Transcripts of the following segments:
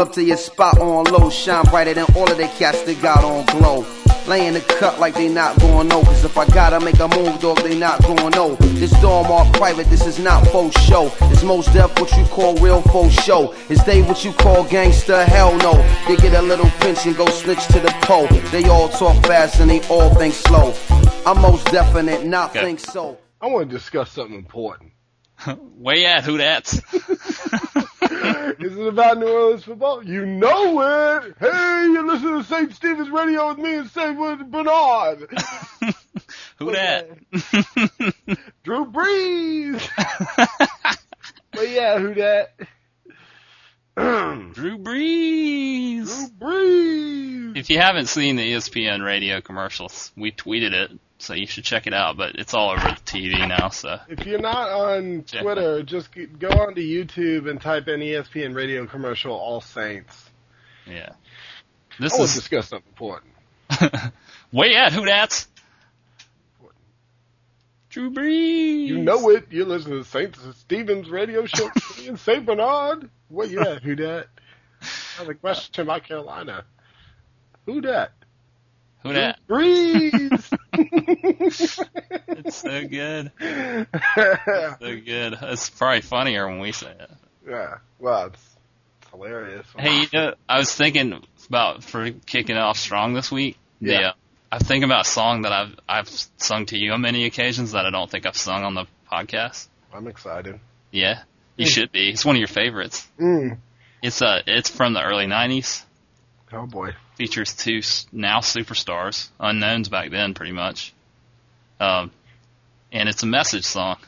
Pull up to your spot on low, shine brighter than all of the cats that got on glow. Laying the cut like they not going no. Cause if I gotta make a move, dog, they not going no. This dorm all private, this is not faux show. It's most deaf what you call real faux show. Is they what you call gangster? Hell no. They get a little pinch and go snitch to the pole. They all talk fast and they all think slow. I'm most definite, not Okay. think so. I want to discuss something important. Way at who that's? Is about New Orleans football? You know it. Hey, you listen to St. Stephen's Radio with me and St. Bernard. who that? Drew Brees. but yeah, who that? Drew Brees. Drew Brees. If you haven't seen the ESPN radio commercials, we tweeted it, so you should check it out. But it's all over the TV now, so If you're not on Twitter, just go onto YouTube and type in ESPN radio commercial All Saints. yeah. This to is discuss something important. way at who that's? Drew Brees. You know it. You listen to St. Stephen's radio show and St. Bernard. Where you at? Who that? That's a question about Carolina. Who that? Who that? Breeze. It's so good. So good. It's probably funnier when we say it. yeah. Well, it's, it's hilarious. Hey, you know, I was thinking about for kicking off strong this week. Yeah. The, uh, I thinking about a song that I've I've sung to you on many occasions that I don't think I've sung on the podcast. I'm excited. Yeah, you Mm. should be. It's one of your favorites. Mm. It's uh, it's from the early '90s. Oh boy. Features two now superstars, unknowns back then, pretty much. Um, and it's a message song.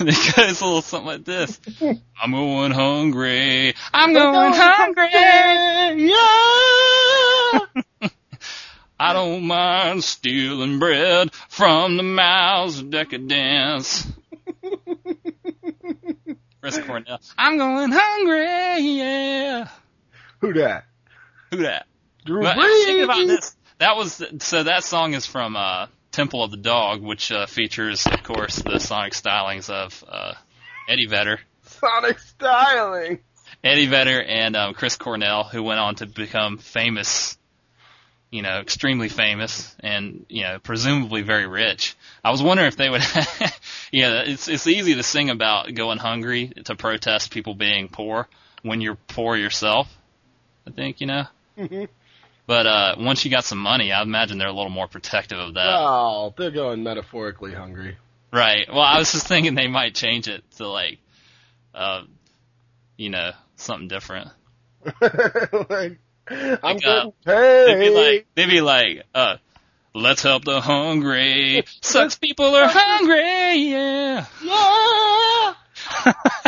it goes a little something like this: "I'm going hungry. I'm going hungry. Yeah. I don't mind stealing bread from the mouths of decadence." Chris Cornell. I'm going hungry, yeah. Who that? Who that? Drew But I was thinking about this. That was so. That song is from uh, Temple of the Dog, which uh, features, of course, the sonic stylings of uh, Eddie Vedder, Sonic styling. Eddie Vedder, and um, Chris Cornell, who went on to become famous. You know, extremely famous, and you know, presumably very rich. I was wondering if they would. yeah, it's it's easy to sing about going hungry to protest people being poor when you're poor yourself. I think you know. But uh, once you got some money, I imagine they're a little more protective of that. Oh, they're going metaphorically hungry. Right. Well, I was just thinking they might change it to like, uh, you know, something different. like, I'm Like, uh, getting They'd be like, they'd be like, uh, let's help the hungry. Sucks people are hungry. Yeah. yeah.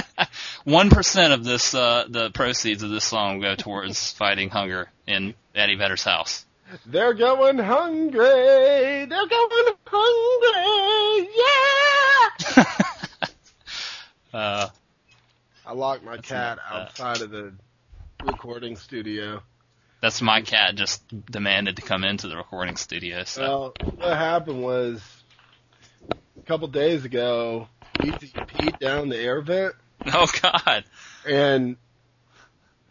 One percent of this, uh, the proceeds of this song go towards fighting hunger in Eddie Vedder's house. They're going hungry. They're going hungry. Yeah. Uh, I locked my cat not outside of the recording studio. that's my cat just demanded to come into the recording studio. So Well, what happened was a couple days ago, we peed down the air vent, oh god. and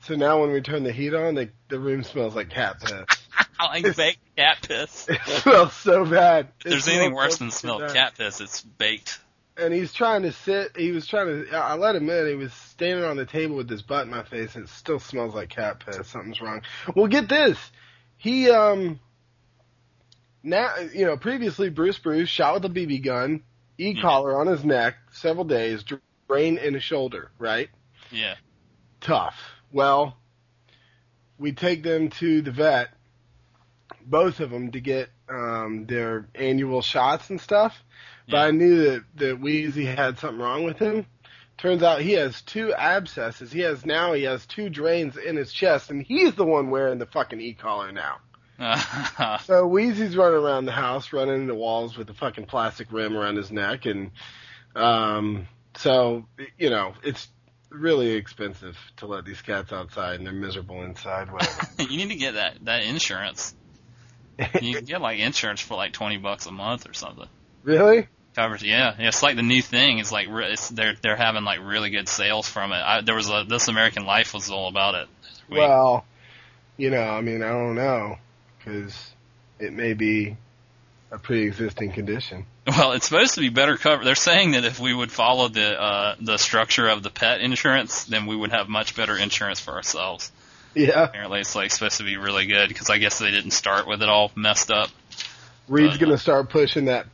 so now when we turn the heat on, the the room smells like cat piss. Like baked cat piss. It smells so bad. If It there's anything worse than the smell of bad. cat piss, it's baked. And he's trying to sit. He was trying to. I let him in. He was standing on the table with his butt in my face, and it still smells like cat piss. Something's wrong. Well, get this. He um. Now you know. Previously, Bruce Bruce shot with a BB gun, e collar on his neck, several days, drain in his shoulder. Right. Yeah. Tough. Well, we take them to the vet, both of them, to get um, their annual shots and stuff. But I knew that that Wheezy had something wrong with him. Turns out he has two abscesses. He has now he has two drains in his chest, and he's the one wearing the fucking e collar now. So Wheezy's running around the house, running into walls with a fucking plastic rim around his neck, and um, so you know it's really expensive to let these cats outside, and they're miserable inside. You need to get that that insurance. You can get like insurance for like twenty bucks a month or something. really? Covers, yeah, yeah. It's like the new thing. It's like it's, they're they're having like really good sales from it. I, there was a This American Life was all about it. Well, you know, I mean, I don't know because it may be a pre-existing condition. Well, it's supposed to be better covered. They're saying that if we would follow the uh, the structure of the pet insurance, then we would have much better insurance for ourselves. Yeah. Apparently, it's like supposed to be really good because I guess they didn't start with it all messed up. Reed's but, gonna start pushing that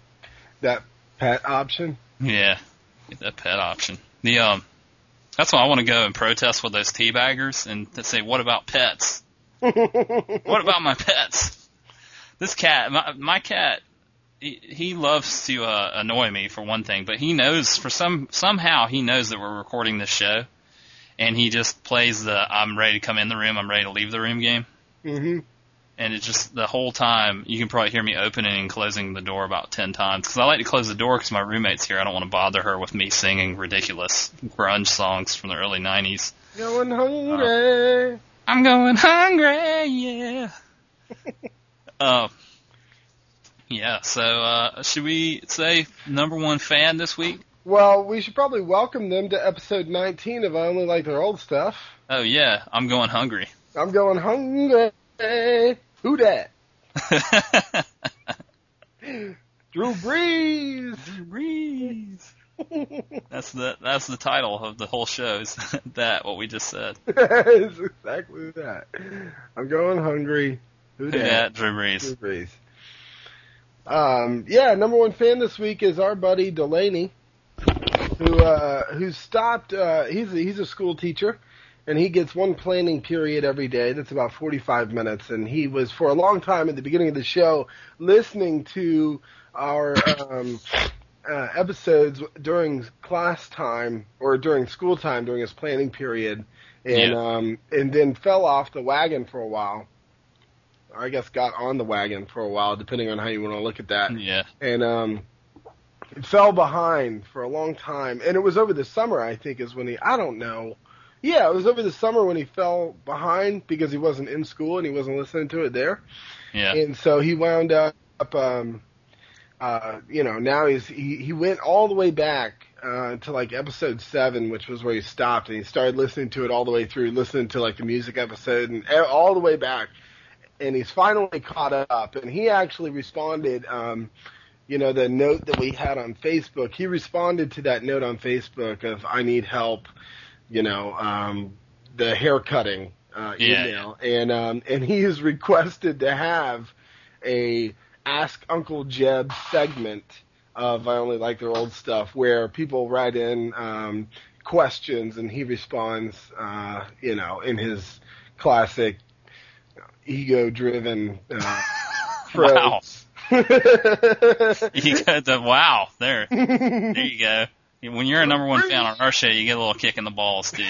that pet option. Yeah, get that pet option. The um, that's why I want to go and protest with those teabaggers and say, what about pets? what about my pets? This cat, my, my cat, he, he loves to uh, annoy me for one thing, but he knows for some somehow he knows that we're recording this show, and he just plays the "I'm ready to come in the room, I'm ready to leave the room" game. Mm-hmm and it's just the whole time you can probably hear me opening and closing the door about ten times because I like to close the door because my roommate's here. I don't want to bother her with me singing ridiculous grunge songs from the early '90s. Going hungry. Uh, I'm going hungry, yeah. uh, yeah. So uh, should we say number one fan this week? Well, we should probably welcome them to episode 19 of I Only Like Their Old Stuff. Oh yeah, I'm going hungry. I'm going hungry. Who that? Drew Brees. Drew Brees. that's the that's the title of the whole show. Is that what we just said? it's exactly that. I'm going hungry. Who that? Drew Brees. Drew Brees. Um, yeah, number one fan this week is our buddy Delaney, who uh, who stopped. Uh, he's a, he's a school teacher, and he gets one planning period every day. That's about 45 minutes. And he was for a long time at the beginning of the show listening to our um, uh, episodes during class time or during school time during his planning period, and yeah. um, and then fell off the wagon for a while. I guess got on the wagon for a while, depending on how you want to look at that. Yeah. And um, fell behind for a long time, and it was over the summer. I think is when he. I don't know yeah, it was over the summer when he fell behind because he wasn't in school and he wasn't listening to it there. Yeah. And so he wound up, um, uh, you know, now he's he he went all the way back uh, to like episode seven, which was where he stopped, and he started listening to it all the way through, listening to like the music episode and all the way back, and he's finally caught up. And he actually responded. Um, you know, the note that we had on Facebook, he responded to that note on Facebook of "I need help." you know, um, the hair cutting uh, yeah, email, and um, and he has requested to have a Ask Uncle Jeb segment of I only like their old stuff, where people write in um, questions and he responds, uh, you know, in his classic ego-driven uh, wow. you got the wow there. There you go. When you're a number one fan on our show, you get a little kick in the balls, too.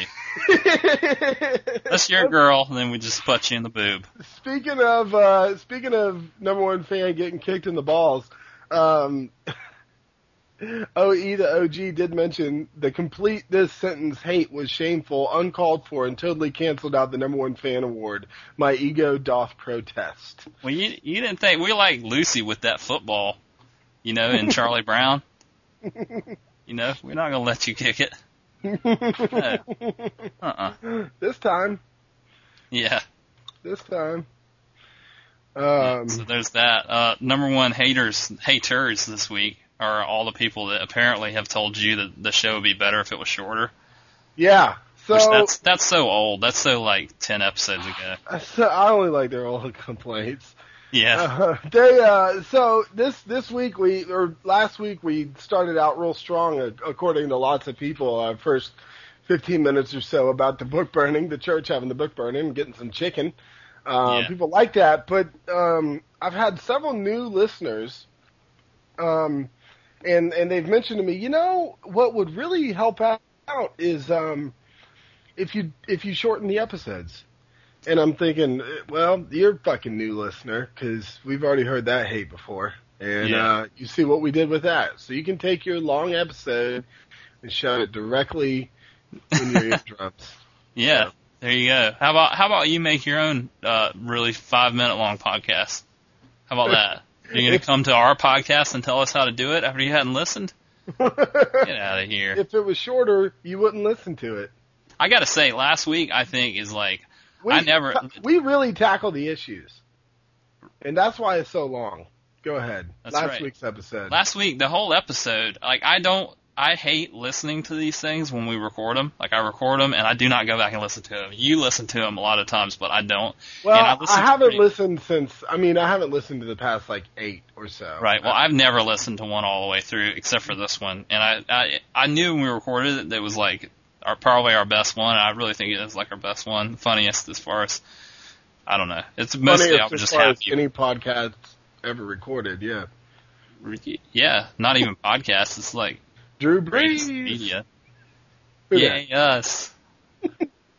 That's your girl, and then we just put you in the boob. Speaking of uh, speaking of number one fan getting kicked in the balls, um, OE the OG did mention the complete this sentence hate was shameful, uncalled for, and totally canceled out the number one fan award. My ego doth protest. Well, you you didn't think we like Lucy with that football, you know, and Charlie Brown. You know, we're not gonna let you kick it. no. Uh-uh. This time. Yeah. This time. Um, yeah, so there's that. Uh, number one haters, haters this week are all the people that apparently have told you that the show would be better if it was shorter. Yeah. So Which that's that's so old. That's so like ten episodes ago. So I only like their old complaints. Yeah. Uh, they uh, so this this week we or last week we started out real strong according to lots of people. Uh, first 15 minutes or so about the book burning, the church having the book burning, getting some chicken. Uh, yeah. People like that, but um, I've had several new listeners, um, and and they've mentioned to me, you know, what would really help out is um, if you if you shorten the episodes. And I'm thinking, well, you're a fucking new listener because we've already heard that hate before. And yeah. uh, you see what we did with that. So you can take your long episode and shove it directly in your eardrums. Yeah, so. there you go. How about how about you make your own uh, really five minute long podcast? How about that? You're gonna come to our podcast and tell us how to do it after you hadn't listened? Get out of here. If it was shorter, you wouldn't listen to it. I gotta say, last week I think is like We, I never. We really tackle the issues, and that's why it's so long. Go ahead. That's Last right. week's episode. Last week, the whole episode, like I don't, I hate listening to these things when we record them. Like I record them and I do not go back and listen to them. You listen to them a lot of times, but I don't. well, and I I, haven't listened since. I mean, I haven't listened to the past like eight or so. Right. Well, I've never listened to one all the way through except for this one, and I I, I knew when we recorded it that it was like our probably our best one. I really think it is like our best one, funniest as far as I don't know. It's mostly Funniest I was as just happy. any podcast ever recorded. Yeah. Yeah, not even podcasts. It's like Drew Brees. media. Yay us.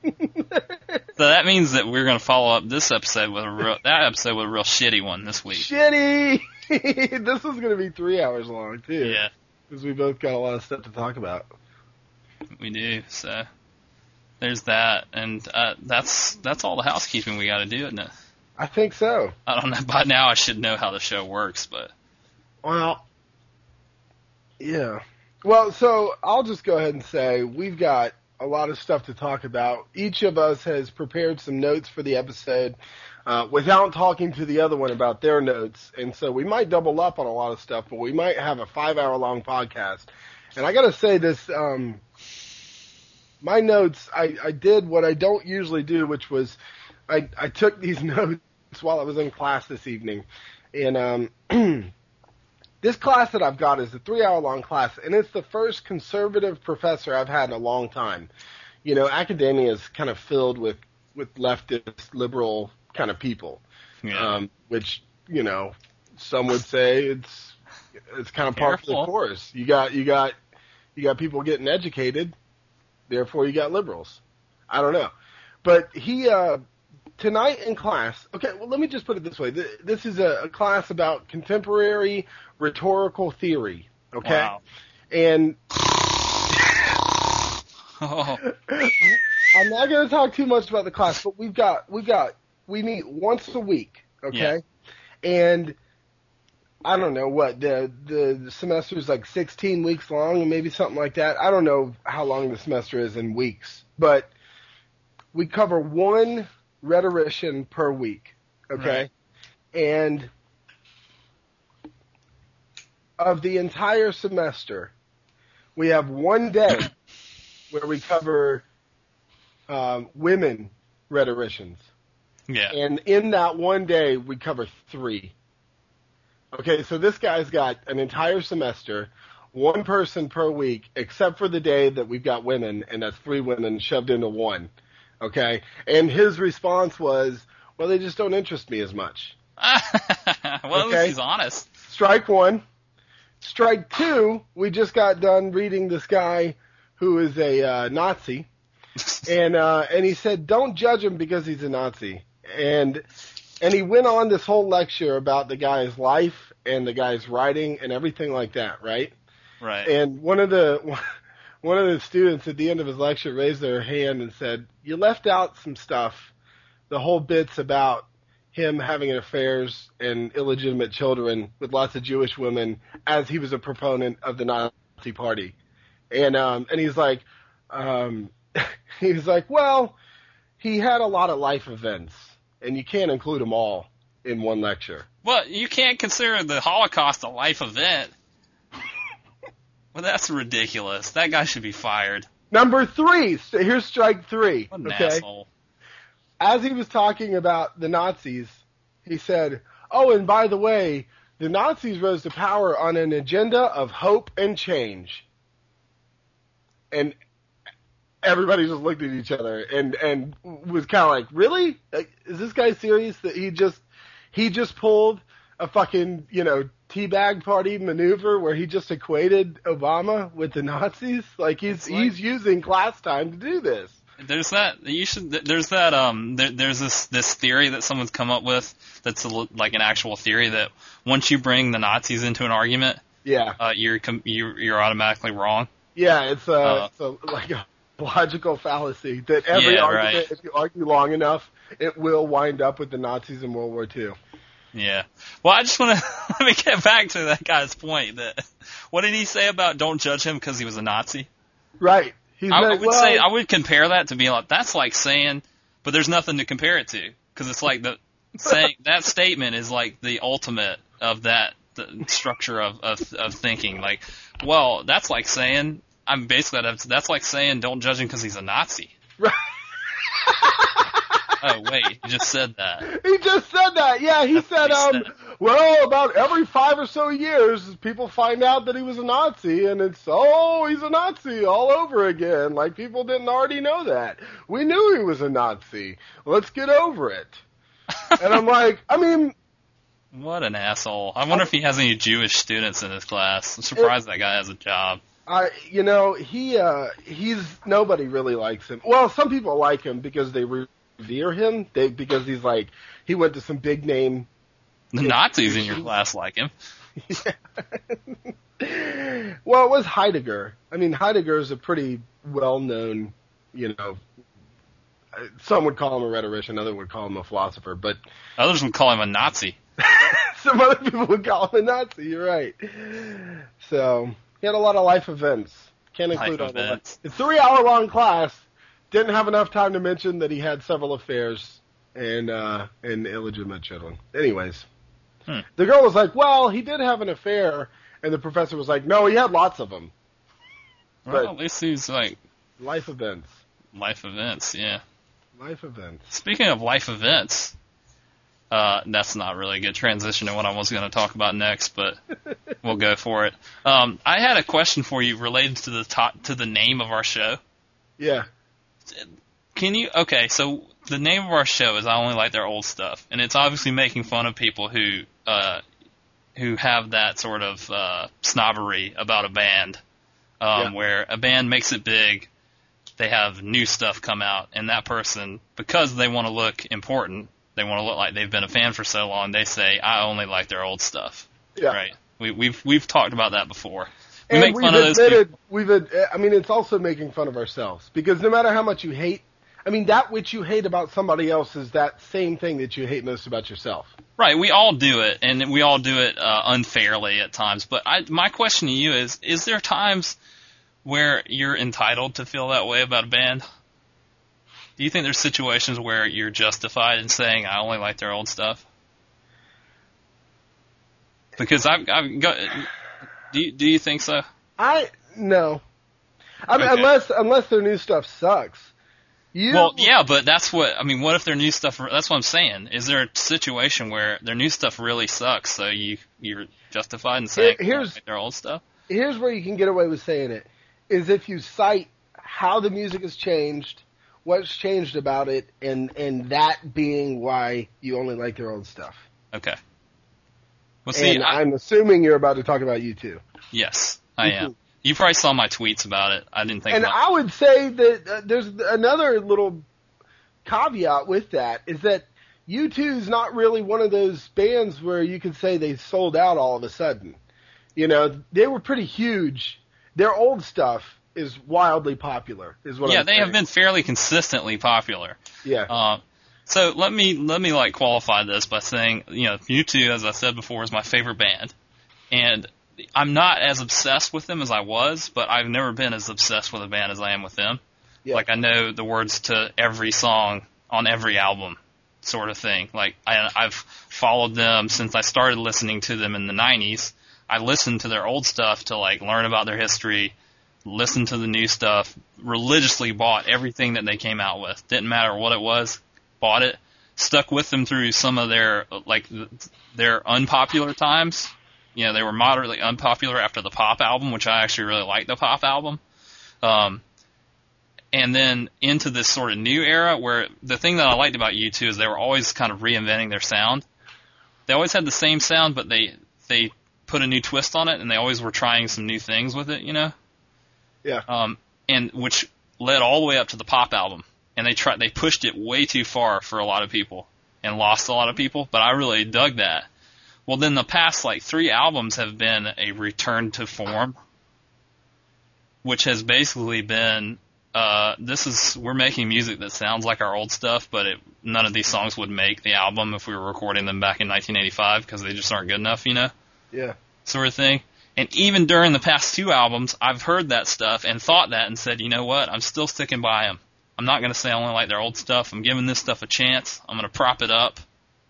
So that means that we're going to follow up this episode with a real that episode with a real shitty one this week. Shitty. this is going to be three hours long too. Yeah, Because we both got a lot of stuff to talk about. we do. So there's that, and uh, that's that's all the housekeeping we got to do, isn't it? I think so. I don't know. By now, I should know how the show works, but Well, yeah. Well, so I'll just go ahead and say we've got a lot of stuff to talk about. Each of us has prepared some notes for the episode uh, without talking to the other one about their notes, and so we might double up on a lot of stuff, but we might have a five-hour-long podcast. And I got to say this. Um, my notes, I, I did what I don't usually do, which was I, I took these notes while I was in class this evening, and um, this class that I've got is a three hour long class, and it's the first conservative professor I've had in a long time. You know, academia is kind of filled with with leftist, liberal kind of people, yeah. um, which you know some would say it's it's kind of part of the course. You got you got you got people getting educated, therefore you got liberals. I don't know, but he uh, tonight in class. Okay, well let me just put it this way: this is a, a class about contemporary rhetorical theory. Okay, Wow. and Oh, I'm not going to talk too much about the class, but we've got we've got we meet once a week, okay? And I don't know what the the semester is like 16 weeks long, and maybe something like that. I don't know how long the semester is in weeks, but we cover one rhetorician per week, okay? And of the entire semester, we have one day where we cover um, women rhetoricians. yeah. And in that one day, we cover three. Okay, so this guy's got an entire semester, one person per week, except for the day that we've got women, and that's three women shoved into one. Okay, and his response was, "Well, they just don't interest me as much." well, at least Okay. he's honest. Strike one. Strike two. We just got done reading this guy who is a uh, Nazi, and uh, and he said, "Don't judge him because he's a Nazi." And and he went on this whole lecture about the guy's life and the guy's writing and everything like that, right? Right. And one of the one of the students at the end of his lecture raised their hand and said, "You left out some stuff. The whole bits about him having affairs and illegitimate children with lots of Jewish women as he was a proponent of the Nazi Party." And um and he's like um he's like, "Well, he had a lot of life events, and you can't include them all in one lecture." well, you can't consider the Holocaust a life event. Well, that's ridiculous. That guy should be fired. Number 3, so here's strike 3. What an okay? asshole. as he was talking about the Nazis, he said, "Oh, and by the way, the Nazis rose to power on an agenda of hope and change." And everybody just looked at each other and and was kind of like, "Really? Like, is this guy serious that he just he just pulled a fucking, you know, teabag party maneuver where he just equated Obama with the Nazis? Like he's like- he's using class time to do this." There's that you should. There's that. Um. There, there's this this theory that someone's come up with that's a, like an actual theory that once you bring the Nazis into an argument, Yeah. uh, you're com- you're you're automatically wrong. Yeah, it's a, Uh, it's a like a logical fallacy that every Yeah, argument, right. if you argue long enough, it will wind up with the Nazis in World War II. Yeah. Well, I just want to let me get back to that guy's point. That what did he say about don't judge him because he was a Nazi? Right. He's I, I would well, say I would compare that to being like that's like saying, but there's nothing to compare it to because it's like the saying that statement is like the ultimate of that the structure of, of of thinking. Like, well, that's like saying I'm basically that's, that's like saying don't judge him because he's a Nazi. Right. Oh wait, he just said that. He just said that. Yeah, he That's said, he um, said. well, about every five or so years, people find out that he was a Nazi, and it's, oh, he's a Nazi all over again. Like people didn't already know that. We knew he was a Nazi. Let's get over it. and I'm like, I mean, What an asshole! I wonder if he has any Jewish students in his class. I'm surprised that guy has a job. I, you know, he, uh, he's, nobody really likes him. Well, some people like him because they revere him, they, because he's like, he went to some big name The Nazis in your class like him. well, it was Heidegger. I mean, Heidegger is a pretty well-known, you know, some would call him a rhetorician, others would call him a philosopher, but Others would call him a Nazi. some other people would call him a Nazi. You're right. So he had a lot of life events. Can't Life include all the events. It's three-hour-long class. Didn't have enough time to mention that he had several affairs and uh, and illegitimate children. Anyways, Hmm. the girl was like, "Well, he did have an affair," and the professor was like, "No, he had lots of them." Well, But- at least he's like Life events. life events. Yeah. Life events. Speaking of life events, uh, that's not really a good transition to what I was going to talk about next, but we'll go for it. Um, I had a question for you related to the top, to the name of our show. Yeah. Can you? Okay, so the name of our show is "I Only Like Their Old Stuff," and it's obviously making fun of people who uh, who have that sort of uh, snobbery about a band, um, Yeah. where a band makes it big, they have new stuff come out, and that person, because they want to look important, they want to look like they've been a fan for so long, they say, "I only like their old stuff." Yeah. Right? We, we've we've talked about that before. We and make we've fun of those people. admitted, we've, ad- I mean, it's also making fun of ourselves because no matter how much you hate, I mean, that which you hate about somebody else is that same thing that you hate most about yourself. Right, we all do it, and we all do it uh, unfairly at times. But I, my question to you is: Is there times where you're entitled to feel that way about a band? Do you think there's situations where you're justified in saying I only like their old stuff? Because I've, I've got. Do you, do you think so? I no, I mean, Okay. unless unless their new stuff sucks. You, Well, yeah, but that's what I mean. What if their new stuff? That's what I'm saying. Is there a situation where their new stuff really sucks, so you you're justified in saying Here- here's- like their old stuff? here's where you can get away with saying it is if you cite how the music has changed, what's changed about it, and and that being why you only like their old stuff. Okay. Well, see, and I, I'm assuming you're about to talk about U2. yes, I am. You probably saw my tweets about it. I didn't think And. I would say that uh, there's another little caveat with that is that U2 is not really one of those bands where you could say they sold out all of a sudden. You know, they were pretty huge. Their old stuff is wildly popular. Is what yeah, I'm they saying. have been fairly consistently popular. Yeah. Uh, so let me let me like qualify this by saying, you know, U2, as I said before, is my favorite band, and I'm not as obsessed with them as I was, but I've never been as obsessed with a band as I am with them. Yeah. Like I know the words to every song on every album, sort of thing. Like I, I've followed them since I started listening to them in the '90s. I listened to their old stuff to like learn about their history, listened to the new stuff, religiously bought everything that they came out with. Didn't matter what it was, bought it. Stuck with them through some of their like their unpopular times. You know, they were moderately unpopular after the pop album, which I actually really liked the pop album. Um, and then into this sort of new era where the thing that I liked about U2 is they were always kind of reinventing their sound. They always had the same sound, but they they put a new twist on it, and they always were trying some new things with it. You know yeah. um, and which led all the way up to the pop album. And they tried, they pushed it way too far for a lot of people and lost a lot of people. But I really dug that. Well, then the past like three albums have been a return to form, which has basically been uh, this is we're making music that sounds like our old stuff, but it none of these songs would make the album if we were recording them back in 1985 because they just aren't good enough, you know, Yeah. sort of thing. And even during the past two albums, I've heard that stuff and thought that and said, you know what, I'm still sticking by them. I'm not going to say I only like their old stuff. I'm giving this stuff a chance. I'm going to prop it up,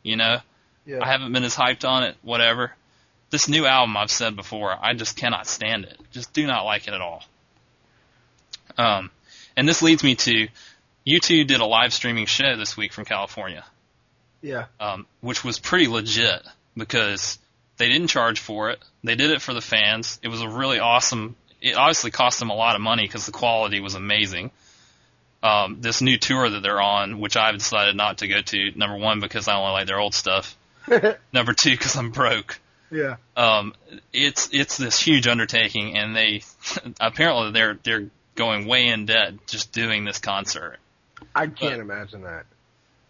you know. Yeah. I haven't been as hyped on it, whatever. This new album, I've said before, I just cannot stand it. Just do not like it at all. Um, and this leads me to, U2 did a live streaming show this week from California, Yeah. um, which was pretty legit because they didn't charge for it. They did it for the fans. It was a really awesome. It obviously cost them a lot of money because the quality was amazing. Um, this new tour that they're on, which I've decided not to go to, number one because I only like their old stuff. Number two, because I'm broke. yeah. Um, it's it's this huge undertaking, and they apparently they're they're going way in debt just doing this concert. I can't imagine that.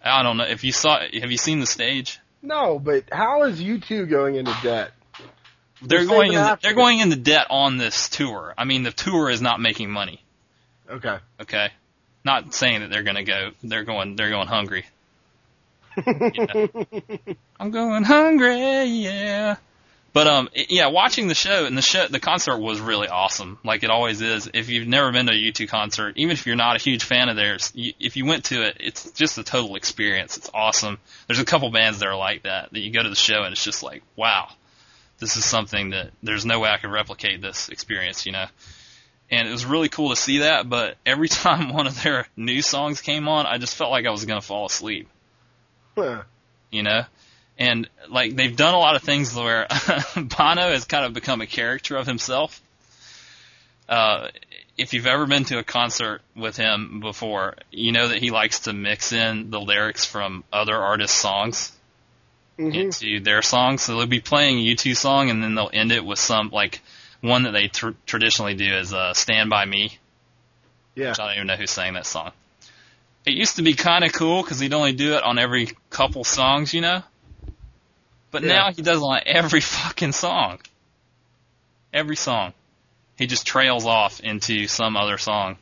I don't know if you saw. Have you seen the stage? No, but how is U2 going into debt? They're They're going in, they're going into debt on this tour. I mean, the tour is not making money. Okay. Okay, not saying that they're going to go. They're going. They're going hungry. I'm going hungry, yeah. But um, yeah, watching the show and the show, the concert was really awesome, like it always is. If you've never been to a U2 concert, even if you're not a huge fan of theirs, you, if you went to it, it's just a total experience. It's awesome. There's a couple bands that are like that that you go to the show and it's just like, wow, this is something that there's no way I could replicate this experience, you know. And it was really cool to see that, but every time one of their new songs came on, I just felt like I was gonna fall asleep Huh. you know? And like they've done a lot of things where Bono has kind of become a character of himself. Uh, if you've ever been to a concert with him before, you know that he likes to mix in the lyrics from other artists' songs hmm into their songs. So they'll be playing a U2 song and then they'll end it with some like one that they tr- traditionally do is uh, "Stand by Me." Yeah. which I don't even know who sang that song. It used to be kind of cool because he'd only do it on every couple songs, you know. But Yeah. now he does it on every fucking song. Every song, he just trails off into some other song.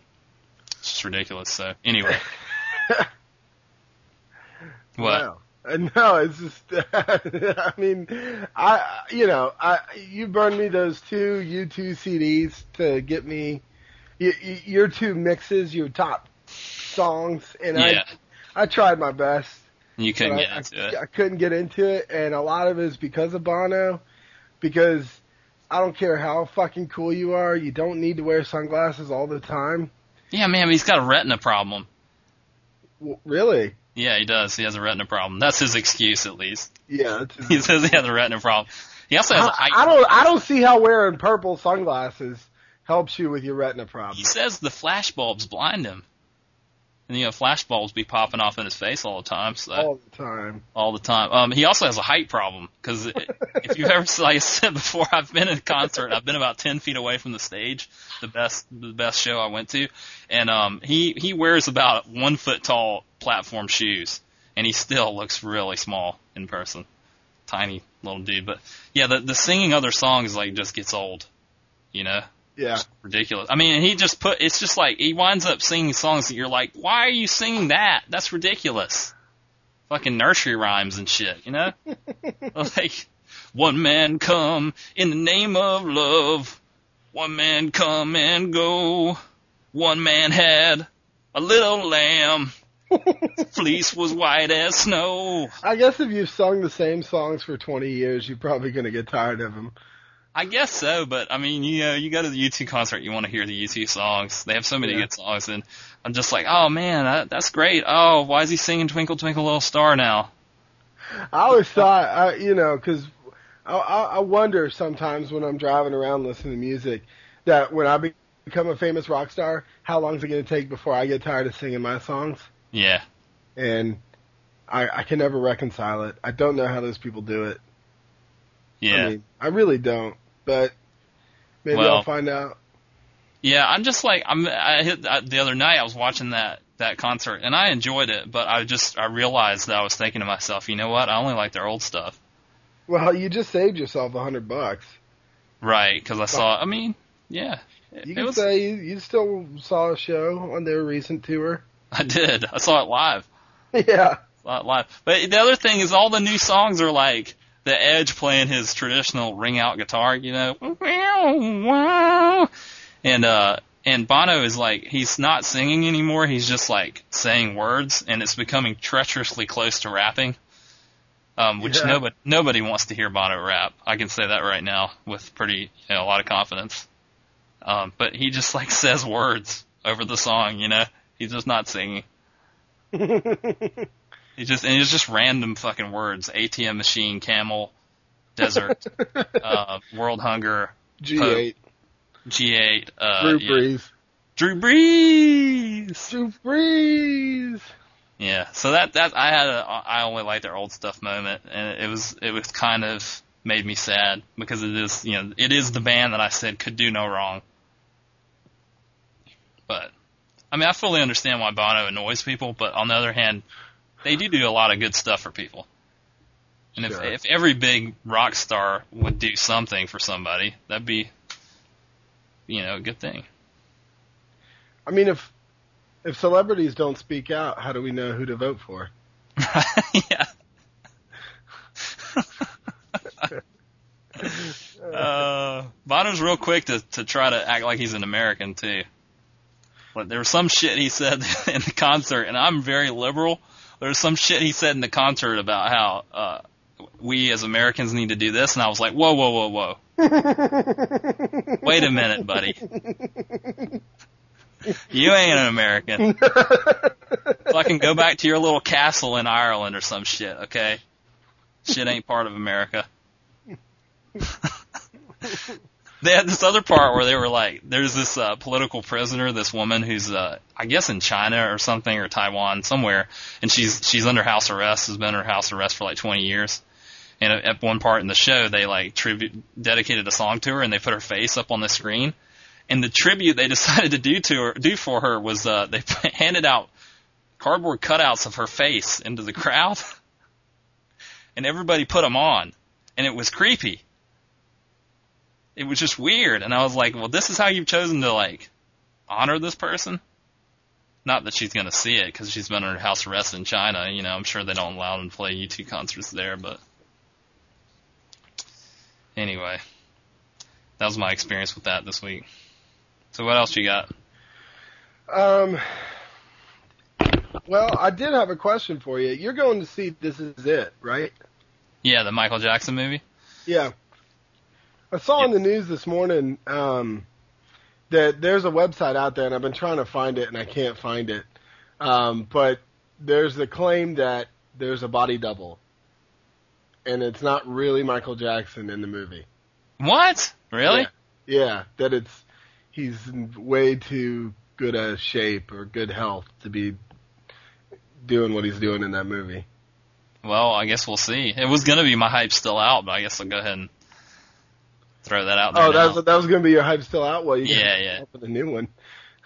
It's just ridiculous. So anyway, what? Wow. No, it's just. I mean, I you know I you burned me those two U2 CDs to get me y- y- your two mixes, your top songs, and Yeah. I I tried my best. You couldn't get I, into I, it. I couldn't get into it, and a lot of it is because of Bono. Because I don't care how fucking cool you are, you don't need to wear sunglasses all the time. Yeah, man, he's got a retina problem. W- really? Yeah, he does. He has a retina problem. That's his excuse, at least. Yeah. He says he has a retina problem. He also has I, I don't. I don't see how wearing purple sunglasses helps you with your retina problem. He says the flash bulbs blind him. And you know, flash bulbs be popping off in his face all the time, so all the time. all the time. Um, he also has a height problem because if you've ever, like I said before, I've been in a concert. I've been about ten feet away from the stage, the best, the best show I went to, and um, he he wears about one foot tall platform shoes, and he still looks really small in person, tiny little dude. But yeah, the the singing other songs like just gets old, you know Yeah. ridiculous. I mean, he just put it's just like he winds up singing songs that you're like, why are you singing that? That's ridiculous. Fucking nursery rhymes and shit, you know? like, one man come in the name of love. One man come and go. One man had a little lamb. Fleece was white as snow. I guess if you've sung the same songs for 20 years, you're probably going to get tired of them. I guess so, but I mean, you know, you go to the U2 concert, you want to hear the U2 songs. They have so many Yeah. good songs, and I'm just like, oh man, that, that's great. Oh, why is he singing Twinkle Twinkle Little Star now? I always thought, uh, you know, because I, I, I wonder sometimes when I'm driving around listening to music that when I become a famous rock star, how long is it going to take before I get tired of singing my songs? Yeah, And I, I can never reconcile it. I don't know how those people do it. yeah, I mean, I really don't. But maybe Well- I'll find out. yeah. I'm just like, I'm. I hit I, the other night. I was watching that that concert, and I enjoyed it, but I just I realized that I was thinking to myself, you know what? I only like their old stuff, Well, you just saved yourself a hundred bucks. right? Because I saw. I mean, yeah, it, You can was. say you, you still saw a show on their recent tour. I did. I saw it live. yeah. live. But the other thing is, all the new songs are like the Edge playing his traditional ring out guitar, you know, and uh, and Bono is like he's not singing anymore. He's just like saying words, and it's becoming treacherously close to rapping. Um, which yeah. nobody nobody wants to hear Bono rap. I can say that right now with pretty you know, a lot of confidence. Um, but he just like says words over the song, you know. He's just not singing. he just and it's just random fucking words: ATM machine, camel, desert, uh, world hunger, G8. Pope. G8. Uh, Drew Brees. Yeah. Drew Brees. Drew Brees. Yeah. So that that I had a I only like their old stuff moment, and it was it was kind of made me sad because it is you know it is the band that I said could do no wrong. But I mean I fully understand why Bono annoys people, but on the other hand, they do do a lot of good stuff for people. And sure. if if every big rock star would do something for somebody, that'd be you know, a good thing. I mean, if if celebrities don't speak out, how do we know who to vote for? yeah. uh, Bono's real quick to to try to act like he's an American too. But there was some shit he said in the concert, and I'm very liberal. There's some shit he said in the concert about how uh, we as Americans need to do this, and I was like, whoa, whoa, whoa, whoa. Wait a minute, buddy. You ain't an American. Fucking go back to your little castle in Ireland or some shit, okay? Shit ain't part of America. they had this other part where they were like, there's this uh, political prisoner, this woman who's, uh, I guess in China or something or Taiwan somewhere, and she's she's under house arrest, has been under house arrest for like 20 years, and at one part in the show, they like tribute dedicated a song to her, and they put her face up on the screen. And the tribute they decided to do to her, do for her was uh, they handed out cardboard cutouts of her face into the crowd, and everybody put them on, and it was creepy. It was just weird, and I was like, "Well, this is how you've chosen to like honor this person." Not that she's gonna see it because she's been under house arrest in China. You know, I'm sure they don't allow them to play U2 concerts there, but Anyway, that was my experience with that this week. So what else you got? Um, well, I did have a question for you. You're going to see This Is It, right? Yeah, the Michael Jackson movie. Yeah. I saw in the news this morning um, that there's a website out there, and I've been trying to find it, and I can't find it. Um, but there's the claim that there's a body double and it's not really Michael Jackson in the movie. What? Really? Yeah, yeah that it's he's way too good a shape or good health to be doing what he's doing in that movie. Well, I guess we'll see. It was gonna be my hype still out, but I guess I'll go ahead and throw that out there. Oh, that was, that was gonna be your hype still out. Well, you yeah, yeah, for the new one.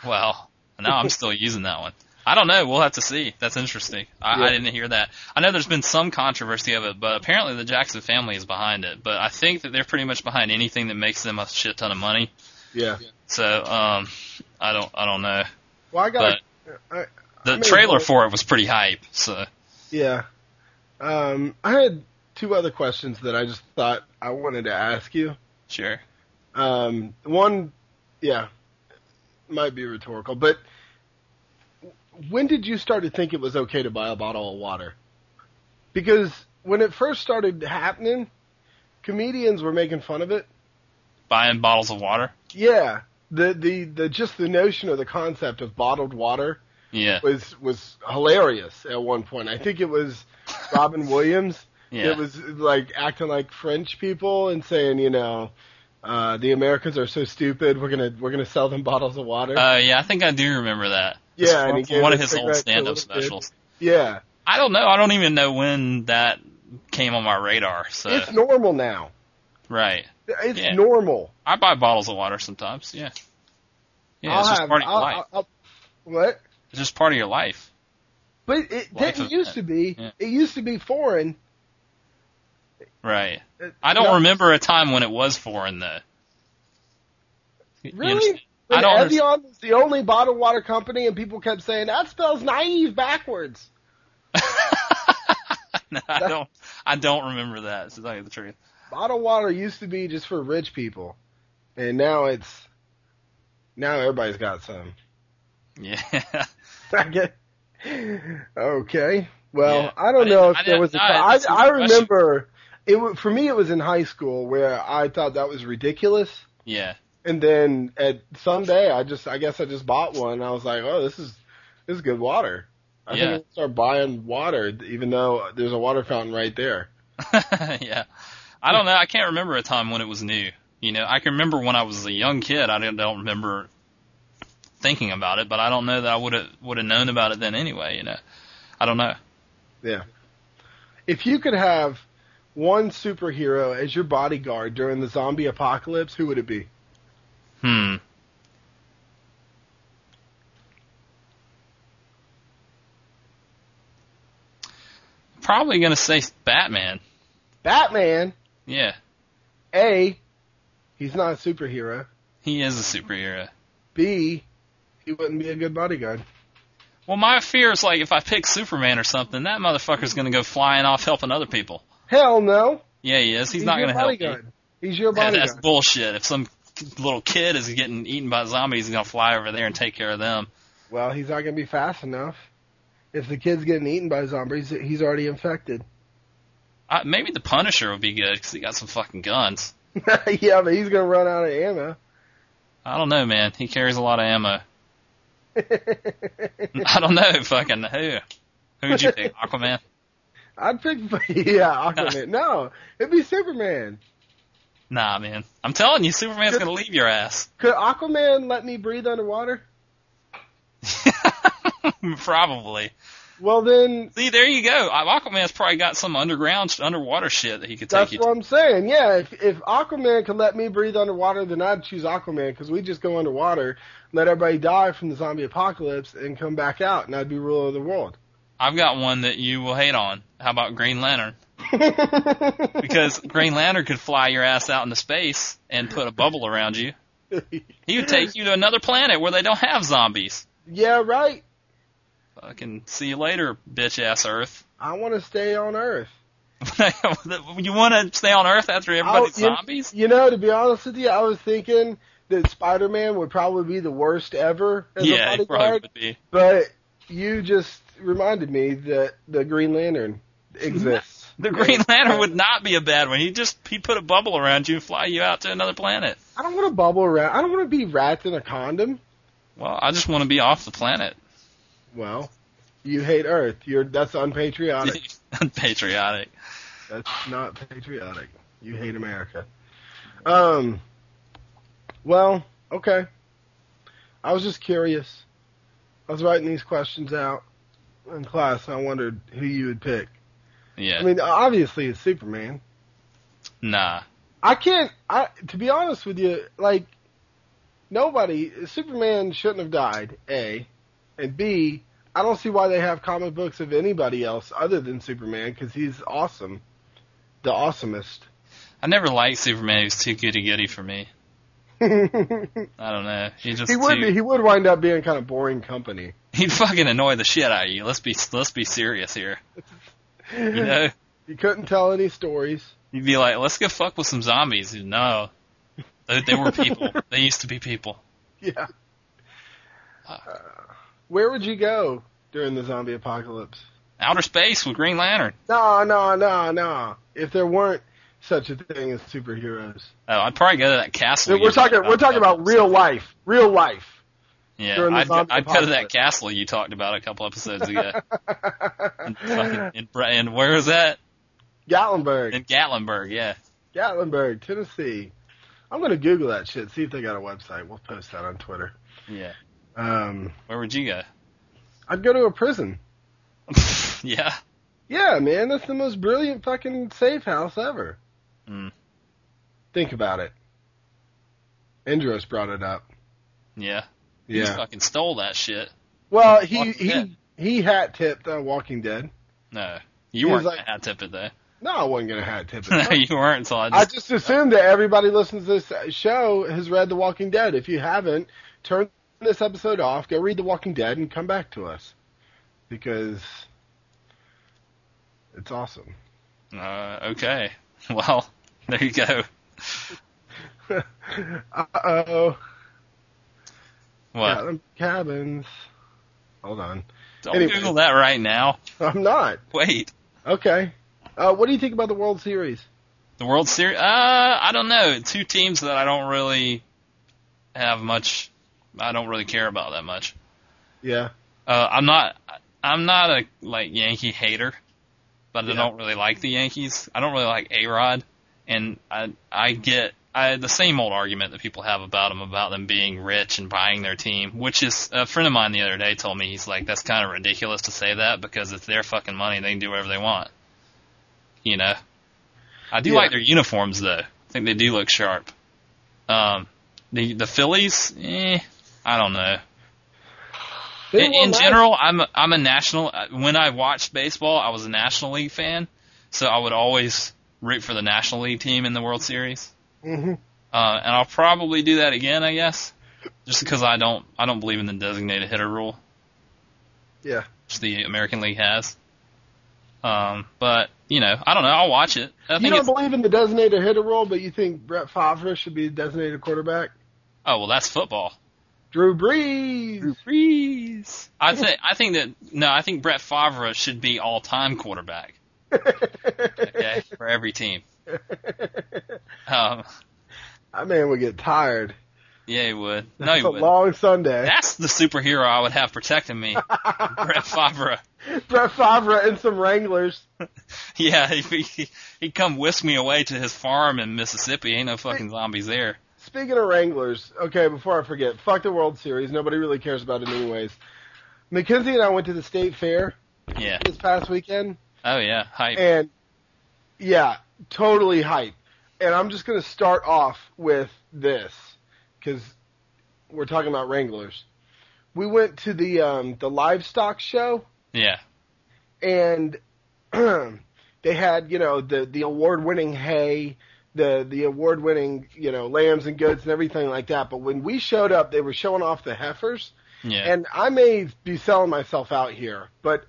Well, now I'm still using that one. I don't know. We'll have to see. That's interesting. I, yeah. I didn't hear that. I know there's been some controversy of it, but apparently the Jackson family is behind it. But I think that they're pretty much behind anything that makes them a shit ton of money. Yeah. So um, I don't I don't know. Well, I got. I, the trailer for it was pretty hype. So. Yeah. Um, I had two other questions that I just thought I wanted to ask you. Sure. Um, one, yeah, might be rhetorical, but when did you start to think it was okay to buy a bottle of water? Because when it first started happening, comedians were making fun of it. Buying bottles of water? Yeah. The the, the just the notion of the concept of bottled water yeah. was was hilarious at one point. I think it was Robin Williams. Yeah. It was like acting like French people and saying, you know, uh, the Americans are so stupid. We're gonna we're gonna sell them bottles of water. Uh, yeah, I think I do remember that. Yeah, one of his old stand-up specials. Kid. Yeah. I don't know. I don't even know when that came on my radar. So it's normal now. Right. It's yeah. normal. I buy bottles of water sometimes. Yeah. Yeah, I'll it's just have, part of your I'll, life. I'll, what? It's just part of your life. But it life didn't used to be. Yeah. It used to be foreign. Right. I don't remember a time when it was foreign though. Really? I don't Evian was the only bottled water company, and people kept saying that spells naive backwards. no, I don't. I don't remember that. To tell you the truth, bottled water used to be just for rich people, and now it's now everybody's got some. Yeah. I get. Okay. Well, Yeah. I don't I know if I there was a no, I, it's a I question. remember it for me it was in high school where I thought that was ridiculous. yeah. And then at someday I just I guess I just bought one I was like, "Oh, this is this is good water." I Yeah. think I'll start buying water even though there's a water fountain right there. yeah. I don't know. I can't remember a time when it was new. You know, I can remember when I was a young kid. I don't, don't remember thinking about it, but I don't know that I would have would have known about it then anyway. You know, I don't know. Yeah. If you could have one superhero as your bodyguard during the zombie apocalypse, who would it be? Hmm. Probably gonna say Batman. Batman. Yeah, A, he's not a superhero. he is a superhero. B, he wouldn't be a good bodyguard. Well, my fear is like if I pick Superman or something, that motherfucker's gonna go flying off helping other people. Hell no. Yeah, he is. He's, not gonna help me. bodyguard. He's your Yeah, bodyguard. that's bullshit. If some little kid is getting eaten by zombies, he's gonna fly over there and take care of them. Well, he's not going to be fast enough. If the kid's getting eaten by zombies, he's already infected. I, maybe the Punisher would be good because he got some fucking guns. yeah, but he's going to run out of ammo. I don't know, man. He carries a lot of ammo. I don't know, fucking who. Who'd you pick, Aquaman? I'd pick, yeah, Aquaman. no, it'd be Superman. Nah, man. I'm telling you, Superman's gonna leave your ass. Could Aquaman let me breathe underwater? Probably. Well, then See, there you go. Aquaman's probably got some underground, underwater shit that he could take that's what to. I'm saying. Yeah, if if Aquaman could let me breathe underwater, then I'd choose Aquaman because we just go underwater, let everybody die from the zombie apocalypse, and come back out, and I'd be ruler of the world. I've got one that you will hate on. How about Green Lantern? Because Green Lantern could fly your ass out into space and put a bubble around you. He would take you to another planet where they don't have zombies. yeah, right. Fucking see you later, bitch ass Earth. I want to stay on Earth. you want to stay on Earth after everybody's you- zombies? You know, to be honest with you, I was thinking that Spider-Man would probably be the worst ever as Yeah, a bodyguard, would be. but you just reminded me that the Green Lantern exists. The Green Lantern would not be a bad one. He just he put a bubble around you and fly you out to another planet. I don't want to bubble around. I don't want to be wrapped in a condom. Well, I just want to be off the planet. Well, you hate Earth. You're that's unpatriotic. Unpatriotic. That's not patriotic. You hate America. Um. Well, okay. I was just curious. I was writing these questions out in class, and I wondered who you would pick. Yeah. I mean, obviously it's Superman. nah. I can't. I to be honest with you, like nobody, Superman shouldn't have died. A, and B, I don't see why they have comic books of anybody else other than Superman because he's awesome, the awesomest. I never liked Superman. He was too goody goody for me. I don't know. He just he would too, be, he would wind up being kind of boring company. he'd fucking annoy the shit out of you. Let's be let's be serious here. You know, He couldn't tell any stories. you'd be like, let's go fuck with some zombies. No, they, they were people. they used to be people. Yeah. Uh, where would you go during the zombie apocalypse? Outer space with Green Lantern. No, no, no, no. If there weren't such a thing as superheroes, Oh, I'd probably go to that castle. we're talking we're talking about real life, real life. Yeah, I'd, I'd go to that castle you talked about a couple episodes ago. and, fucking, in, Bra- and where is that? Gatlinburg, In Gatlinburg, yeah. Gatlinburg, Tennessee. I'm gonna Google that shit. See if they got a website. We'll post that on Twitter. Yeah. Um, Where would you go? I'd go to a prison. yeah. Yeah, man, that's the most brilliant fucking safe house ever. Mm. Think about it. Andros brought it up. Yeah. He Yeah. fucking stole that shit. Well, he Walking he Dead. he hat tipped uh, Walking Dead. No. He You was weren't like- hat tip it though. No, I wasn't gonna hat tip no, you weren't, so I I just, just assumed that everybody listens to this show has read The Walking Dead. If you haven't, turn this episode off, go read The Walking Dead, and come back to us because It's awesome. Uh, okay. Well, there you go. uh oh. What? cabins. Hold on. Don't anyway. Google that right now. I'm not. Wait. Okay. Uh, what do you think about the World Series? The World Series? Uh, I don't know. Two teams that I don't really have much. I don't really care about that much. Yeah. Uh, I'm not. I'm not a like Yankee hater, but yeah. I don't really like the Yankees. I don't really like A Rod, and I I get I, the same old argument that people have about them about them being rich and buying their team, which is a friend of mine the other day told me he's like that's kind of ridiculous to say that because it's their fucking money they can do whatever they want. You know. I do yeah. like their uniforms though. I think they do look sharp. Um, the the Phillies, eh, I don't know. In, in general, I'm a, I'm a national. When I watched baseball, I was a National League fan, so I would always root for the National League team in the World Series. Mm-hmm. Uh, and I'll probably do that again, I guess, just because I don't I don't believe in the designated hitter rule. Yeah, which the American League has. Um, but you know, I don't know. I'll watch it. I you don't believe in the designated hitter rule, but you think Brett Favre should be the designated quarterback? Oh well, that's football. Drew Brees. Drew Brees. I think I think that no, I think Brett Favre should be all time quarterback. okay, for every team. Um, that man would get tired. Yeah, he would. No, he would. Long Sunday. That's the superhero I would have protecting me. Brett Favre. Brett Favre and some Wranglers. yeah, he, he he'd come whisk me away to his farm in Mississippi. Ain't no fucking zombies there. Speaking of Wranglers, okay, before I forget, fuck the World Series. Nobody really cares about it anyways. Mackenzie and I went to the state fair. Yeah. This past weekend. Oh yeah, hype. And yeah, totally hype. And I'm just gonna start off with this because we're talking about Wranglers. We went to the um, the livestock show yeah. And they had, you know, the the award winning hay, the the award winning, you know, lambs and goats and everything like that. But when we showed up, they were showing off the heifers. Yeah. And I may be selling myself out here, but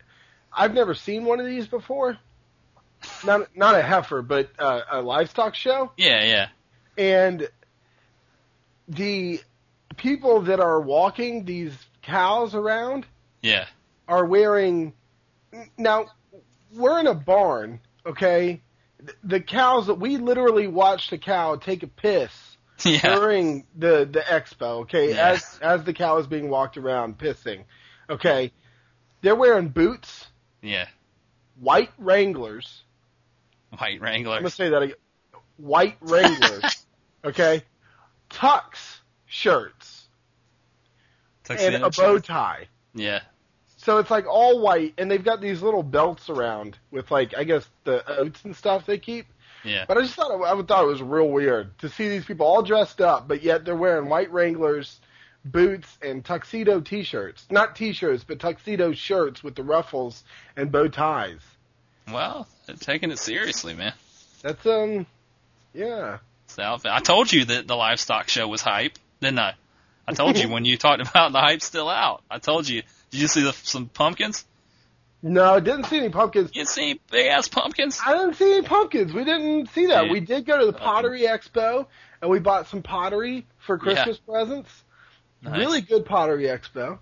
I've never seen one of these before. Not not a heifer, but uh, a livestock show. Yeah, yeah. And the people that are walking these cows around. Yeah are wearing. Now, we're in a barn, okay? The cows that we literally watched a cow take a piss yeah. during the the expo, okay? As as the cow is being walked around pissing, okay? They're wearing boots. Yeah. White Wranglers. White Wranglers. I'm gonna say that again. White Wranglers. okay. Tux shirts. Tuxedo and a bow tie. Yeah. So it's like all white, and they've got these little belts around with like I guess the oats and stuff they keep. Yeah. But I just thought it, I thought it was real weird to see these people all dressed up, but yet they're wearing white Wranglers, boots, and tuxedo T-shirts. Not T-shirts, but tuxedo shirts with the ruffles and bow ties. Well, taking it seriously, man. That's um, yeah. I told you that the livestock show was hype, didn't I? I told you when you talked about the hype still out. I told you did you see the, some pumpkins? No, I didn't see any pumpkins. You didn't see any big ass pumpkins? I didn't see any pumpkins. We didn't see that. We did go to the Pottery Expo and we bought some pottery for Christmas yeah. presents. Nice. Really good Pottery Expo.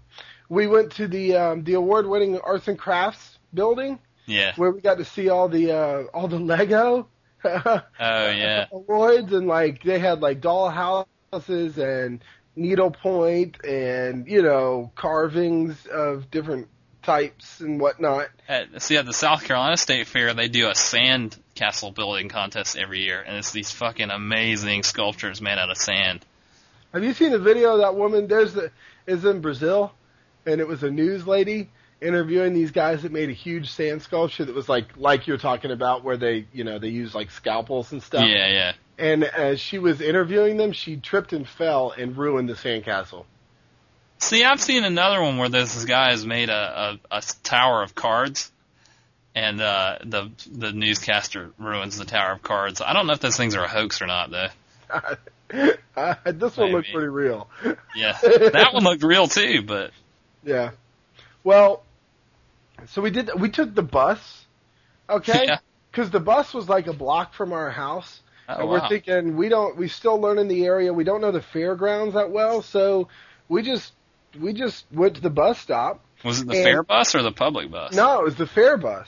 We went to the um, the award winning Arts and Crafts building. Yeah. Where we got to see all the uh, all the Lego. oh yeah. Awards and like they had like doll houses and needlepoint and you know carvings of different types and whatnot. At, see, at the South Carolina State Fair, they do a sand castle building contest every year, and it's these fucking amazing sculptures made out of sand. Have you seen the video of that woman? There's the is in Brazil, and it was a news lady interviewing these guys that made a huge sand sculpture that was like like you're talking about, where they you know they use like scalpels and stuff. Yeah, yeah. And as she was interviewing them, she tripped and fell and ruined the sandcastle. See, I've seen another one where this guy has made a, a, a tower of cards, and uh, the the newscaster ruins the tower of cards. I don't know if those things are a hoax or not, though. uh, this one Maybe. looked pretty real. yeah, that one looked real too, but yeah. Well, so we did. We took the bus Okay, Yeah. because the bus was like a block from our house, Oh, and we're wow. thinking we don't, we still learn in the area. We don't know the fairgrounds that well, so we just we just went to the bus stop. Was it the and- fair bus or the public bus? No, it was the fair bus.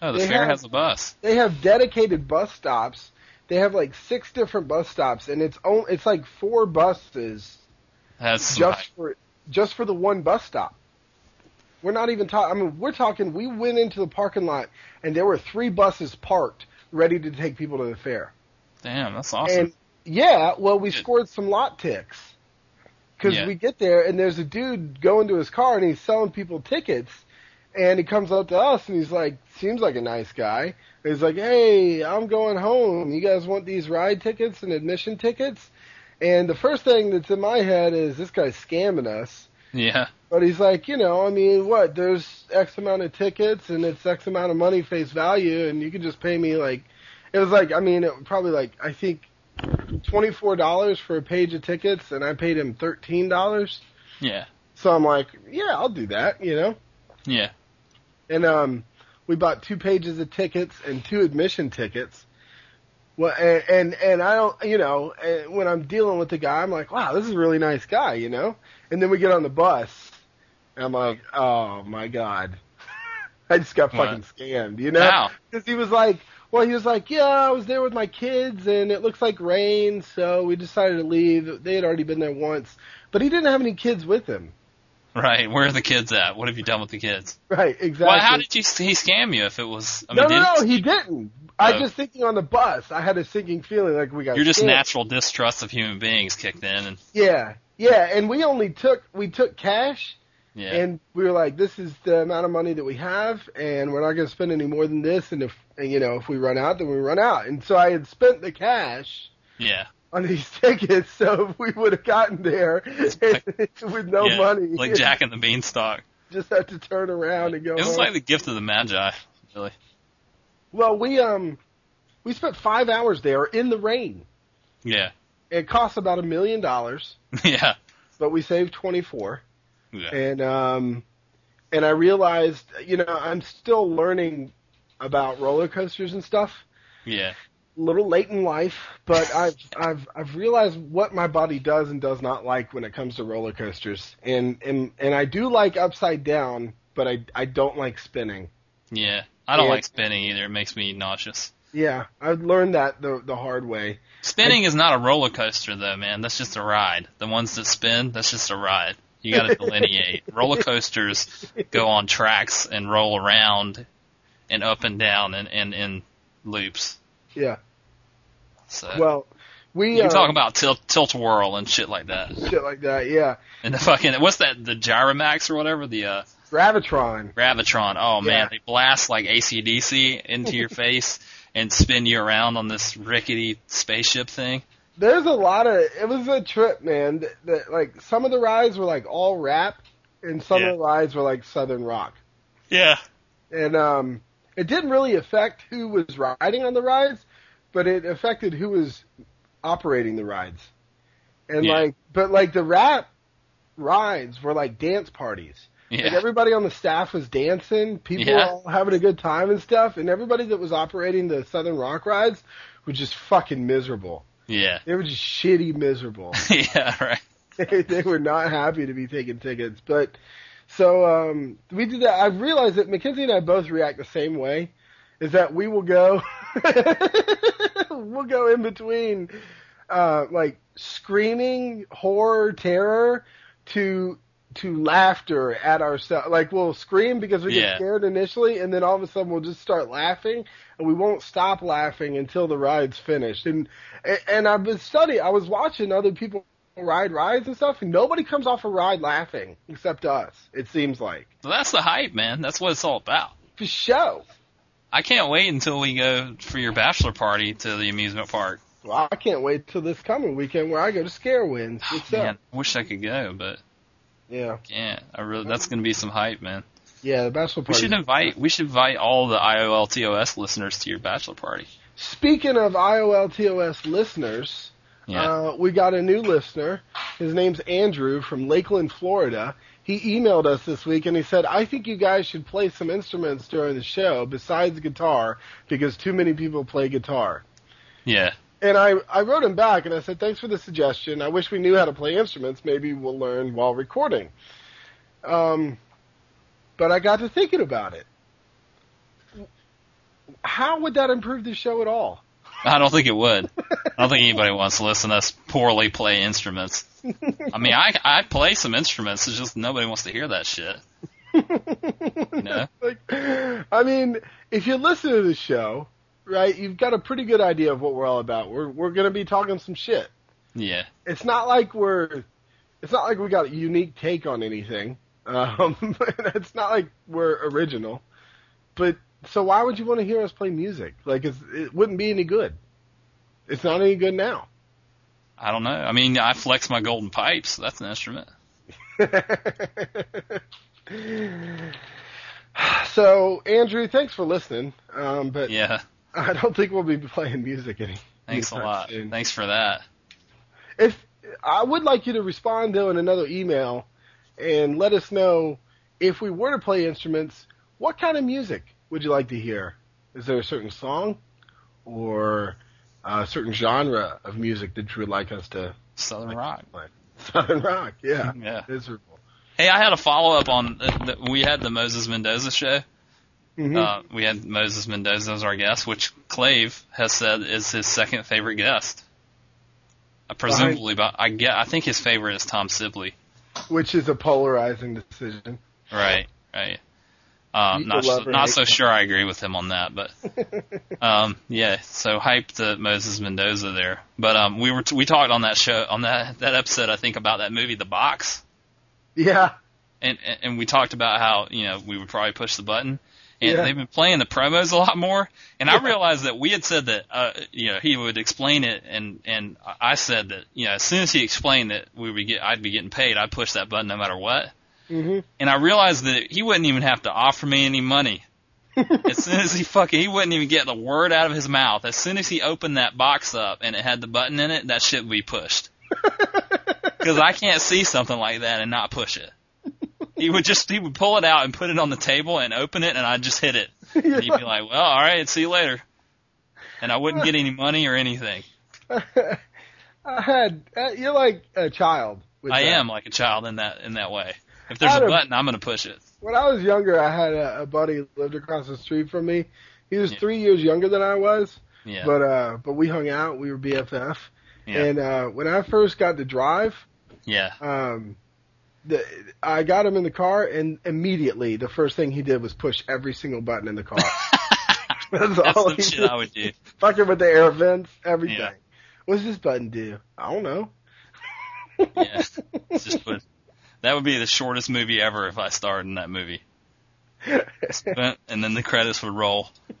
Oh, the they fair have- has a bus. They have dedicated bus stops. They have like six different bus stops, and it's only, it's like four buses That's just hype. for just for the one bus stop. We're not even talking. I mean, we're talking. We went into the parking lot, and there were three buses parked, ready to take people to the fair. Damn, that's awesome. And yeah, well, we scored some lot ticks because Yeah. we get there, and there's a dude going to his car, and he's selling people tickets. And he comes up to us, and he's like, "Seems like a nice guy." And he's like, "Hey, I'm going home. You guys want these ride tickets and admission tickets?" And the first thing that's in my head is this guy's scamming us. Yeah, But he's like, you know, I mean, what? There's X amount of tickets and it's X amount of money face value, and you can just pay me like, it was like, I mean, it probably like I think twenty four dollars for a page of tickets, and I paid him thirteen dollars. yeah, So I'm like, yeah, I'll do that, you know. yeah. And um, we bought two pages of tickets and two admission tickets. Well, and and, and I don't, you know, when I'm dealing with the guy, I'm like, wow, this is a really nice guy, you know. And then we get on the bus, and I'm like, oh my god, I just got What? fucking scammed, you know? Because he was like, well, he was like, yeah, I was there with my kids, and it looks like rain, so we decided to leave. They had already been there once, but he didn't have any kids with him. Right. Where are the kids at? What have you done with the kids? Right, exactly. Well, how did you he scam you if it was? I mean, no, no, no, he didn't. I just thinking on the bus, I had a sinking feeling like we got. You're just scammed. natural distrust of human beings kicked in, and Yeah, yeah, and we only took we took cash, yeah, and we were like, this is the amount of money that we have, and we're not going to spend any more than this. And if and, you know if we run out, then we run out. And so I had spent the cash yeah, on these tickets, so if we would have gotten there with no yeah. money, like Jack and the Beanstalk. just had to turn around and go. It was home. like the gift of the Magi, really. Well, we um we spent five hours there in the rain. Yeah, It cost about a million dollars. yeah, but we saved 24 yeah, and um and I realized you know I'm still learning about roller coasters and stuff. Yeah, a little late in life but I've I've I've realized what my body does and does not like when it comes to roller coasters. And and and I do like upside down but I I don't like spinning. Yeah. I don't Yeah. like spinning either. It makes me nauseous. yeah I've learned that the the hard way Spinning is not a roller coaster, though, man. That's just a ride. The ones that spin, that's just a ride. You got to delineate. roller coasters go on tracks and roll around and up and down and and in loops. yeah So well we you uh, talk about tilt tilt whirl and shit like that. shit like that yeah And the fucking what's that? The Gyromax or whatever? The uh, Gravitron Gravitron. Oh man, Yeah. they blast like ACDC into your face and spin you around on this rickety spaceship thing. There's a lot of. It was a trip, man. That, that like some of the rides were like all rap, and some Yeah. of the rides were like southern rock. Yeah. And um, it didn't really affect who was riding on the rides, but it affected who was operating the rides. And Yeah. like, but like the rap rides were like dance parties. Like everybody on the staff was dancing, people Yeah. were all having a good time and stuff, and everybody that was operating the Southern Rock rides was just fucking miserable. Yeah. They were just shitty miserable. yeah. Right. they, they were not happy to be taking tickets. But so um, we did that. I realized that Mackenzie and I both react the same way. Is that we will go, we'll go in between, uh, like screaming horror, terror, to to laughter at ourselves. Like we'll scream because we Yeah. get scared initially, and then all of a sudden we'll just start laughing, and we won't stop laughing until the ride's finished. And and I've been studying. I was watching other people ride rides and stuff, and nobody comes off a ride laughing except us. It seems like So that's the hype, man. That's what it's all about. for show. I can't wait until we go for your bachelor party to the amusement park. Well, I can't wait till this coming weekend where I go to SCarowinds. What's ah, uh, Man, up? I wish I could go, but Yeah, can't. I really that's gonna be some hype, man. yeah. The bachelor party. We should invite we should invite all the IOLTOS listeners to your bachelor party. Speaking of IOLTOS listeners, Yeah. uh, we got a new listener. His name's Andrew from Lakeland, Florida. he emailed us this week and he said, I think you guys should play some instruments during the show besides guitar because too many people play guitar. Yeah. And I, I wrote him back and I said, thanks for the suggestion. I wish we knew how to play instruments. Maybe we'll learn while recording. Um, but I got to thinking about it. How would that improve the show at all? I don't think it would. I don't think anybody wants to listen to us poorly play instruments. I mean, I I play some instruments. It's just nobody wants to hear that shit. You know? like, I mean, if you listen to the show, right, you've got a pretty good idea of what we're all about. We're we're gonna be talking some shit. Yeah. It's not like we're, it's not like we got a unique take on anything. Um, it's not like we're original. But so why would you want to hear us play music? Like it's, it wouldn't be any good. It's not any good now. I don't know. I mean, I flex my golden pipes. That's an instrument. so Andrew, thanks for listening. Um, but Yeah. I don't think we'll be playing music any. Thanks a lot. soon. Thanks for that. If I would like you to respond though in another email and let us know if we were to play instruments, what kind of music would you like to hear? Is there a certain song or a certain genre of music that you would like us to Southern rock. play? Southern rock, yeah. Yeah. Miserable. Hey, I had a follow up on the, the, we had the Moses Mendoza show. Mhm. Uh, we had Moses Mendoza as our guest, which Clave has said is his second favorite guest. Uh, presumably, but I get I think his favorite is Tom Sibley. Which is a polarizing decision. Right, right. Um, not or not so sure I agree with him on that, but um, yeah. So hyped uh, Moses Mendoza there, but um, we were t- we talked on that show on that that episode I think about that movie The Box, Yeah. and and- and we talked about how you know we would probably push the button. And Yeah. they've been playing the promos a lot more, and I realized that we had said that uh, you know he would explain it, and and I said that you know as soon as he explained that we would get I'd be getting paid, I'd push that button no matter what. hmm And I realized that he wouldn't even have to offer me any money. as soon as he fucking, he wouldn't even get the word out of his mouth. As soon as he opened that box up and it had the button in it, that shit would be pushed. Because I can't see something like that and not push it. He would just, he would pull it out and put it on the table and open it and I'd just hit it. And he'd be like, well, alright, see you later. And I wouldn't get any money or anything. I had uh, you're like a child. With I that. am like a child in that, in that way. If there's Out a button, I'm gonna push it. When I was younger, I had a, a buddy lived across the street from me. He was Yeah. three years younger than I was, Yeah. but uh, but we hung out. We were BFF. Yeah. And uh, when I first got to drive, yeah. um, the, I got him in the car, and immediately the first thing he did was push every single button in the car. That's, That's all the he shit did. I would do. Fucking with the air vents, everything. Yeah. What's this button do? I don't know. Yeah. Just put, that would be the shortest movie ever if I starred in that movie. And then the credits would roll.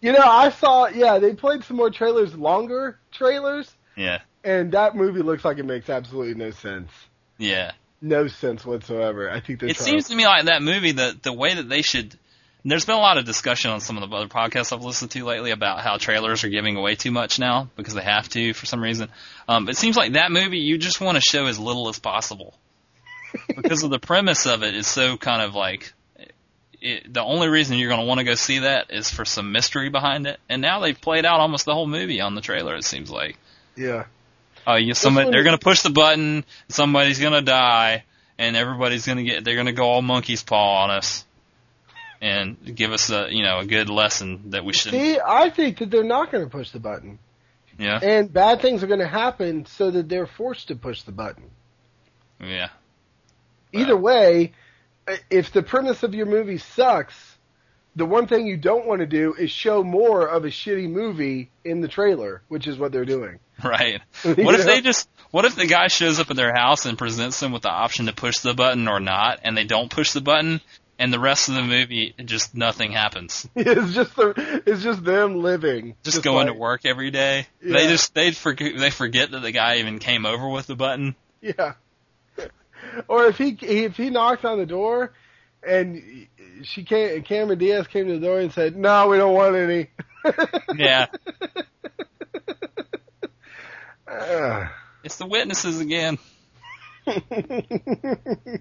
you know, I saw. Yeah, they played some more trailers, longer trailers, Yeah. And that movie looks like it makes absolutely no sense. Yeah. No sense whatsoever. I think It trying seems to me like that movie, the the way that they should. There's been a lot of discussion on some of the other podcasts I've listened to lately about how trailers are giving away too much now because they have to for some reason. Um, it seems like that movie you just want to show as little as possible because of the premise of it is so kind of like it, the only reason you're going to want to go see that is for some mystery behind it. And now they've played out almost the whole movie on the trailer. It seems like. Yeah. Oh, you somebody one they're gonna push the button, somebody's gonna die, and everybody's gonna get they're gonna go all monkey's paw on us, and give us a you know a good lesson that we should. See, I think that they're not going to push the button, Yeah, and bad things are going to happen so that they're forced to push the button. yeah, Either way, if the premise of your movie sucks, the one thing you don't want to do is show more of a shitty movie in the trailer, which is what they're doing. right. What if they just what if the guy shows up at their house and presents them with the option to push the button or not, and they don't push the button, and the rest of the movie just nothing happens. It's just the, it's just them living, Just, going like- to work every day. They just they forget they forget that the guy even came over with the button. Yeah. Or if he if he knocks on the door, and she came, Cameron Diaz came to the door and said, "No, we don't want any." Yeah. It's the witnesses again.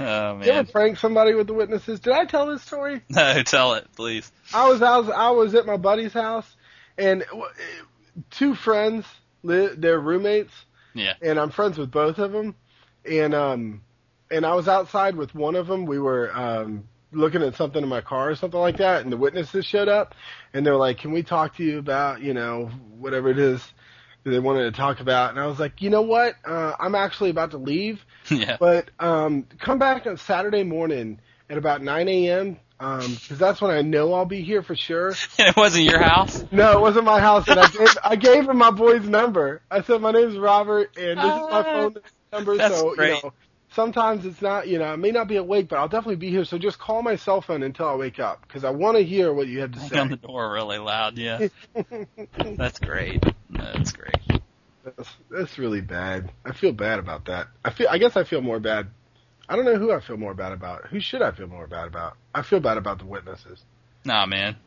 Oh You ever prank somebody with the witnesses? Did I tell this story? No, tell it, please. I was I was I was at my buddy's house, and two friends, they're roommates, Yeah. and I'm friends with both of them, and um, and I was outside with one of them. We were um looking at something in my car or something like that, and the witnesses showed up, and they were like, "Can we talk to you about you know whatever it is?" That They wanted to talk about, and I was like, you know what? Uh, I'm actually about to leave, Yeah. but um, come back on Saturday morning at about 9 a.m. because that's when I know I'll be here for sure. And it wasn't your house. No, it wasn't my house, and I gave, I gave him my boy's number. I said my name's Robert, and this is my phone number. That's so great. you know, sometimes it's not, you know, I may not be awake, but I'll definitely be here. So just call my cell phone until I wake up because I want to hear what you have to Bang say. on the door really loud. Yeah. That's great. That's great. That's, that's really bad. I feel bad about that. I feel. I guess I feel more bad. I don't know who I feel more bad about. Who should I feel more bad about? I feel bad about the witnesses. Nah, man.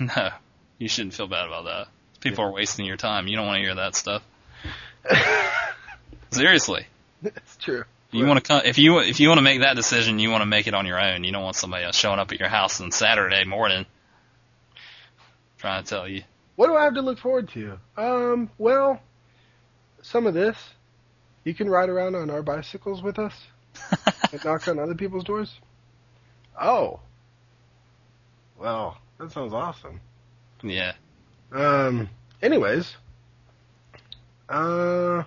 No, you shouldn't feel bad about that. People are wasting your time. You don't want to hear that stuff. Seriously. it's true. You want to come if you if you want to make that decision, you want to make it on your own. You don't want somebody else showing up at your house on Saturday morning trying to tell you. What do I have to look forward to? Um, well, some of this. You can ride around on our bicycles with us and knock on other people's doors. Oh. Well, that sounds awesome. Yeah. Um. Anyways. Uh.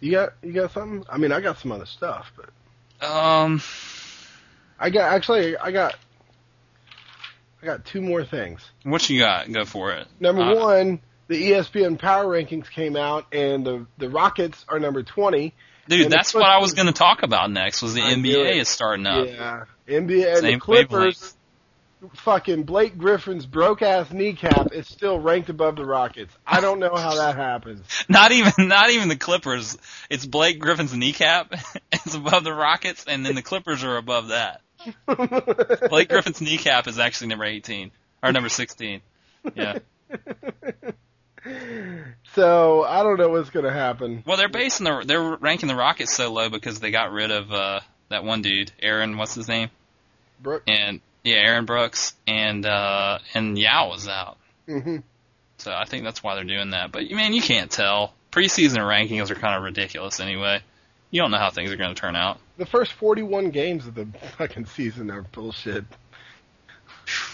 You got you got something? I mean, I got some other stuff, but Um. I got actually I got I got two more things. What you got? Go for it. Number Uh, one, the ESPN Power Rankings came out, and the the Rockets are number twenty. Dude, that's what I was going to talk about next. Was the I NBA is starting up? Yeah, NBA and Same the Clippers. wavelength. Fucking Blake Griffin's broke ass kneecap is still ranked above the Rockets. I don't know how that happens. Not even not even the Clippers. It's Blake Griffin's kneecap. it's above the Rockets, and then the Clippers are above that. Blake Griffin's kneecap is actually number 18 or number 16. Yeah. so I don't know what's gonna happen. Well, they're basing the they're ranking the Rockets so low because they got rid of uh that one dude, Aaron. What's his name? Brooke. And yeah, Aaron Brooks and uh and Yao was out. hmm So I think that's why they're doing that. But man, you can't tell. Preseason rankings are kind of ridiculous anyway. You don't know how things are going to turn out. The first 41 games of the fucking season are bullshit.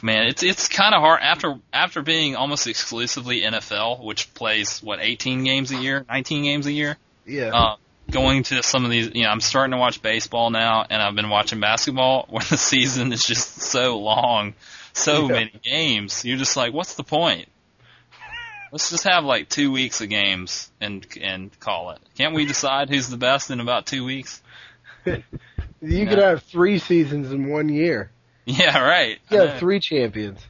Man, it's it's kind of hard after after being almost exclusively NFL, which plays what 18 games a year, 19 games a year. Yeah. Uh, going to some of these, you know, I'm starting to watch baseball now, and I've been watching basketball where the season is just so long, so Yeah. many games. You're just like, what's the point? Let's just have like two weeks of games and and call it. Can't we decide who's the best in about two weeks? you could yeah. have three seasons in one year. Yeah, right. Have three champions.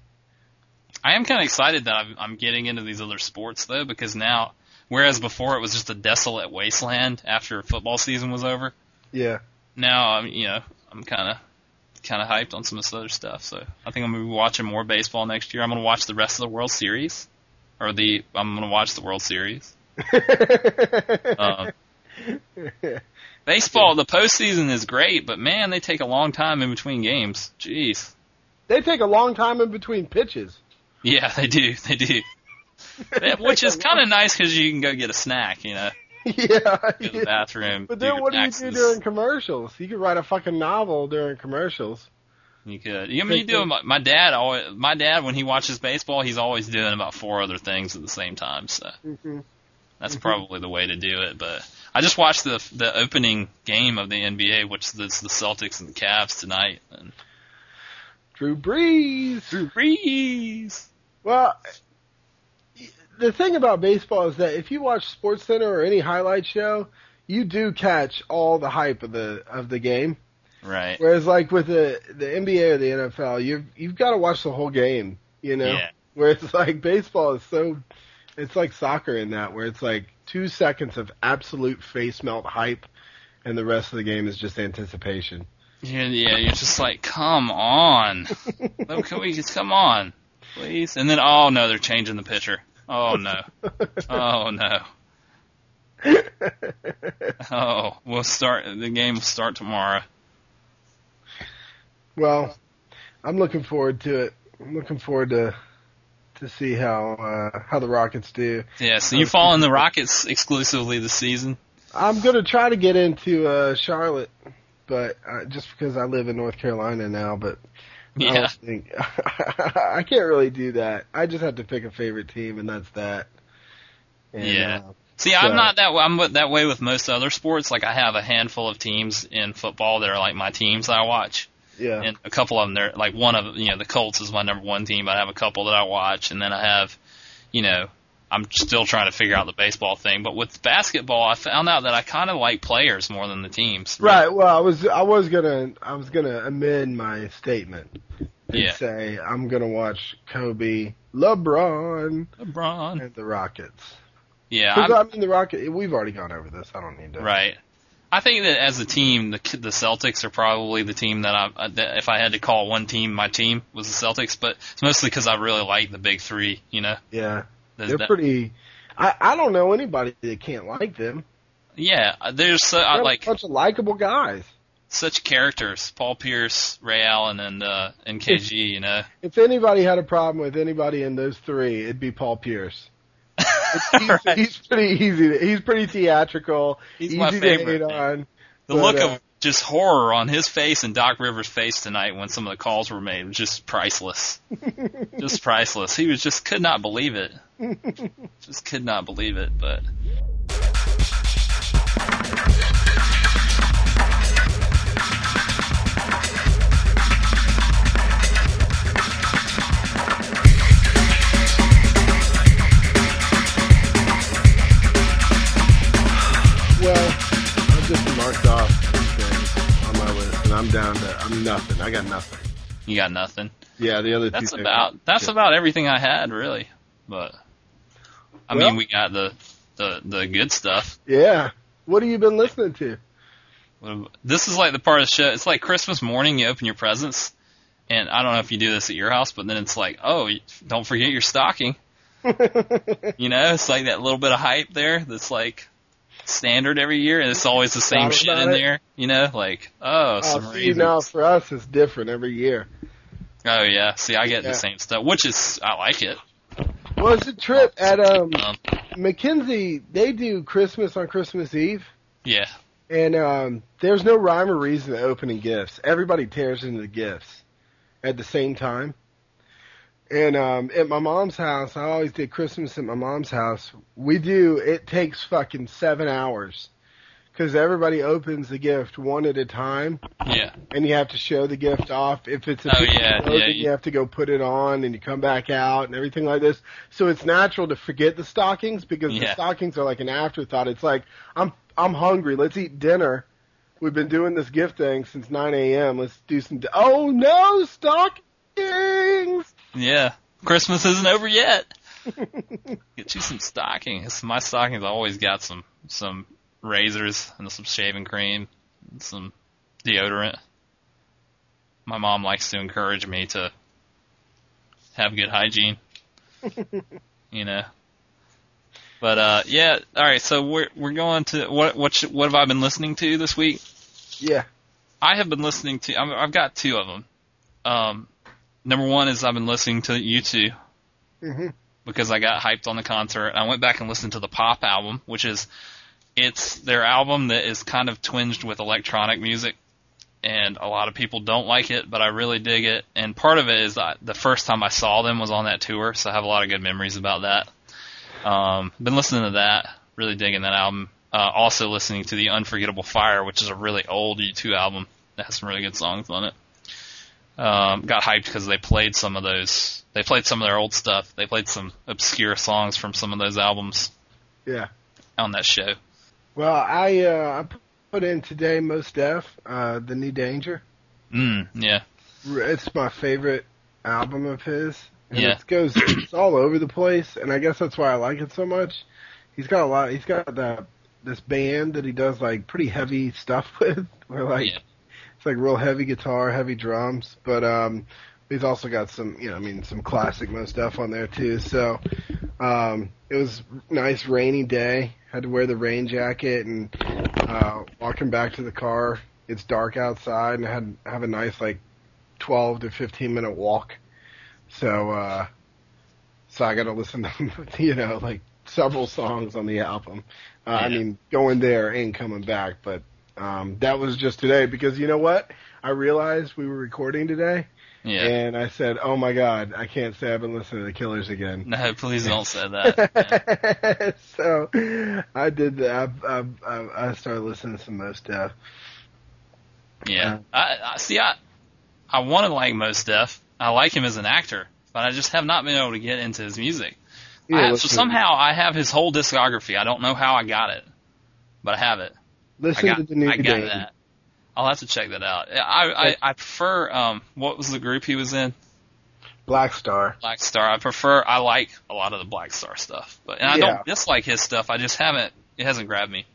I am kind of excited that I'm, I'm getting into these other sports though, because now, whereas before it was just a desolate wasteland after football season was over, Yeah. now I'm you know I'm kind of kind of hyped on some of this other stuff. So I think I'm gonna be watching more baseball next year. I'm gonna watch the rest of the World Series, or the I'm gonna watch the World Series. Um, baseball, the postseason is great, but man, they take a long time in between games. Jeez. they take a long time in between pitches. Yeah, they do. They do. Which is kind of nice because you can go get a snack, you know, yeah. go to the bathroom. But then what do you do during commercials? You could write a fucking novel during commercials. You could. I mean, you do. My, my dad always. My dad, when he watches baseball, he's always doing about four other things at the same time. So hmm that's Mhm. probably the way to do it. But I just watched the the opening game of the NBA, which is the Celtics and the Cavs tonight. And Drew Brees. Drew Brees. Well, the thing about baseball is that if you watch Sports Center or any highlight show, you do catch all the hype of the of the game. Right. Whereas, like with the the NBA or the NFL, you've you've got to watch the whole game. You know, Yeah. where it's like baseball is so, it's like soccer in that where it's like two seconds of absolute face melt hype, and the rest of the game is just anticipation. Yeah, yeah. You're just like, come on. Can we just come on, please? And then, oh no, they're changing the pitcher. Oh no. Oh no. oh, we'll start. The game will start tomorrow. Well, I'm looking forward to it. I'm looking forward to to see how uh, how the Rockets do. Yeah, so you following the Rockets exclusively this season? I'm gonna try to get into uh, Charlotte, but uh, just because I live in North Carolina now, but Yeah. I, think, I can't really do that. I just have to pick a favorite team, and that's that. And, Yeah. uh, See, So- I'm not that way. I'm that way with most other sports. Like I have a handful of teams in football that are like my teams that I watch, yeah. and a couple of them they're like one of you know the Colts is my number one team. But I have a couple that I watch, and then I have, you know, I'm still trying to figure out the baseball thing. But with basketball, I found out that I kind of like players more than the teams. Right. Well, I was I was gonna I was gonna amend my statement and Yeah. say I'm gonna watch Kobe, LeBron, LeBron. and the Rockets. Yeah, 'Cause, I'm- I mean the Rocket. We've already gone over this. I don't need to. Right. I think that as a team, the the Celtics are probably the team that I, uh, that if I had to call one team my team was the Celtics, but it's mostly because I really like the big three. You know, Yeah. The- They're that- pretty. I I don't know anybody that can't like them. yeah. There's so, I They're like a bunch of likable guys. Such characters: Paul Pierce, Ray Allen, and uh, and KG. You know, If anybody had a problem with anybody in those three, it'd be Paul Pierce. he's, Right. he's pretty easy. To, he's pretty theatrical. He's easy my favorite, man. on. the But, look uh, of just horror on his face and Doc Rivers' face tonight when some of the calls were made was just priceless. just priceless. He was just could not believe it. just could not believe it. But I'm down to I'm nothing. I got nothing. you got nothing. Yeah, the other That's about that's about everything I had really. But I Well- mean, we got the the the good stuff. Yeah. What have you been listening to? This is like the part of the show. It's like Christmas morning. You open your presents, and I don't know if you do this at your house, but then it's like, oh, don't forget your stocking. You know, it's like that little bit of hype there. That's like standard every year, and it's always the same shit in it? there. You know, like oh, Oh, some see, raisins. now for us, it's different every year. Oh yeah, see, I get Yeah. the same stuff, which is I like it. Well, it's a trip at um Um, Mackenzie. They do Christmas on Christmas Eve, yeah, and um there's no rhyme or reason to opening gifts. Everybody tears into the gifts at the same time. And um at my mom's house, I always did Christmas at my mom's house. We do. It takes fucking seven hours because everybody opens the gift one at a time. yeah, and you have to show the gift off. If it's a Oh, yeah, photo, yeah, you- you have to go put it on, and you come back out, and everything like this. So it's natural to forget the stockings because the stockings are like an afterthought. It's like I'm I'm hungry. Let's eat dinner. We've been doing this gift thing since 9 a.m. Let's do some. Di- oh no, stockings! Yeah. Christmas isn't over yet. Get you some stockings. My stockings always got some some razors and some shaving cream, and some deodorant. My mom likes to encourage me to have good hygiene. you know. But uh yeah, all right, so we're we're going to what what sh- what have I been listening to this week? Yeah, I have been listening to I'm, I've got two of them. Um number one is I've been listening to U2 hmm because I got hyped on the concert. I went back and listened to the Pop album, which is it's their album that is kind of twinged with electronic music, and a lot of people don't like it, but I really dig it. And part of it is that the first time I saw them was on that tour, so I have a lot of good memories about that. Um, been listening to that, really digging that album. Uh, also listening to the Unforgettable Fire, which is a really old U2 album that has some really good songs on it. Um, got hyped because they played some of those. They played some of their old stuff. They played some obscure songs from some of those albums yeah. on that show. Well, I uh, I put in today Mos Def, uh, the New Danger. Mm, yeah. It's my favorite album of his. And Yeah. It goes it's all over the place and I guess that's why I like it so much. He's got a lot he's got that this band that he does like pretty heavy stuff with where like Yeah. It's like real heavy guitar, heavy drums, but um he's also got some you know, I mean some classic Mos stuff on there too. So Um, it was nice rainy day. Had to wear the rain jacket and uh, walking back to the car. It's dark outside and I had have a nice like twelve to fifteen minute walk. So uh, so I got to listen to you know like several songs on the album. Uh, yeah. I mean, going there and coming back, but um, that was just today because you know what? I realized we were recording today. Yeah. And I said, "Oh my God, I can't say I've been listening to the Killers again." No, please don't say that. so I did that. I, I, I, started listening to some Mos Def. Yeah, uh, I, I see. I I want to like Mos Def. I like him as an actor, but I just have not been able to get into his music. Yeah, I, so somehow I have his whole discography. I don't know how I got it, but I have it. Listen got, to the new I got that. I'll have to check that out. I I, I prefer um what was the group he was in? Black Star. Black Star. I prefer. I like a lot of the Black Star stuff, but and I yeah. don't dislike his stuff. I just haven't. It hasn't grabbed me.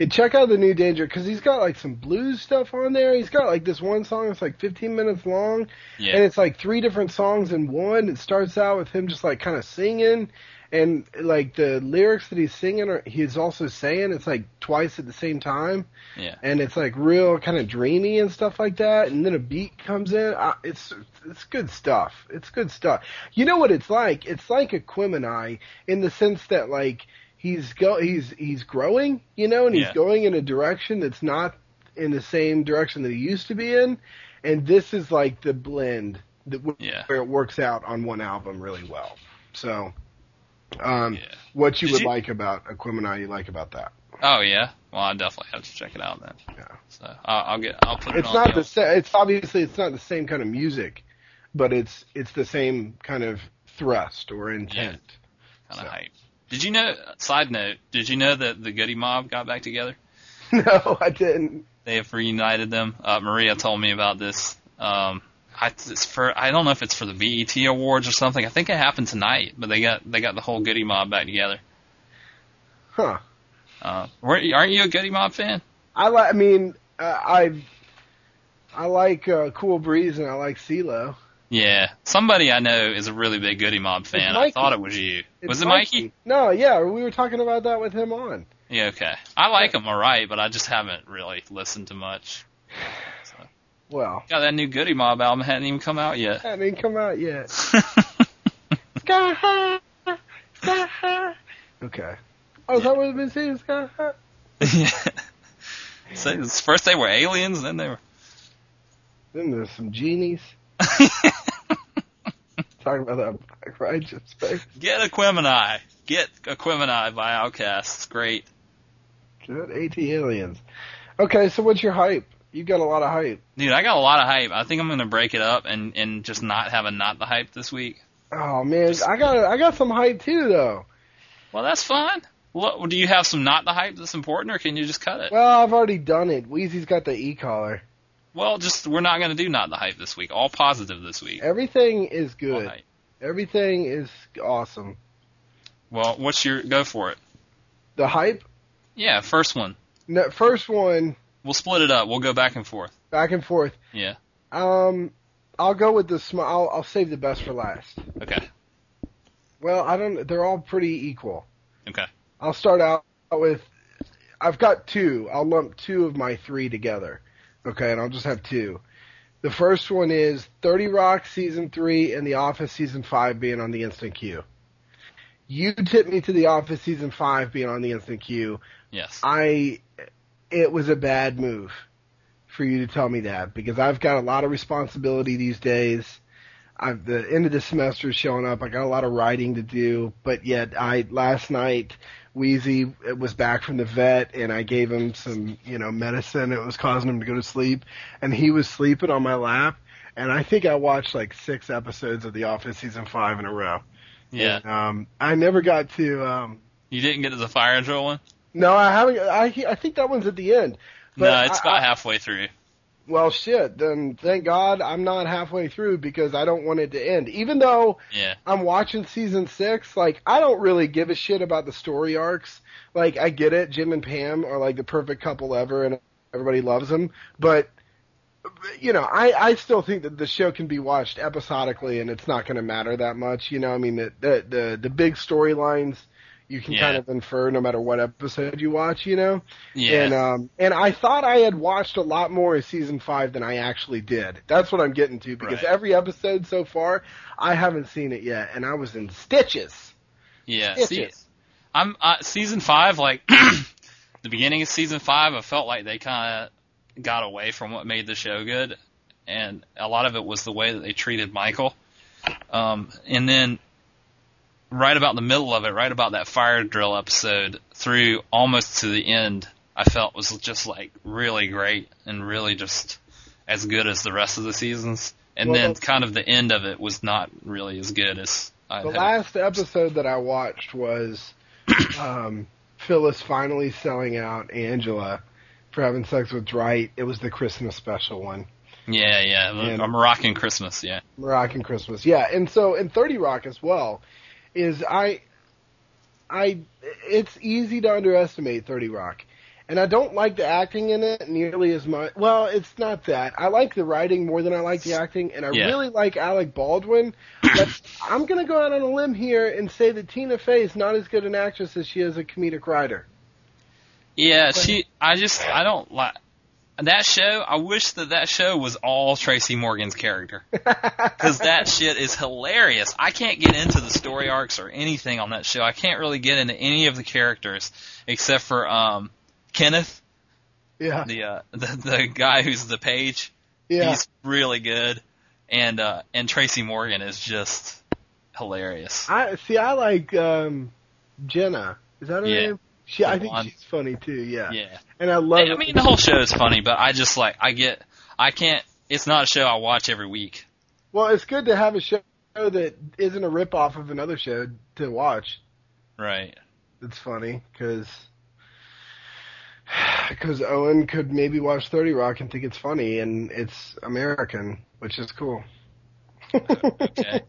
And check out the new Danger because he's got like some blues stuff on there. He's got like this one song that's like 15 minutes long, yeah. and it's like three different songs in one. It starts out with him just like kind of singing, and like the lyrics that he's singing, are, he's also saying it's like twice at the same time. Yeah, and it's like real kind of dreamy and stuff like that. And then a beat comes in. Uh, it's it's good stuff. It's good stuff. You know what it's like? It's like Aquemini in the sense that like he's go he's he's growing, you know, and he's yeah. going in a direction that's not in the same direction that he used to be in. And this is like the blend that yeah. where it works out on one album really well. So, um, yeah. what you Did would you... like about Aquemini, you like about that? Oh yeah, well I definitely have to check it out then. Yeah. So I'll, I'll get I'll put it. On. It's not the. It's obviously it's not the same kind of music, but it's it's the same kind of thrust or intent. Yeah. Kind of so. hype. Did you know? Side note: Did you know that the Goodie Mob got back together? No, I didn't. They have reunited them. Uh, Maria told me about this. Um, I, it's for I don't know if it's for the BET Awards or something. I think it happened tonight, but they got they got the whole Goodie Mob back together. Huh. Uh, aren't you a Goodie Mob fan? I like. I mean, uh, I I like uh, Cool Breeze and I like CeeLo. Yeah, somebody I know is a really big Goodie Mob fan. I thought it was you. It's was it Mikey? Mikey? No, yeah, we were talking about that with him on. Yeah, okay. I like him alright, but I just haven't really listened to much. Well, got that new Goodie Mob album hadn't even come out yet. Hadn't even come out yet. Sky high, sky high. Okay. Oh, yeah. that what they've been saying? Sky high. yeah. So first they were aliens, then they were. Then there's some genies. Talking about that black righteous space. Get Aquemini. Get Aquemini by OutKast. It's great. Good AT aliens. Okay, so what's your hype? You got a lot of hype. Dude, I got a lot of hype. I think I'm gonna break it up and and just not have a not the hype this week. Oh man, just, I got I got some hype too though. Well, that's fine. What, do you have some not the hype that's important, or can you just cut it? Well, I've already done it. Wheezy's got the e collar. Well, just we're not going to do not the hype this week. All positive this week. Everything is good. Everything is awesome. Well, what's your go for it? The hype? Yeah, first one. No, first one. We'll split it up. We'll go back and forth. Back and forth. Yeah. Um, I'll go with the small. I'll, I'll save the best for last. Okay. Well, I don't. They're all pretty equal. Okay. I'll start out with. I've got two. I'll lump two of my three together. Okay, and I'll just have two. The first one is 30 Rock season three and The Office season five being on the instant queue. You tipped me to The Office season five being on the instant queue. Yes. I, it was a bad move for you to tell me that because I've got a lot of responsibility these days. I've, the end of the semester is showing up. I got a lot of writing to do, but yet I last night Wheezy was back from the vet, and I gave him some, you know, medicine. It was causing him to go to sleep, and he was sleeping on my lap. And I think I watched like six episodes of The Office season five in a row. Yeah. And, um, I never got to. Um, you didn't get to the fire drill one. No, I haven't. I I think that one's at the end. But no, it's about I, halfway through. Well, shit. Then thank God I'm not halfway through because I don't want it to end. Even though yeah. I'm watching season six, like I don't really give a shit about the story arcs. Like I get it, Jim and Pam are like the perfect couple ever, and everybody loves them. But you know, I, I still think that the show can be watched episodically, and it's not going to matter that much. You know, I mean, the the the, the big storylines you can Yeah. kind of infer no matter what episode you watch. You know, Yeah. and um, and I thought I had watched a lot more of season five than I actually did. That's what I'm getting to because Right. every episode so far, I haven't seen it yet, and I was in stitches. yeah. See, Stitches. I'm uh, season five. Like the beginning of season five, I felt like they kind of got away from what made the show good, and a lot of it was the way that they treated Michael. Um, and then right about the middle of it, right about that fire drill episode through almost to the end, I felt was just like really great and really just as good as the rest of the seasons. And Well, then kind of the end of it was not really as good as I The last episode that I watched was um, Phyllis finally selling out Angela for having sex with Dwight. It was the Christmas special one, Yeah, yeah, And- a Moroccan Christmas. Yeah, Moroccan Christmas. Yeah, and so in Thirty Rock as well is I, I it's easy to underestimate Thirty Rock. And I don't like the acting in it nearly as much. Well, it's not that. I like the writing more than I like the acting, and I Yeah. really like Alec Baldwin. But I'm going to go out on a limb here and say that Tina Fey is not as good an actress as she is a comedic writer. yeah. She, I just, I don't like that show. I wish that that show was all Tracy Morgan's character because that shit is hilarious. I can't get into the story arcs or anything on that show. I can't really get into any of the characters except for um Kenneth, Yeah, the uh, the the guy who's the page. yeah. He's really good, and uh, and Tracy Morgan is just hilarious. I see. I like um, Jenna. Is that her Yeah. name? She, I think she's funny too. Yeah, Yeah. And I love. I mean, the whole show is funny, but I just like I get I can't. It's not a show I watch every week. Well, it's good to have a show that isn't a rip off of another show to watch. Right. It's funny because because Owen could maybe watch Thirty Rock and think it's funny, and it's American, which is cool. Okay.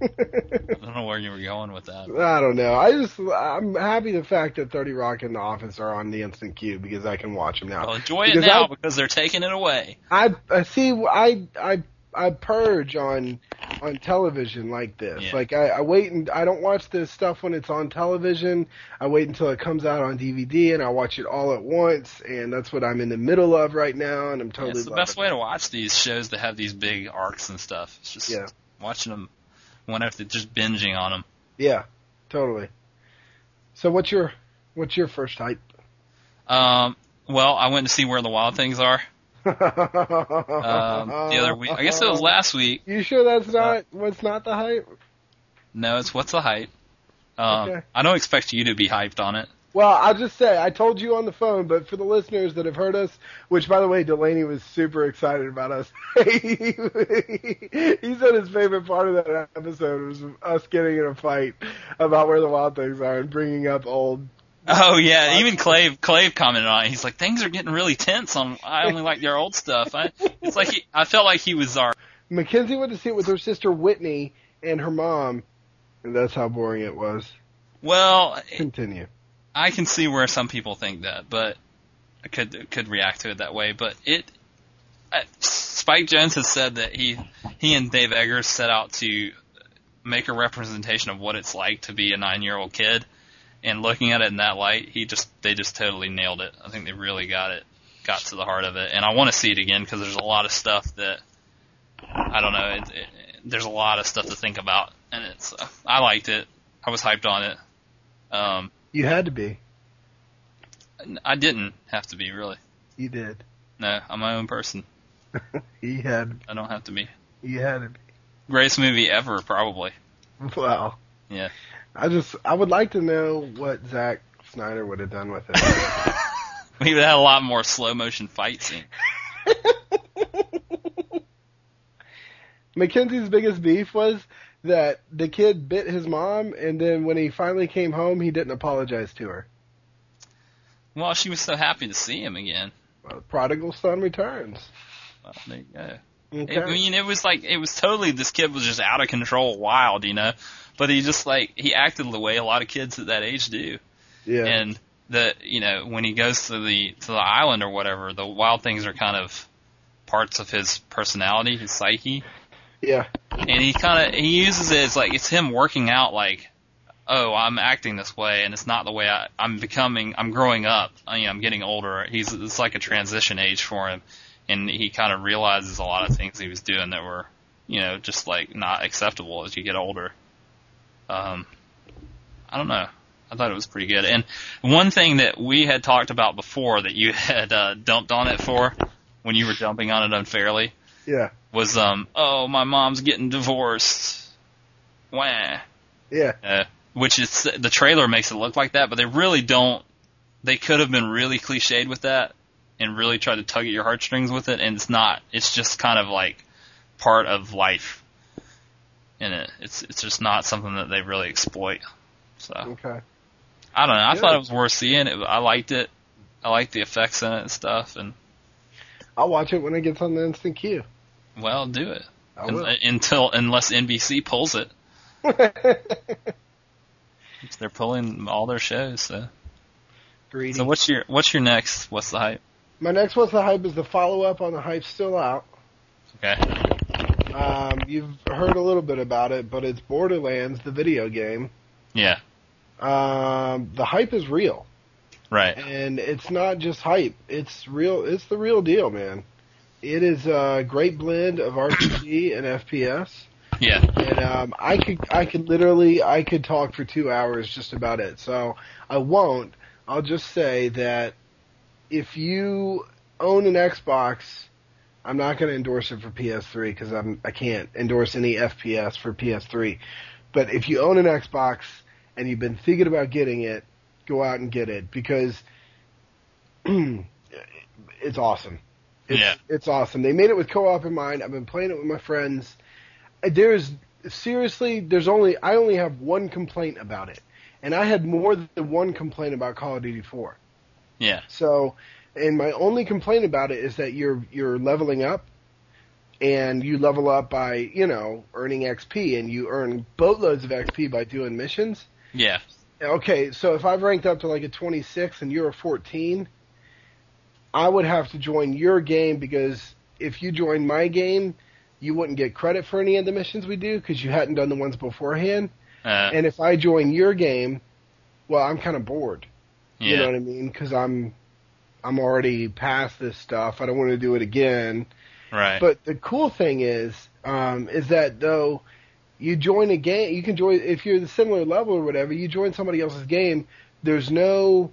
I don't know where you were going with that. I don't know. I just I'm happy the fact that Thirty Rock and The Office are on the instant queue because I can watch them now. Well, enjoy it now I- because they're taking it away. I, I see. I I I purge on on television like this. Yeah. Like I, I wait and I don't watch this stuff when it's on television. I wait until it comes out on DVD and I watch it all at once. And that's what I'm in the middle of right now. And I'm Yeah, totally. it's the best way to watch these shows that have these big arcs and stuff. It's just Yeah. watching them whenever they're just binging on them. Yeah, totally. So what's your what's your first hype? Um, well, I went to see where the wild things are um, the other week. I guess it was last week. You sure that's not what's not the hype? No, it's what's the hype. Um, Okay. I don't expect you to be hyped on it. Well, I'll just say I told you on the phone, but for the listeners that have heard us, which by the way, Delaney was super excited about us. he said his favorite part of that episode was us getting in a fight about where the wild things are and bringing up old. Oh yeah, even Clave Clave commented on it. He's like, things are getting really tense on. I only like your old stuff. I, it's like he, I felt like he was our. Mackenzie went to see it with her sister Whitney and her mom, and that's how boring it was. Well, Continue. I can see where some people think that, but I could could react to it that way. But it, uh, Spike Jonze has said that he he and Dave Eggers set out to make a representation of what it's like to be a nine year old kid, and looking at it in that light, he just they just totally nailed it. I think they really got it, got to the heart of it, and I want to see it again because there's a lot of stuff that I don't know. It, it, there's a lot of stuff to think about, and it's uh, I liked it. I was hyped on it. Um, You had to be. I didn't have to be really. You did. No, I'm my own person. he had. I don't have to be. You had to be. Greatest movie ever, probably. Wow. Yeah. I just I would like to know what Zack Snyder would have done with it. We would have had a lot more slow motion fight scene. Mackenzie's biggest beef was that the kid bit his mom, and then when he finally came home, he didn't apologize to her. Well, she was so happy to see him again. Well, prodigal son returns. Well, there you go. Okay. I mean, it was like it was totally this kid was just out of control, wild, you know. But he just like he acted the way a lot of kids at that age do. yeah. And the you know when he goes to the to the island or whatever, the wild things are kind of parts of his personality, his psyche. Yeah. And he kind of he uses it as like it's him working out like, oh, I'm acting this way, and it's not the way I, I'm becoming. I'm growing up. I mean, I'm getting older. He's it's like a transition age for him, and he kind of realizes a lot of things he was doing that were, you know, just like not acceptable as you get older. Um, I don't know. I thought it was pretty good. And one thing that we had talked about before that you had uh, dumped on it for when you were dumping on it unfairly Yeah. was um oh my mom's getting divorced. Wah. Yeah. Uh, which is the trailer makes it look like that, but they really don't. They could have been really cliched with that and really tried to tug at your heartstrings with it, and it's not. It's just kind of like part of life in it. It's it's just not something that they really exploit. So Okay. I don't know. I Yeah. thought it was worth seeing. It, I liked it. I liked the effects in it and stuff. And I'll watch it when it gets on the instant queue. Well, do it I Un- will. until unless NBC pulls it. They're pulling all their shows. So. Greedy. So what's your what's your next? What's the hype? My next What's the Hype is the follow up on the Hype Still Out. Okay. Um, you've heard a little bit about it, but it's Borderlands, the video game. Yeah. Um, the hype is real, Right. and it's not just hype. It's real. It's the real deal, man. It is a great blend of RPG and FPS, Yeah. and um, I could I could literally I could talk for two hours just about it. So I won't. I'll just say that if you own an Xbox, I'm not going to endorse it for PS3 because I'm I can't endorse any FPS for PS3. But if you own an Xbox and you've been thinking about getting it, go out and get it because it's awesome. It's, Yeah. it's awesome. They made it with co-op in mind. I've been playing it with my friends. There's seriously, there's only I only have one complaint about it, and I had more than one complaint about Call of Duty 4. Yeah. So, and my only complaint about it is that you're you're leveling up, and you level up by you know earning XP, and you earn boatloads of XP by doing missions. Yeah. Okay, so if I've ranked up to like a 26 and you're a 14, I would have to join your game because if you join my game, you wouldn't get credit for any of the missions we do because you hadn't done the ones beforehand. Uh, And if I join your game, well, I'm kind of bored. yeah. You know what I mean? Because I'm I'm already past this stuff. I don't want to do it again. right. But the cool thing is, um, is that though you join a game, you can join if you're the similar level or whatever. You join somebody else's game. There's no,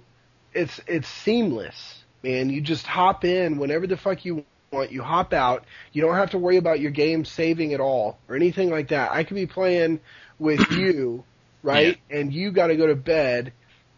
it's it's seamless, man. You just hop in whenever the fuck you want. You hop out. You don't have to worry about your game saving at all or anything like that. I could be playing with you, right? And you got to go to bed.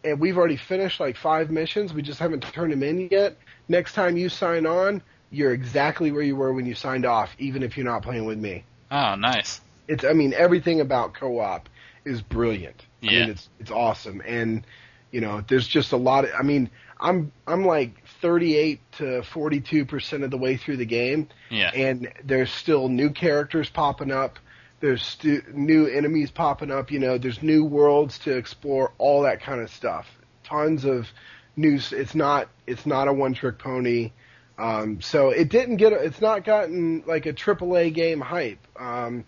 And we've already finished like five missions. We just haven't turned them in yet. Next time you sign on, you're exactly where you were when you signed off, even if you're not playing with me. oh, nice. It's, I mean, everything about co-op is brilliant. I Yeah. mean, it's it's awesome, and you know, there's just a lot. Of, I mean, I'm I'm like 38 to 42 percent of the way through the game, Yeah. and there's still new characters popping up. There's stu- new enemies popping up. You know, there's new worlds to explore. All that kind of stuff. Tons of new. It's not. It's not a one-trick pony. Um, so it didn't get. It's not gotten like a AAA game hype. Um,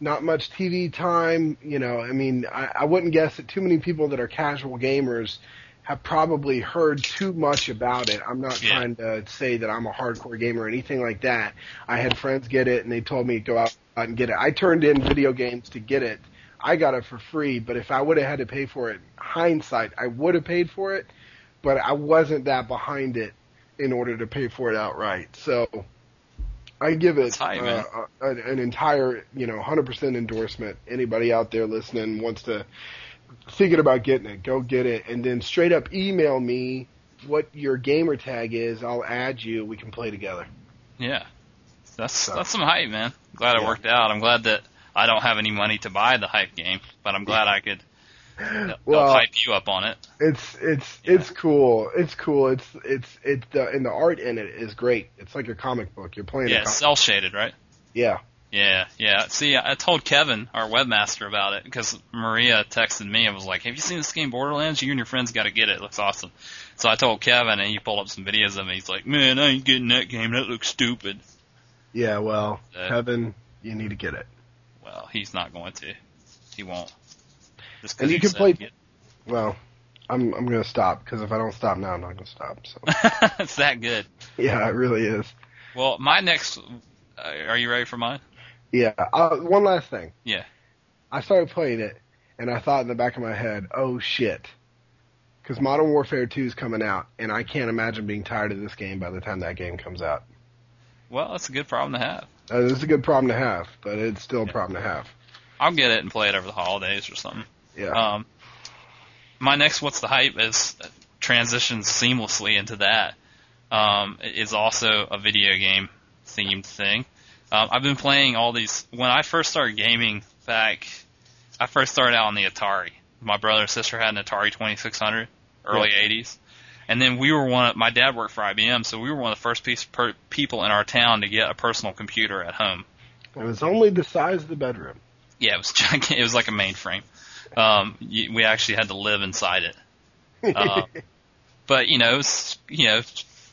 not much TV time. You know, I mean, I, I wouldn't guess that too many people that are casual gamers have probably heard too much about it. I'm not Yeah. trying to say that I'm a hardcore gamer or anything like that. I had friends get it and they told me to go out and get it. I turned in video games to get it. I got it for free, but if I would have had to pay for it, hindsight, I would have paid for it, but I wasn't that behind it in order to pay for it outright. So I give it high, uh, an, an entire, you know, 100% endorsement. Anybody out there listening wants to thinking about getting it, go get it, and then straight up email me what your gamer tag is. I'll add you. We can play together. Yeah. That's So- that's some hype, man. Glad it Yeah. worked out. I'm glad that I don't have any money to buy the hype game, but I'm glad I could help Well, hype you up on it. It's it's Yeah. it's cool. It's cool. It's it's it the and the art in it is great. It's like a comic book. You're playing. Yeah, cell shaded, right? Yeah. Yeah, yeah. See, I told Kevin, our webmaster, about it because Maria texted me and was like, "Have you seen this game Borderlands? You and your friends got to get it. It looks awesome." So I told Kevin, and he pulled up some videos of me. He's like, "Man, I ain't getting that game. That looks stupid." Yeah, well, uh, Kevin, you need to get it. Well, he's not going to. He won't. and you can play. Well, I'm I'm gonna stop because if I don't stop now, I'm not gonna stop. So it's that good. Yeah, it really is. Well, my next. Uh, are you ready for mine? Yeah. Uh, one last thing. Yeah. I started playing it, and I thought in the back of my head, "Oh shit," because Modern Warfare 2 is coming out, and I can't imagine being tired of this game by the time that game comes out. Well, that's a good problem to have. Uh, it's a good problem to have, but it's still a problem to have. I'll get it and play it over the holidays or something. Yeah. Um, my next what's the hype is transitions seamlessly into that. Um, is also a video game themed thing. Um, I've been playing all these. When I first started gaming back, I first started out on the Atari. My brother and sister had an Atari 2600, early yeah. 80s. And then we were one. Of, my dad worked for IBM, so we were one of the first piece, per, people in our town to get a personal computer at home. It was only the size of the bedroom. Yeah, it was gigantic. It was like a mainframe. Um, we actually had to live inside it. Uh, but you know, it was, you know,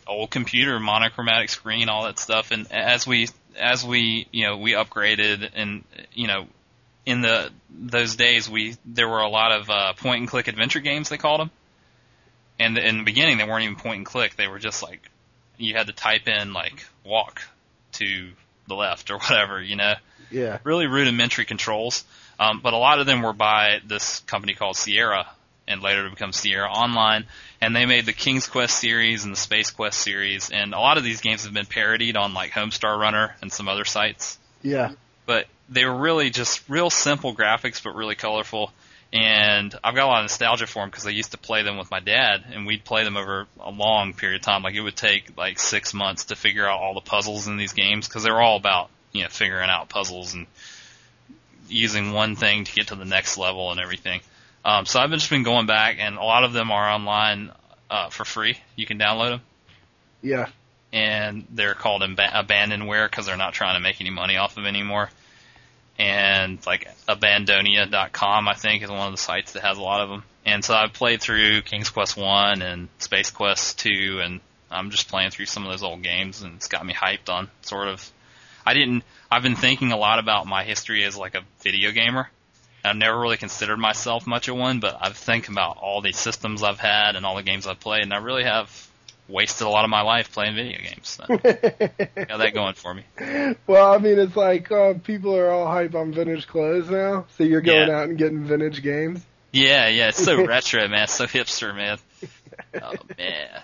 old computer, monochromatic screen, all that stuff. And as we as we you know we upgraded and you know in the those days we there were a lot of uh, point and click adventure games they called them and in the beginning they weren't even point and click they were just like you had to type in like walk to the left or whatever you know? Yeah. Really rudimentary controls. Um, but a lot of them were by this company called Sierra and later to become Sierra Online. And they made the King's Quest series and the Space Quest series. And a lot of these games have been parodied on like Homestar Runner and some other sites. Yeah. But they were really just real simple graphics but really colorful. And I've got a lot of nostalgia for them because I used to play them with my dad, and we'd play them over a long period of time. Like it would take like six months to figure out all the puzzles in these games because they're all about you know figuring out puzzles and using one thing to get to the next level and everything. Um, so I've just been going back, and a lot of them are online uh, for free. You can download them. Yeah. And they're called ab- abandonware because they're not trying to make any money off of anymore and like Abandonia.com, I think, is one of the sites that has a lot of them. And so I've played through King's Quest One and Space Quest Two, and I'm just playing through some of those old games, and it's got me hyped on sort of. I didn't. I've been thinking a lot about my history as like a video gamer. I've never really considered myself much of one, but I've think about all the systems I've had and all the games I've played, and I really have wasted a lot of my life playing video games. So. got that going for me. Well, I mean, it's like uh, people are all hype on vintage clothes now, so you're going yeah. out and getting vintage games. Yeah, yeah, it's so retro, man. It's so hipster, man. Oh man.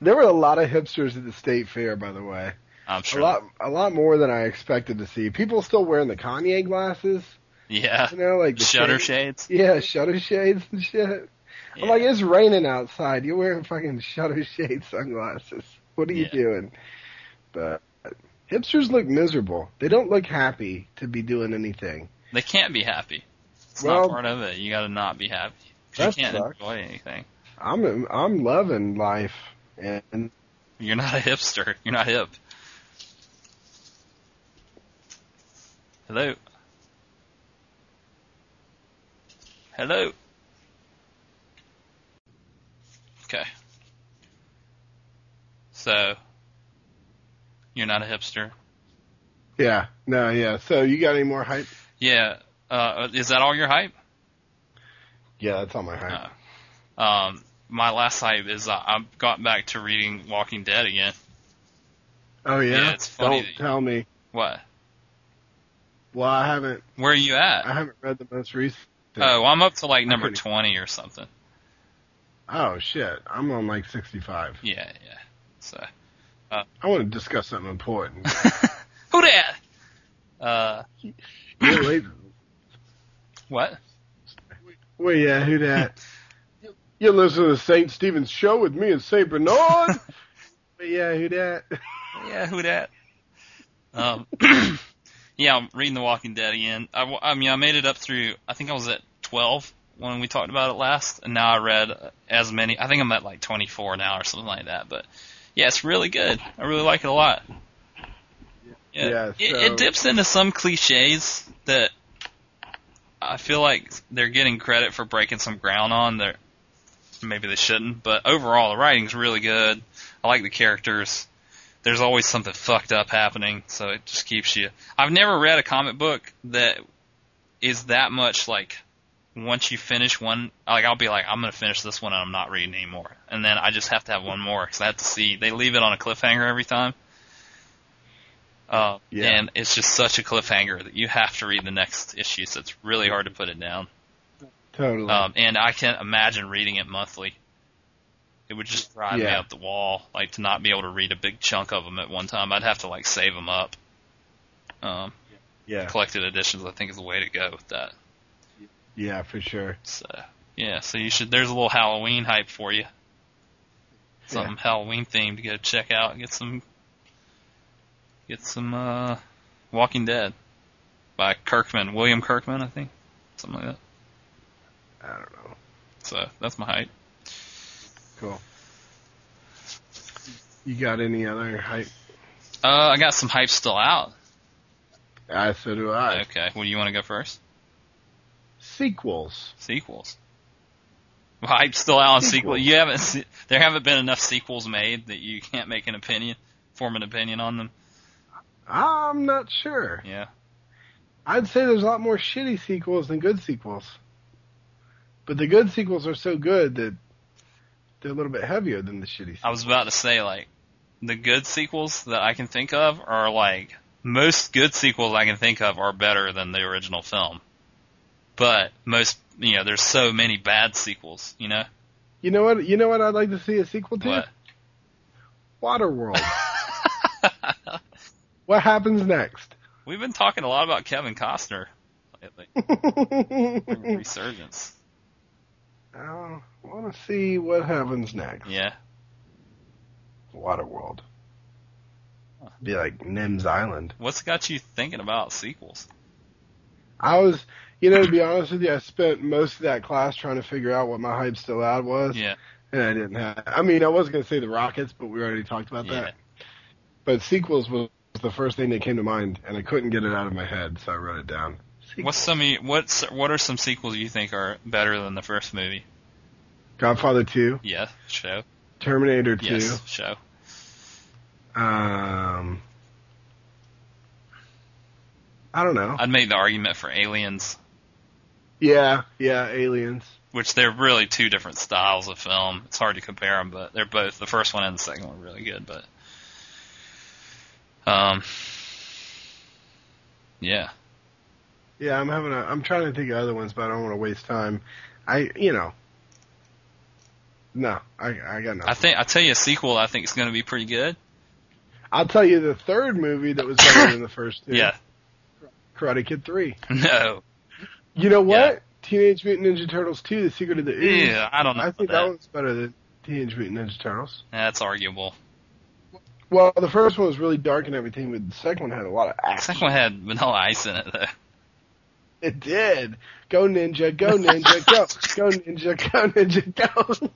There were a lot of hipsters at the state fair, by the way. I'm sure. A lot, a lot more than I expected to see. People still wearing the Kanye glasses. Yeah. You know, like shutter shades. Yeah, shutter shades and shit. Yeah. I'm like, it's raining outside. You're wearing fucking shutter shade sunglasses. What are you yeah. doing? But hipsters look miserable. They don't look happy to be doing anything. They can't be happy. It's well, not part of it. You got to not be happy. You can't sucks. enjoy anything. I'm I'm loving life, and you're not a hipster. You're not hip. Hello. Hello. Okay. So, you're not a hipster? Yeah. No, yeah. So, you got any more hype? Yeah. Uh, is that all your hype? Yeah, that's all my hype. Uh, um, my last hype is uh, I've got back to reading Walking Dead again. Oh yeah, yeah it's funny. Don't tell me what. Well, I haven't. Where are you at? I haven't read the most recent. Oh, I'm up to like number twenty or something. Oh shit! I'm on like 65. Yeah, yeah. So. Uh, I want to discuss something important. Who that? Uh. Yeah, wait. What? Well, yeah, who that? you listen to St. Stephen's show with me and St. Bernard. but yeah, who that? yeah, who that? Um, yeah, I'm reading The Walking Dead again. I, I mean, I made it up through. I think I was at 12 when we talked about it last, and now I read as many. I think I'm at like 24 now or something like that. But yeah, it's really good. I really like it a lot. Yeah, yeah so... it, it dips into some cliches that I feel like they're getting credit for breaking some ground on. There, maybe they shouldn't, but overall the writing's really good. I like the characters. There's always something fucked up happening, so it just keeps you. I've never read a comic book that is that much like once you finish one, like I'll be like, I'm gonna finish this one and I'm not reading anymore, and then I just have to have one more because I have to see. They leave it on a cliffhanger every time. Uh, Yeah. And it's just such a cliffhanger that you have to read the next issue, so it's really hard to put it down. Totally. Um, and I can't imagine reading it monthly. It would just drive me Yeah. up the wall, like to not be able to read a big chunk of them at one time. I'd have to like save them up. Um, yeah. collected editions, I think, is the way to go with that. Yeah, for sure. So yeah, so you should. There's a little Halloween hype for you. Something Halloween themed to go check out. Get some. Get some uh, Walking Dead by Kirkman, William Kirkman, I think, something like that. I don't know. So that's my hype. Cool. You got any other hype? Uh, I got some hype still out. I so do I. Okay, well, you want to go first? Sequels. Sequels. Well, hype still out on sequels. Sequels. You haven't. Se- there haven't been enough sequels made that you can't make an opinion, form an opinion on them. I'm not sure. Yeah. I'd say there's a lot more shitty sequels than good sequels. But the good sequels are so good that they're a little bit heavier than the shitty sequels. I was about to say like the good sequels that I can think of are like most good sequels I can think of are better than the original film. But most, you know, there's so many bad sequels, you know? You know what? You know what I'd like to see a sequel to? What? Waterworld. what happens next? We've been talking a lot about Kevin Costner lately. Resurgence. I want to see what happens next. Yeah. Waterworld. Be like Nim's Island. What's got you thinking about sequels? I was, you know, to be honest with you, I spent most of that class trying to figure out what my hype still out was, Yeah. and I didn't have. I mean, I was going to say the Rockets, but we already talked about Yeah. that. But sequels was the first thing that came to mind, and I couldn't get it out of my head, so I wrote it down. What's some what's what are some sequels you think are better than the first movie? Godfather Two, Yeah, show. Terminator Two, Yes, show. um, I don't know. I'd make the argument for Aliens, Yeah, yeah, Aliens. which they're really two different styles of film. It's hard to compare them, but they're both the first one and the second one are really good. But um, yeah, Yeah, I'm having a. I'm trying to think of other ones, but I don't want to waste time. I, you know, no, I, I got nothing. I think I tell you a sequel. I think is going to be pretty good. I'll tell you the third movie that was better than the first two. Yeah, Karate Kid Three. no, You know what? Yeah. Teenage Mutant Ninja Turtles Two: The Secret of the Ooze. yeah, I don't know. I think that. that one's better than Teenage Mutant Ninja Turtles. That's arguable. Well, the first one was really dark and everything, but the second one had a lot of action. The second one had Vanilla Ice in it though. It did. Go ninja, go ninja, go, go ninja, go ninja,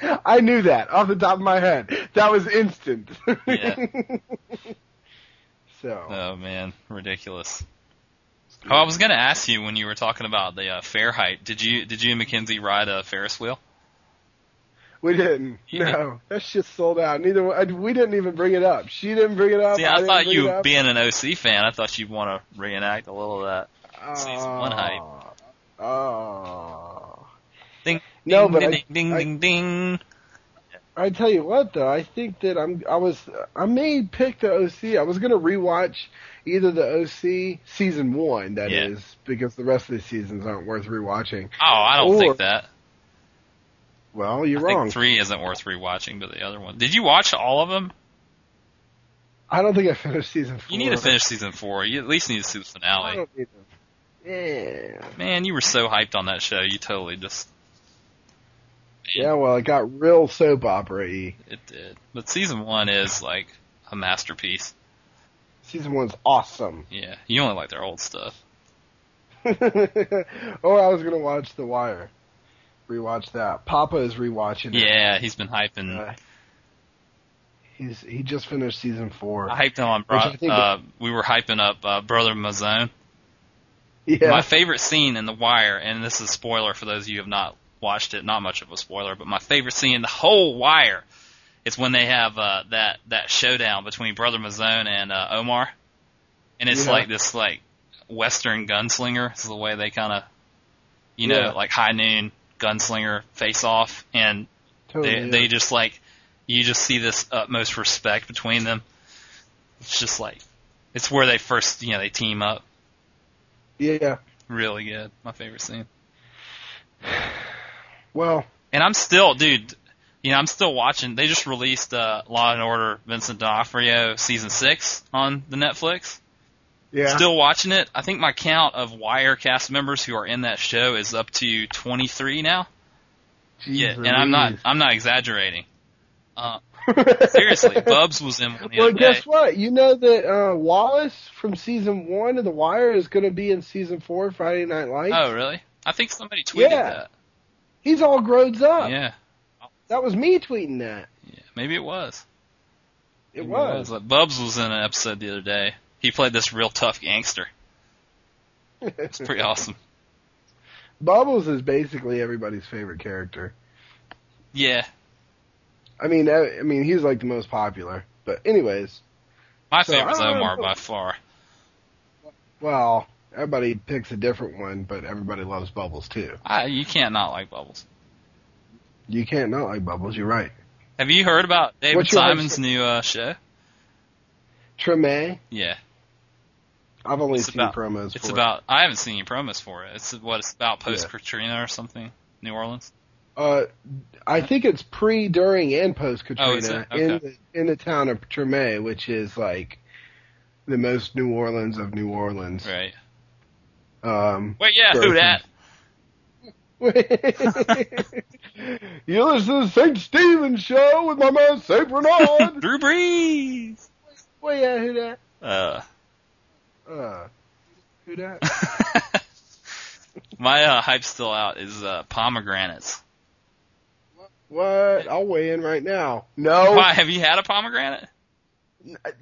go. I knew that off the top of my head. That was instant. Yeah. so Oh man, ridiculous. Oh, I was going to ask you when you were talking about the uh, fair height. Did you did you and Mackenzie ride a Ferris wheel? we didn't. You No, that shit sold out. Neither one- I, we didn't even bring it up. She didn't bring it up. See, I, I, thought you, being an OC fan, I thought you'd want to reenact a little of that. Season one hype. Oh. Ding, No, but ding, I- ding, I- ding, ding. I tell you what, though, I think that I'm. I was. I may pick the OC. I was gonna rewatch either the OC season one, that is, Yeah. because the rest of the seasons aren't worth rewatching. Oh, I don't Or- think that. Well, you're I wrong. think three isn't worth rewatching, but the other one. Did you watch all of them? I don't think I finished season four. You need to finish season four. You at least need to see the I finale. don't need to. Yeah. Man, you were so hyped on that show. You totally just Yeah, well, it got real soap opera y. it did. But season one is like a masterpiece. Season one's awesome. Yeah, you only like their old stuff. oh, I was gonna watch The Wire. Rewatch that. Papa is rewatching it. Yeah, he's been hyping. Uh, he's he just finished season four. I hyped him on. Bro- uh, we were hyping up uh, Brother Mouzone. Yeah. My favorite scene in The Wire, and this is a spoiler for those of you who have not watched it. Not much of a spoiler, but my favorite scene in the whole Wire It's when they have uh, that that showdown between Brother Mouzone and uh, Omar, and it's Yeah. like this like Western gunslinger. Is the way they kind of, you know, Yeah. like high noon gunslinger face off, and Totally, they yeah. they just like you just see this utmost respect between them. It's just like it's where they first you know they team up. Yeah. Really good. My favorite scene. Well, And I'm still, dude. You know, I'm still watching. They just released uh, Law and Order Vincent D'Onofrio season six on the Netflix. yeah. Still watching it. I think my count of Wire cast members who are in that show is up to 23 now. Jeez yeah, and I'm not. I'm not exaggerating. Uh, seriously, Bubs was in one the Well, other guess day. what? You know that uh, Wallace from season one of The Wire is going to be in season four, Friday Night Lights. Oh, really? I think somebody tweeted that. He's all grown up. Yeah, That was me tweeting that. yeah. Maybe it was. It Maybe was. Like, Bubs was in an episode the other day. He played this real tough gangster. It's pretty awesome. Bubbles is basically everybody's favorite character. Yeah, I mean, I, I mean, he's like the most popular. But anyways, my So, favorite's Omar know. by far. well, everybody picks a different one, but everybody loves Bubbles too. I, you can't not like Bubbles. You can't not like Bubbles. You're right. Have you heard about David Simon's new uh, show? Treme. Yeah, I've only It's seen about- promos. it's about. I haven't seen any promos for it. It's what it's about post Katrina or something. New Orleans. Uh, I think it's pre, during, and post Oh, is Katrina in the in the town of Treme, which is like the most New Orleans of New Orleans. Right. Um, Wait, yeah, who that? you listen to the St. Stephen show with my man St. Bernard. Drew Brees. well, yeah, who that? Uh, Uh, who that? my uh, hype's still out. Is uh, pomegranates. What? I'll weigh in right now. No. Why have you had a pomegranate?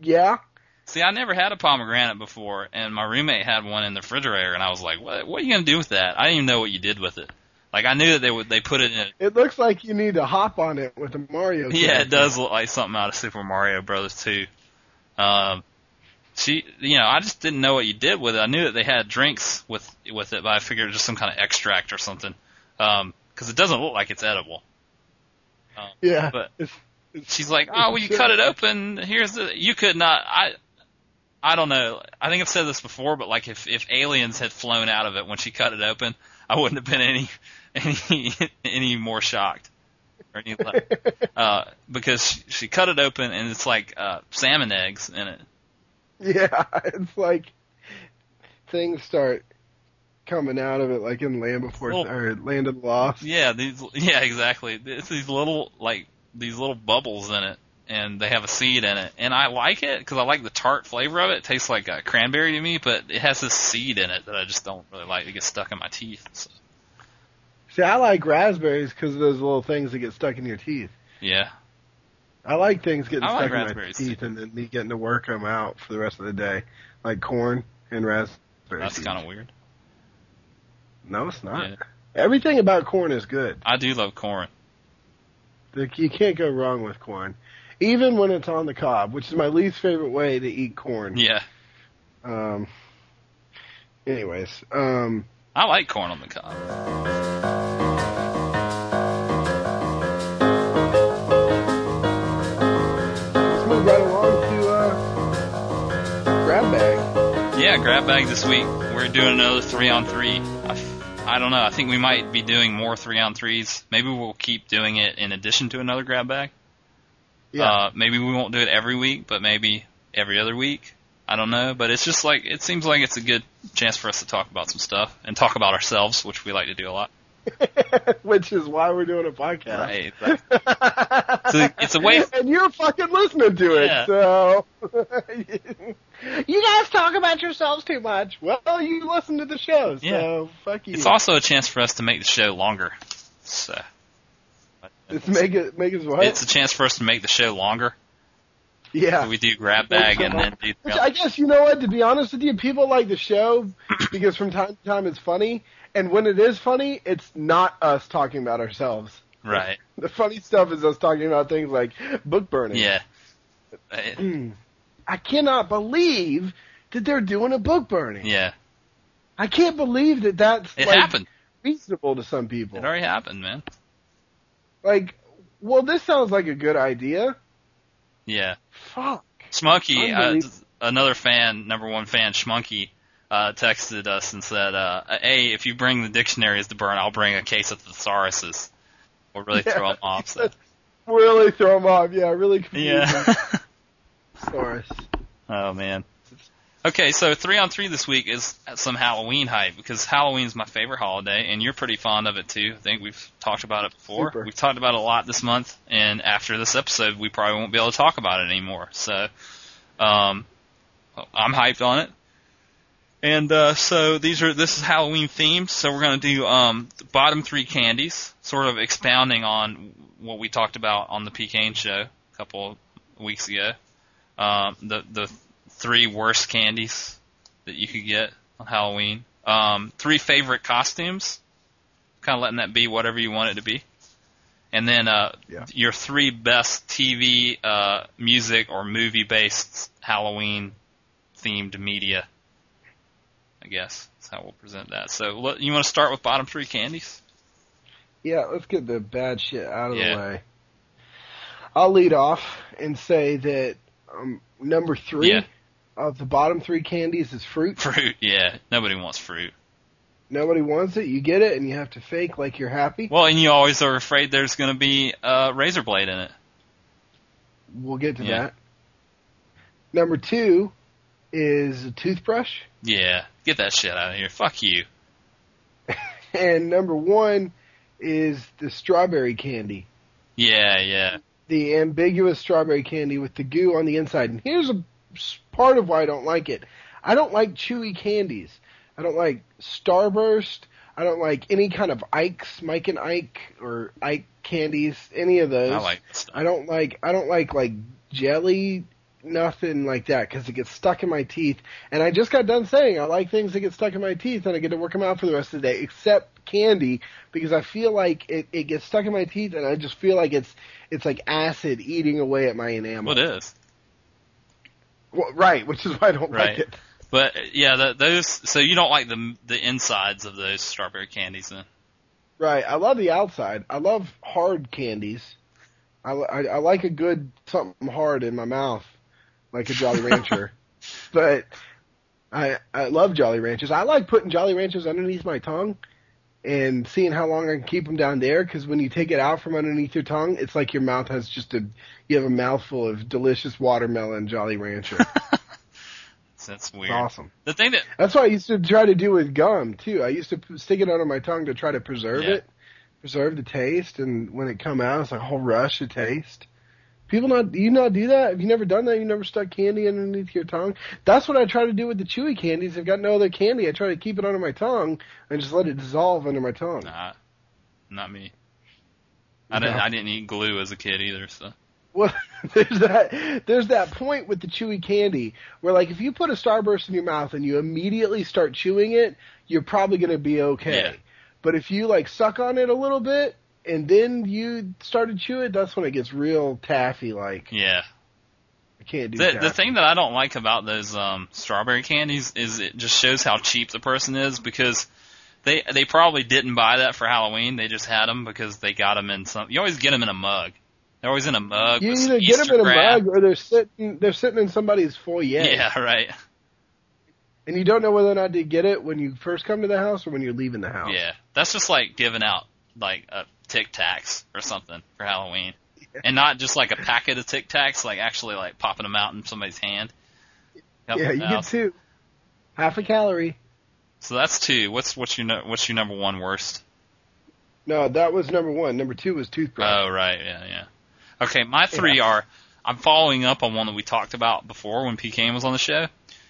Yeah. See, I never had a pomegranate before, and my roommate had one in the refrigerator, and I was like, "What? What are you gonna do with that?" I didn't even know what you did with it. Like I knew that they would they put it in. It looks like you need to hop on it with a Mario. Yeah, it does look like something out of Super Mario Brothers 2. Um, she, you know, I just didn't know what you did with it. I knew that they had drinks with with it, but I figured it was just some kind of extract or something. Um 'cause it doesn't look like it's edible. Yeah. but- it's, it's, She's like, "Oh, well, you cut it open. Here's the. You could not. I, I don't know. I think I've said this before, but like if if aliens had flown out of it when she cut it open, I wouldn't have been any any any more shocked or any uh, because she, she cut it open and it's like uh, salmon eggs in it. yeah. It's like things start coming out of it, like in Land Before or Land of the Lost. Yeah, these. Yeah, exactly. It's these little like these little bubbles in it, and they have a seed in it, and I like it because I like the tart flavor of it. It tastes like a cranberry to me, but it has this seed in it that I just don't really like. It gets stuck in my teeth. So, See, I like raspberries because of those little things that get stuck in your teeth. yeah, I like things getting I like stuck in my teeth and then me getting to work them out for the rest of the day, like corn and raspberries. that's kind of weird. No, it's not. Yeah. Everything about corn is good. I do love corn. Like, you can't go wrong with corn, even when it's on the cob, which is my least favorite way to eat corn. Yeah, Um. Anyways, um, I like corn on the cob. let's move right along to uh, grab bag. Yeah, grab bag this week. We're doing another three on three. I, don't know. I think we might be doing more three on threes. Maybe we'll keep doing it in addition to another grab bag. Yeah, Uh, maybe we won't do it every week, but maybe every other week. I don't know, but it's just like it seems like it's a good chance for us to talk about some stuff and talk about ourselves, which we like to do a lot. which is why we're doing a podcast. Right. It's a, it's a way. and you're fucking listening to it, Yeah. so you guys talk about yourselves too much. Well, you listen to the show, so Yeah. fuck you. It's also a chance for us to make the show longer. So It's make it make it what? it's a chance for us to make the show longer. yeah. We do grab bag and then do. Which I guess you know what. To be honest with you, people like the show because from time to time it's funny, and when it is funny, it's not us talking about ourselves. Right. the funny stuff is us talking about things like book burning. Yeah. Mm. I cannot believe that they're doing a book burning. Yeah. I can't believe that that's It like, happened. reasonable to some people. It already happened, man. Like, well, this sounds like a good idea. Yeah. Fuck. Schmunky, uh, another fan, number one fan, Schmunky, uh, texted us and said, uh, "Hey, if you bring the dictionaries to burn, I'll bring a case of thesauruses." We'll really Yeah. throw them off. So. Really throw them off. Yeah, really confuse Yeah. them. Source. oh man. Okay, so three on three this week is some Halloween hype because Halloween's my favorite holiday, and you're pretty fond of it too. I think we've talked about it before. Super. We've talked about it a lot this month, and after this episode, we probably won't be able to talk about it anymore. So, um, I'm hyped on it. And uh, so these are this is Halloween themed. So we're gonna do um, the bottom three candies, sort of expounding on what we talked about on the P. Kane show a couple weeks ago. Um, the the three worst candies that you could get on Halloween. Um, three favorite costumes, kind of letting that be whatever you want it to be. And then uh, Yeah. your three best TV, uh, music, or movie based Halloween themed media. I guess that's how we'll present that. So you want to start with bottom three candies? Yeah, let's get the bad shit out of Yeah. the way. I'll lead off and say that um, number three Yeah. of the bottom three candies is fruit. Fruit, yeah. Nobody wants fruit. Nobody wants it. You get it, and you have to fake like you're happy. Well, and you always are afraid there's going to be a razor blade in it. We'll get to Yeah. that. Number two is a toothbrush, Yeah, get that shit out of here. Fuck you. and number one is the strawberry candy. Yeah, yeah. The ambiguous strawberry candy with the goo on the inside. And here's a part of why I don't like it. I don't like chewy candies. I don't like Starburst. I don't like any kind of Ike's, Mike and Ike, or Ike candies. Any of those. I like stuff. I don't like. I don't like like jelly, nothing like that, because it gets stuck in my teeth. And I just got done saying I like things that get stuck in my teeth, and I get to work them out for the rest of the day, except candy, because I feel like it, it gets stuck in my teeth, and I just feel like it's it's like acid eating away at my enamel. Well, it is. Well, right, which is why I don't Right. like it. But yeah, the, those. So you don't like the the insides of those strawberry candies, then? Right, I love the outside. I love hard candies. I, I, I like a good something hard in my mouth, like a Jolly Rancher. but I I love Jolly Ranchers. I like putting Jolly Ranchers underneath my tongue and seeing how long I can keep them down there. Because when you take it out from underneath your tongue, it's like your mouth has just a you have a mouthful of delicious watermelon Jolly Rancher. That's It's weird. awesome. The thing that That's what I used to try to do with gum too. I used to stick it under my tongue to try to preserve Yeah. it, preserve the taste, and when it come out, it's like a whole rush of taste. People not, you not do that? Have you never done that? You never stuck candy underneath your tongue? That's what I try to do with the chewy candies. I've got no other candy. I try to keep it under my tongue and just let it dissolve under my tongue. nah, not me. I didn't. I didn't eat glue as a kid either. So Well, there's that there's that point with the chewy candy where like if you put a starburst in your mouth and you immediately start chewing it, you're probably going to be okay. Yeah. But if you like suck on it a little bit and then you start to chew it, that's when it gets real taffy like. yeah. I can't do The taffy. the thing that I don't like about those um strawberry candies is it just shows how cheap the person is because they they probably didn't buy that for Halloween. They just had them because they got them in some. You always get them in a mug. They're always in a mug. you either get them in a mug or they're sitting they're sitting in somebody's foyer. Yeah, right. And you don't know whether or not to get it when you first come to the house or when you're leaving the house. Yeah, that's just like giving out like a Tic Tacs or something for Halloween, and not just like a packet of Tic Tacs, like actually like popping them out in somebody's hand. Yeah, you get two. Half a calorie. So that's two. What's what's your what's your number one worst? No, that was number one. Number two was toothbrush. Oh right, yeah, yeah. Okay, my three are. I'm following up on one that we talked about before when PK was on the show.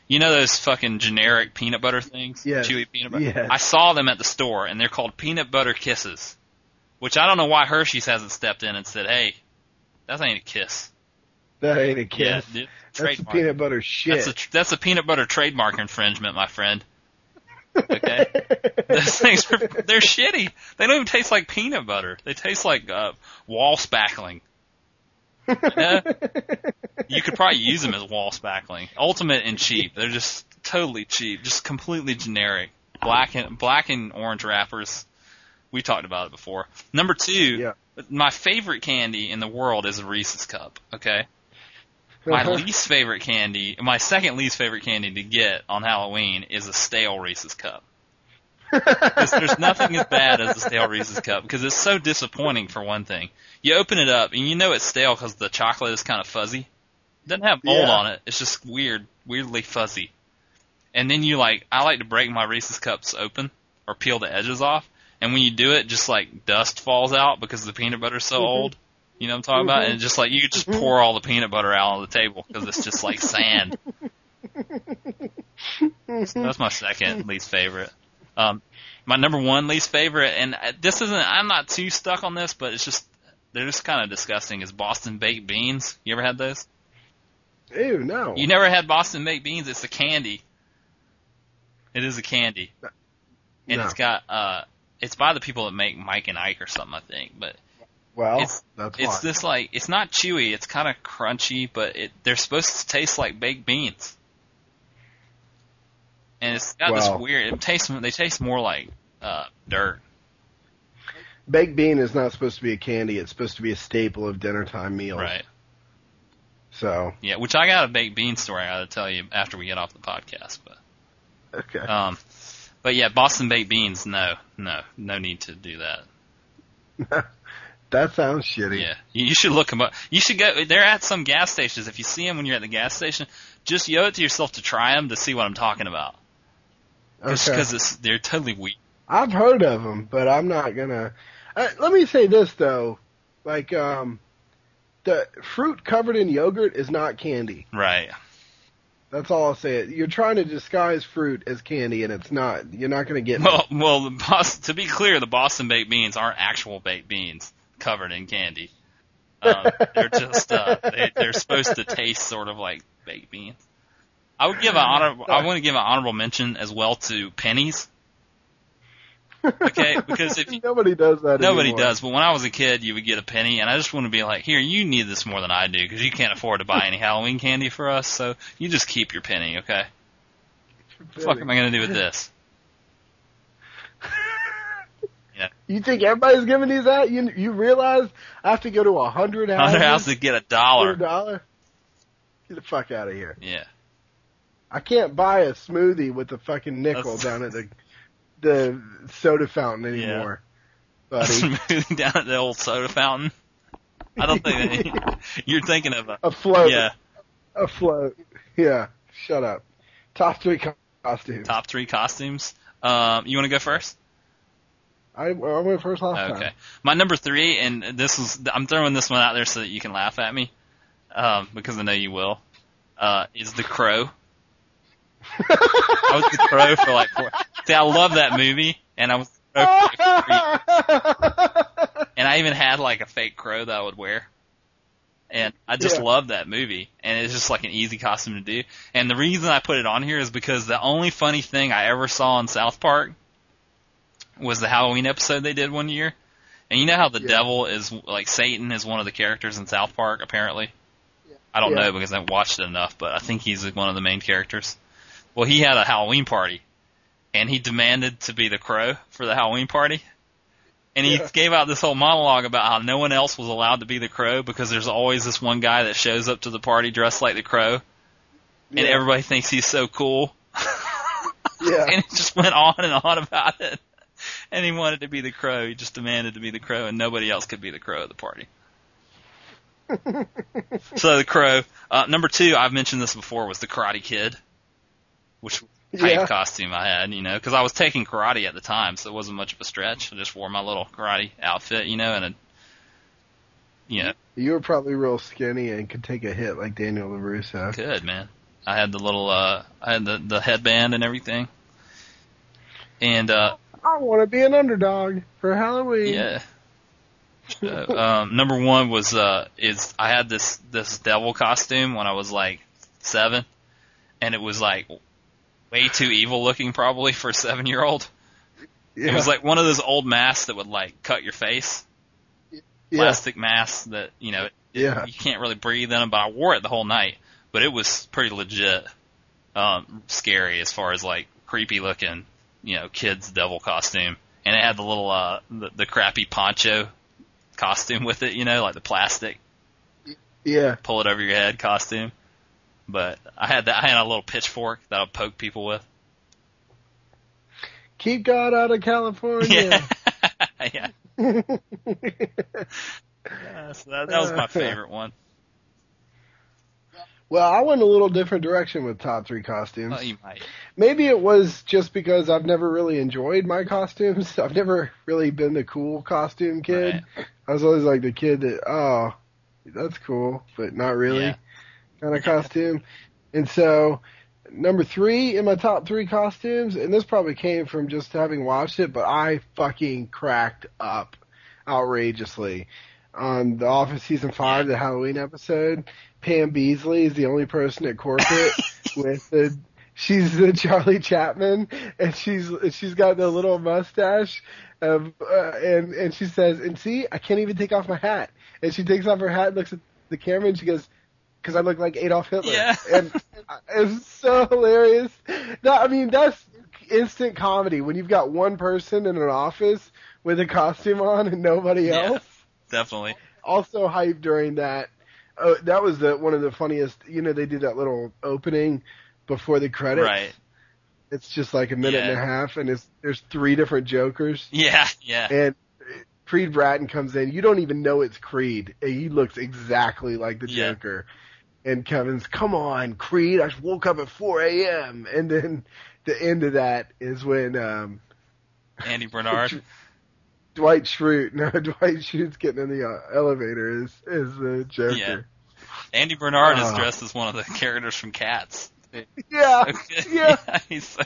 You know those fucking generic peanut butter things, Yes. chewy peanut butter. Yes. I saw them at the store, and they're called peanut butter kisses. Which I don't know why Hershey's hasn't stepped in and said, "Hey, that ain't a kiss." that ain't a kiss. Yeah, dude, That's peanut butter shit. That's a that's a peanut butter trademark infringement, my friend. Okay, those things are they're shitty. They don't even taste like peanut butter. They taste like uh, wall spackling. Yeah. you could probably use them as wall spackling. Ultimate and cheap. They're just totally cheap, just completely generic. Black and black and orange wrappers. We talked about it before. Number two, Yeah. my favorite candy in the world is a Reese's cup. Okay, my Uh-huh. least favorite candy, my second least favorite candy to get on Halloween is a stale Reese's cup. 'Cause there's nothing as bad as a stale Reese's cup because it's so disappointing for one thing. You open it up and you know it's stale because the chocolate is kind of fuzzy. It doesn't have mold Yeah. on it. It's just weird, weirdly fuzzy. And then you like, I like to break my Reese's cups open or peel the edges off. And when you do it, just like dust falls out because the peanut butter's so Mhm. old. You know what I'm talking about? And it's just like you could just pour all the peanut butter out on the table because it's just like sand. So that's my second least favorite. Um, my number one least favorite, and uh, this isn't. I'm not too stuck on this, but it's just they're just kind of disgusting. Is Boston baked beans? You ever had those? Ew, no. You never had Boston baked beans? It's a candy. It is a candy, and No. it's got uh, it's by the people that make Mike and Ike or something, I think. But well, it's- that's it's this like it's not chewy. It's kind of crunchy, but it they're supposed to taste like baked beans. And it's got Wow. this weird. It tastes. They taste more like uh, dirt. Baked bean is not supposed to be a candy. It's supposed to be a staple of dinner time meals. Right. So, Yeah. Which I got a baked bean story I got to tell you after we get off the podcast. But okay. um, but yeah, Boston baked beans. No, no, no need to do that. that sounds shitty. Yeah, you should look them up. You should go. They're at some gas stations. If you see them when you're at the gas station, just yo it to yourself to try them to see what I'm talking about. Just Okay. because they're totally weak. I've heard of them, but I'm not gonna. Uh, let me say this though, like um, the fruit covered in yogurt is not candy. Right. That's all I'll say. You're trying to disguise fruit as candy, and it's not. You're not gonna get. Well, well, the Boston, to be clear, the Boston baked beans aren't actual baked beans covered in candy. Um, they're just uh, they, they're supposed to taste sort of like baked beans. I would give an honor. I want to give an honorable mention as well to pennies. Okay, because if you, nobody does that. nobody anymore. does, but when I was a kid, you would get a penny, and I just want to be like, here, you need this more than I do because you can't afford to buy any Halloween candy for us, so you just keep your penny, okay? What the fuck am I gonna do with this? yeah. You think everybody's giving these out? You you realize I have to go to a hundred houses Hundred house to get a dollar. dollar? Get the fuck out of here! Yeah. I can't buy a smoothie with a fucking nickel That's- down at the the soda fountain anymore, buddy. Smoothing down at the old soda fountain. I don't think that, you're thinking of a A float. yeah A float. Yeah. Shut up. Top three costumes. top three costumes. Um, you want to go first? I, I went first last Okay. time. My number three, and this is I'm throwing this one out there so that you can laugh at me, um, because I know you will. Uh, is the Crow. I was the Crow for like four. See, I love that movie, and I was the Crow for like three and I even had like a fake crow that I would wear. And I just Yeah. love that movie, and it's just like an easy costume to do. And the reason I put it on here is because the only funny thing I ever saw on South Park was the Halloween episode they did one year. And you know how the Yeah. devil is like Satan is one of the characters in South Park apparently. I don't Yeah. know because I haven't watched it enough, but I think he's one of the main characters. Well, he had a Halloween party, and he demanded to be the crow for the Halloween party. And he Yeah. gave out this whole monologue about how no one else was allowed to be the crow because there's always this one guy that shows up to the party dressed like the crow, and everybody thinks he's so cool. Yeah. and it just went on and on about it. And he wanted to be the crow. He just demanded to be the crow, and nobody else could be the crow at the party. so the crow. Uh, number two, I've mentioned this before, was the Karate Kid, which type Yeah. costume I had, you know, because I was taking karate at the time, so it wasn't much of a stretch. I just wore my little karate outfit, you know, and a, you know, You were probably real skinny and could take a hit like Daniel LaRusso. good man. I had the little, uh, I had the the headband and everything, and uh, I want to be an underdog for Halloween. Yeah. So, um, number one was uh, is I had this this devil costume when I was like seven, and it was like way too evil looking probably for a seven year old. Yeah. It was like one of those old masks that would like cut your face. yeah. Plastic masks that you know Yeah. you can't really breathe in them. But I wore it the whole night. But it was pretty legit, um, scary as far as like creepy looking, you know, kid's devil costume. And it had the little uh the, the crappy poncho costume with it, you know, like the plastic Yeah. pull it over your head costume. But I had that. I had a little pitchfork that I'd poke people with. Keep God out of California. Yeah, yeah. Yeah, so that, that was my favorite one. well, I went a little different direction with top three costumes. Well, you might. Maybe it was just because I've never really enjoyed my costumes. I've never really been the cool costume kid. Right. I was always like the kid that, oh, that's cool, but not really Yeah. Kind of costume. And so, number three in my top three costumes, and this probably came from just having watched it, but I fucking cracked up outrageously. On The Office season five, the Halloween episode, Pam Beesly is the only person at corporate with the she's the Charlie Chapman, and she's she's got the little mustache, of, uh, and and she says, and see, I can't even take off my hat, and she takes off her hat, and looks at the camera, and she goes, because I look like Adolf Hitler, Yeah. and it's so hilarious. No, I mean that's instant comedy when you've got one person in an office with a costume on and nobody Yeah. else Definitely. also hype during that. Uh, that was the one of the funniest. You know, they do that little opening before the credits. Right. It's just like a minute and a half, and it's there's three different Jokers, Yeah. Yeah. and Creed Bratton comes in. You don't even know it's Creed. He looks exactly like the Yeah. Joker. And Kevin's, come on, Creed! I woke up at 4 a.m. And then the end of that is when um, Andy Bernard. Dwight Schrute, no, Dwight Schrute's getting in the uh, elevator is is the Joker. Yeah. Andy Bernard is Oh. dressed as one of the characters from Cats. Yeah, yeah. He's so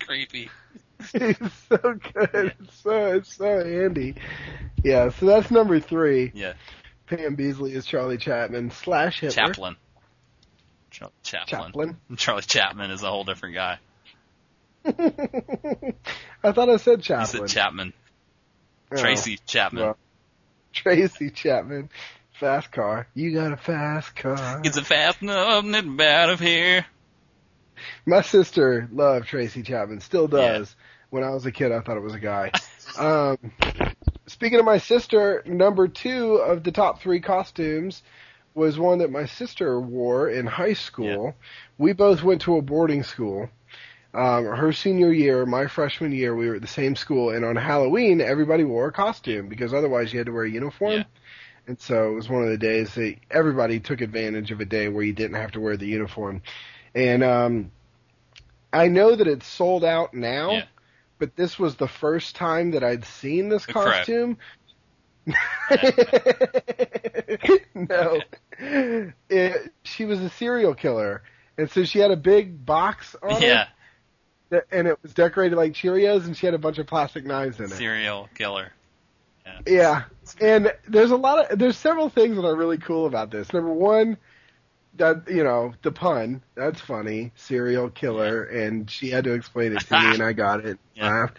creepy. He's so good. It's so it's so handy. Yeah, so that's number three. Yeah. Pam Beesly is Charlie Chapman slash Hitler. Chaplin. Ch- Chaplin. Chaplin. Charlie Chapman is a whole different guy. I thought I said Chaplin. said Chapman. Oh, Tracy Chapman. well. Tracy Chapman. Fast car. You got a fast car. It's a fast enough? Get out of here. My sister loved Tracy Chapman. Still does. When I was a kid, I thought it was a guy. um, speaking of my sister, number two of the top three costumes was one that my sister wore in high school. We both went to a boarding school. Um, her senior year, my freshman year, we were at the same school, and on Halloween, everybody wore a costume because otherwise you had to wear a uniform. Yeah. And so it was one of the days that everybody took advantage of a day where you didn't have to wear the uniform. And um, I know that it's sold out now, Yeah. but this was the first time that I'd seen this costume. no, it, she was a serial killer, and so she had a big box on Yeah. that- and it was decorated like Cheerios, and she had a bunch of plastic knives in it. Serial killer. Yeah, and there's a lot of there's several things that are really cool about this. Number one, that you know the pun that's funny, serial killer, and she had to explain it to me, and I got it. Yeah. Laughed.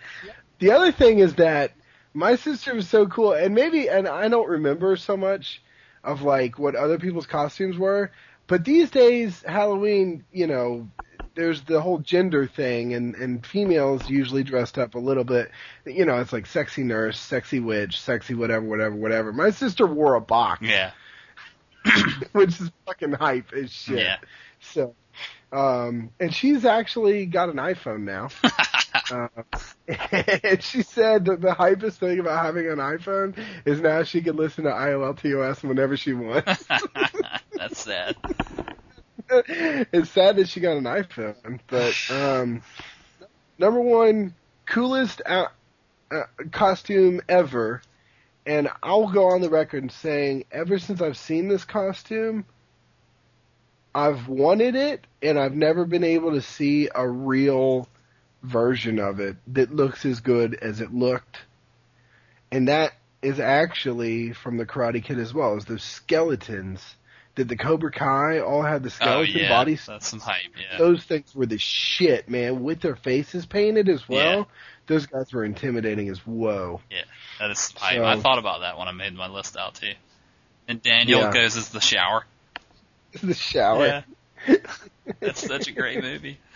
The other thing is that my sister was so cool, and maybe and I don't remember so much of like what other people's costumes were, but these days Halloween, you know, there's the whole gender thing, and and females usually dressed up a little bit. You know, it's like sexy nurse, sexy witch, sexy whatever, whatever, whatever. My sister wore a box, Yeah. which is fucking hype as shit. Yeah. So, um, and she's actually got an iPhone now. uh, and she said that the hypest thing about having an iPhone is now she can listen to ILLTOS whenever she wants. That's sad. it's sad that she got an iPhone, but um, number one coolest uh, uh, costume ever, and I'll go on the record saying ever since I've seen this costume, I've wanted it, and I've never been able to see a real version of it that looks as good as it looked, and that is actually from the Karate Kid as well. Is those skeletons Did the Cobra Kai all have the Oh skeleton yeah, bodies? that's some hype. Yeah. Those things were the shit, man. With their faces painted as well. Yeah. Those guys were intimidating as whoa. Yeah, that is some hype. So- I thought about that when I made my list out too. And Daniel Yeah. goes as the shower. the shower. Yeah. That's such a great movie.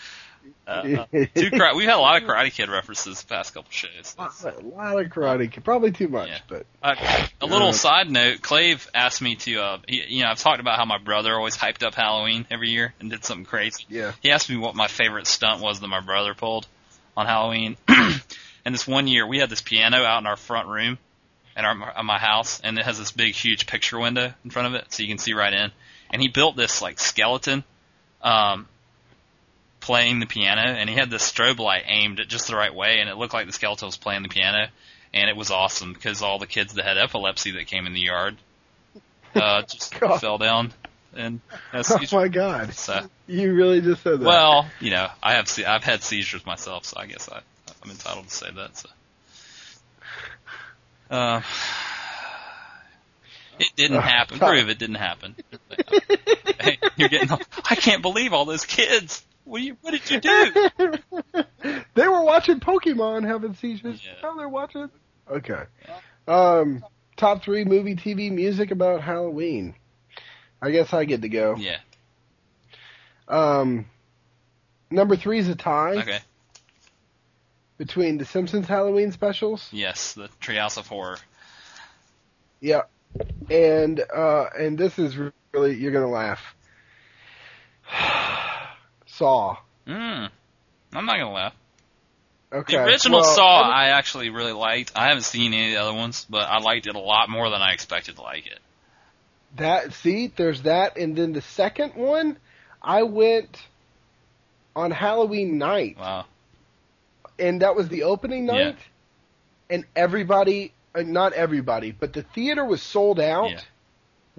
Uh, uh, two we've had a lot of Karate Kid references the past couple shows. a lot of karate, Kid. probably too much, Yeah. but Uh, a little side note: Clave asked me to, uh, he, you know, I've talked about how my brother always hyped up Halloween every year and did something crazy. yeah. He asked me what my favorite stunt was that my brother pulled on Halloween. and this one year, we had this piano out in our front room at, our, at my house, and it has this big, huge picture window in front of it, so you can see right in. And he built this like skeleton, um, playing the piano, and he had this strobe light aimed at just the right way, and it looked like the skeleton was playing the piano, and it was awesome because all the kids that had epilepsy that came in the yard, uh, just fell down and Oh my god. So. You really just said that. Well, you know, I have se- I've had seizures myself, so I guess I I'm entitled to say that. So, uh, it didn't happen. Prove it didn't happen. You're getting. all- I can't believe all those kids. What, you, what did you do? they were watching Pokemon having seizures. Yeah. Oh, they're watching. Okay. Um, top three movie, TV, music about Halloween. I guess I get to go. Yeah. Um, number three is a tie Okay. between the Simpsons Halloween specials. Yes, the Treehouse of Horror. Yeah, and uh, and this is really you're gonna laugh. Saw. Mm. I'm not gonna laugh. Okay. The original well, Saw I actually really liked. I haven't seen any of the other ones, but I liked it a lot more than I expected to like it. That see, there's that, and then the second one, I went on Halloween night, Wow. and that was the opening Yeah. night, and everybody, uh, not everybody, but the theater was sold out. Yeah.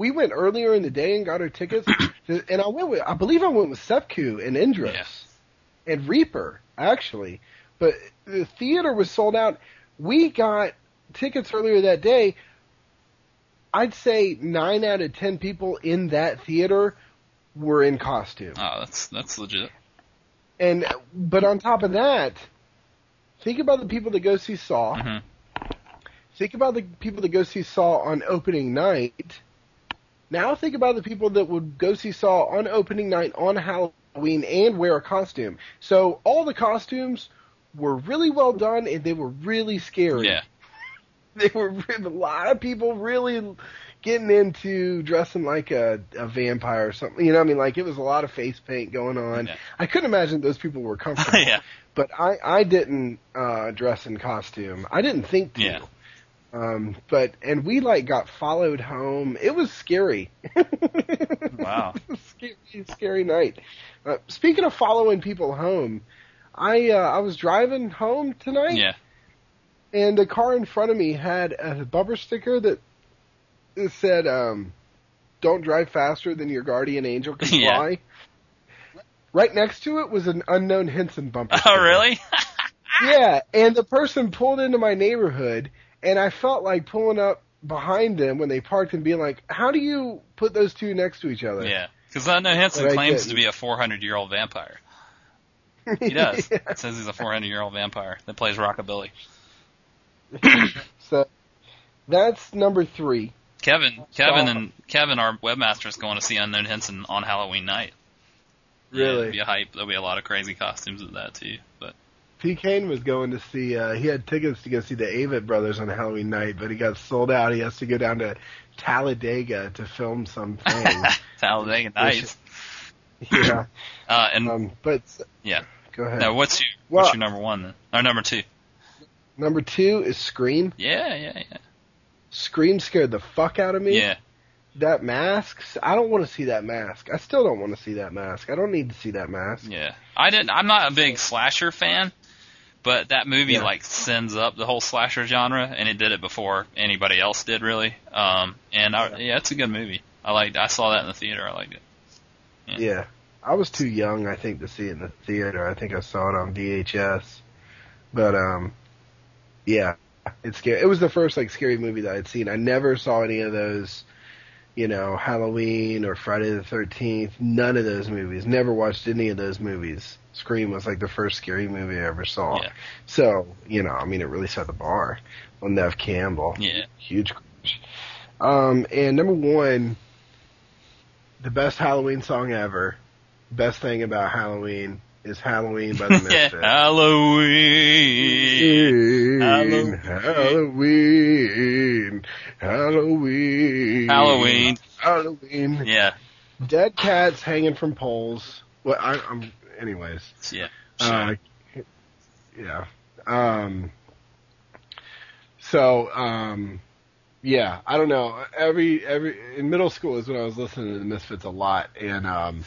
We went earlier in the day and got our tickets, and I went with, I believe I went with Sepku and Indra, Yeah. and Reaper actually, but the theater was sold out. We got tickets earlier that day. I'd say nine out of ten people in that theater were in costume. Oh, that's that's legit. And but on top of that, think about the people that go see Saw. hmm Think about the people that go see Saw on opening night. Now think about the people that would go see Saw on opening night on Halloween and wear a costume. So all the costumes were really well done and they were really scary. Yeah. They were re- a lot of people really getting into dressing like a, a vampire or something. You know, what I mean, like it was a lot of face paint going on. Yeah. I couldn't imagine those people were comfortable. yeah. But I, I didn't uh, dress in costume. I didn't think to. Yeah. Um, but and we like got followed home. It was scary. Wow. scary, scary night. Uh, speaking of following people home, I uh, I was driving home tonight, Yeah. and the car in front of me had a bumper sticker that said, um, "Don't drive faster than your guardian angel can Yeah. fly." Right next to it was an unknown Henson bumper. Oh, sticker. really? Yeah, and the person pulled into my neighborhood, and I felt like pulling up behind them when they parked and being like, "How do you put those two next to each other?" yeah. Because I know Hinson But claims to be a 400 year old vampire. He does. Yeah. Says he's a 400 year old vampire that plays rockabilly. So that's number three. Kevin, Kevin, Saw- and Kevin, our webmaster, is going to see Unknown Hinson on Halloween night. Yeah, Really? it'll be a hype. There'll be a lot of crazy costumes at that too. P. Kane was going to see. Uh, he had tickets to go see the Avett Brothers on Halloween night, but he got sold out. He has to go down to Talladega to film something. Talladega Nights. yeah, Uh, and um, but Yeah. go ahead. now, what's your Well- what's your number one then? Or number two? Number two is Scream. Yeah, yeah, yeah. Scream scared the fuck out of me. Yeah, That mask, I don't want to see that mask. I still don't want to see that mask. I don't need to see that mask. yeah. I didn't. I'm not a big slasher fan, but that movie Yeah. like sends up the whole slasher genre, and it did it before anybody else did really. Um, and I, yeah, it's a good movie. I liked. I saw that in the theater. I liked it. Yeah. Yeah. I was too young, I think, to see it in the theater. I think I saw it on VHS. But um yeah, it's scary. It was the first like scary movie that I'd seen. I never saw any of those you know, Halloween or Friday the 13th. None of those movies. Never watched any of those movies. Scream was like the first scary movie I ever saw. Yeah. So, you know, I mean, it really set the bar on Nev Campbell. Yeah. Huge. Um, and number one, the best Halloween song ever. Best thing about Halloween is Halloween by the Misfits. Halloween. Halloween, Halloween, Halloween, Halloween. Halloween. Yeah. Dead cats hanging from poles. Well, I, I'm, anyways. Yeah. Uh, yeah. Um. So, um, yeah, I don't know. Every every in middle school is when I was listening to the Misfits a lot, and um,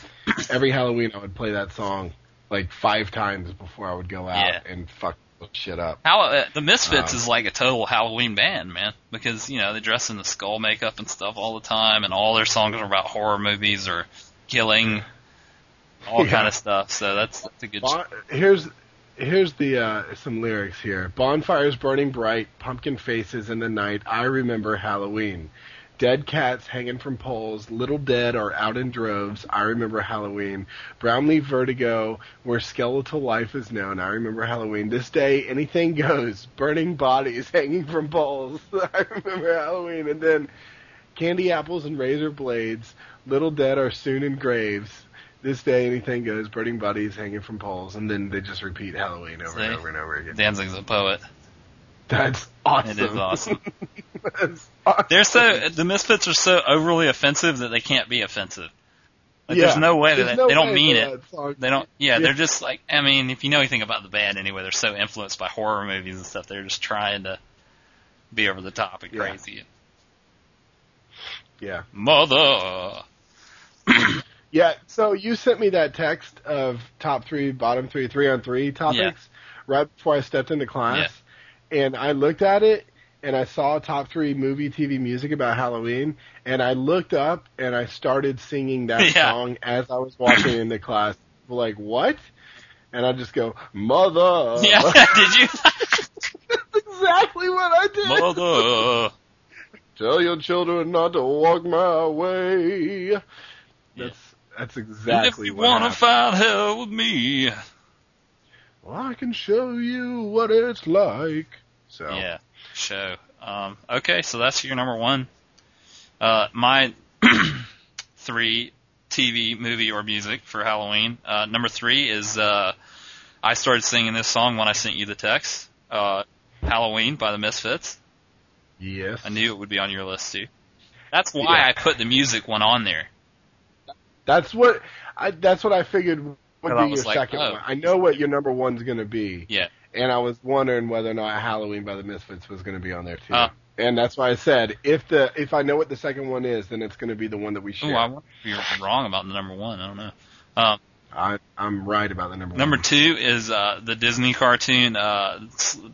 every Halloween I would play that song like five times before I would go out Yeah. and fuck shit up. How uh, the Misfits Um, is like a total Halloween band, man, because you know they dress in the skull makeup and stuff all the time, and all their songs are about horror movies or killing, all Yeah. kind of stuff. So that's, that's a good. Bon- here's here's the uh, some lyrics here. Bonfires burning bright, pumpkin faces in the night. I remember Halloween. Dead cats hanging from poles, little dead are out in droves. I remember Halloween. Brownleaf vertigo, where skeletal life is known. I remember Halloween. This day, anything goes. Burning bodies hanging from poles. I remember Halloween. And then, candy apples and razor blades. Little dead are soon in graves. This day, anything goes. Burning bodies hanging from poles. And then they just repeat Halloween over and over and over again. Danzig's a poet. That's awesome. It is awesome. They're so the Misfits are so overly offensive that they can't be offensive. Like, Yeah. there's no way that no they don't mean it. They don't. Yeah, Yeah. they're just like. I mean, if you know anything about the band anyway, they're so influenced by horror movies and stuff. They're just trying to be over the top and Yeah. crazy. Yeah. Mother. Yeah, so you sent me that text of top three, bottom three, three on three topics right before I stepped into class. And I looked at it and I saw top three movie, TV, music about Halloween. And I looked up and I started singing that Yeah. song as I was walking into class. Like, what? And I just go, Mother. Yeah, did you? That's exactly what I did. Mother. Tell your children not to walk my way. That's that's exactly. And if you wanna happened. find hell with me. Well, I can show you what it's like. So Yeah, show. Um, okay, so that's your number one. Uh, my three TV, movie, or music for Halloween. Uh, number three is uh, I started singing this song when I sent you the text. Uh, Halloween by the Misfits. yes, I knew it would be on your list too. That's why Yeah. I put the music one on there. that's what I that's what I figured would be your like, second oh. one. I know what your number one's going to be. Yeah. And I was wondering whether or not Halloween by the Misfits was going to be on there too. Uh. and that's why I said if the if I know what the second one is, then it's going to be the one that we Oh, share. I wonder if you're wrong about the number one. I don't know. Um, I, I'm right about the number. number one. two is uh, the Disney cartoon, uh,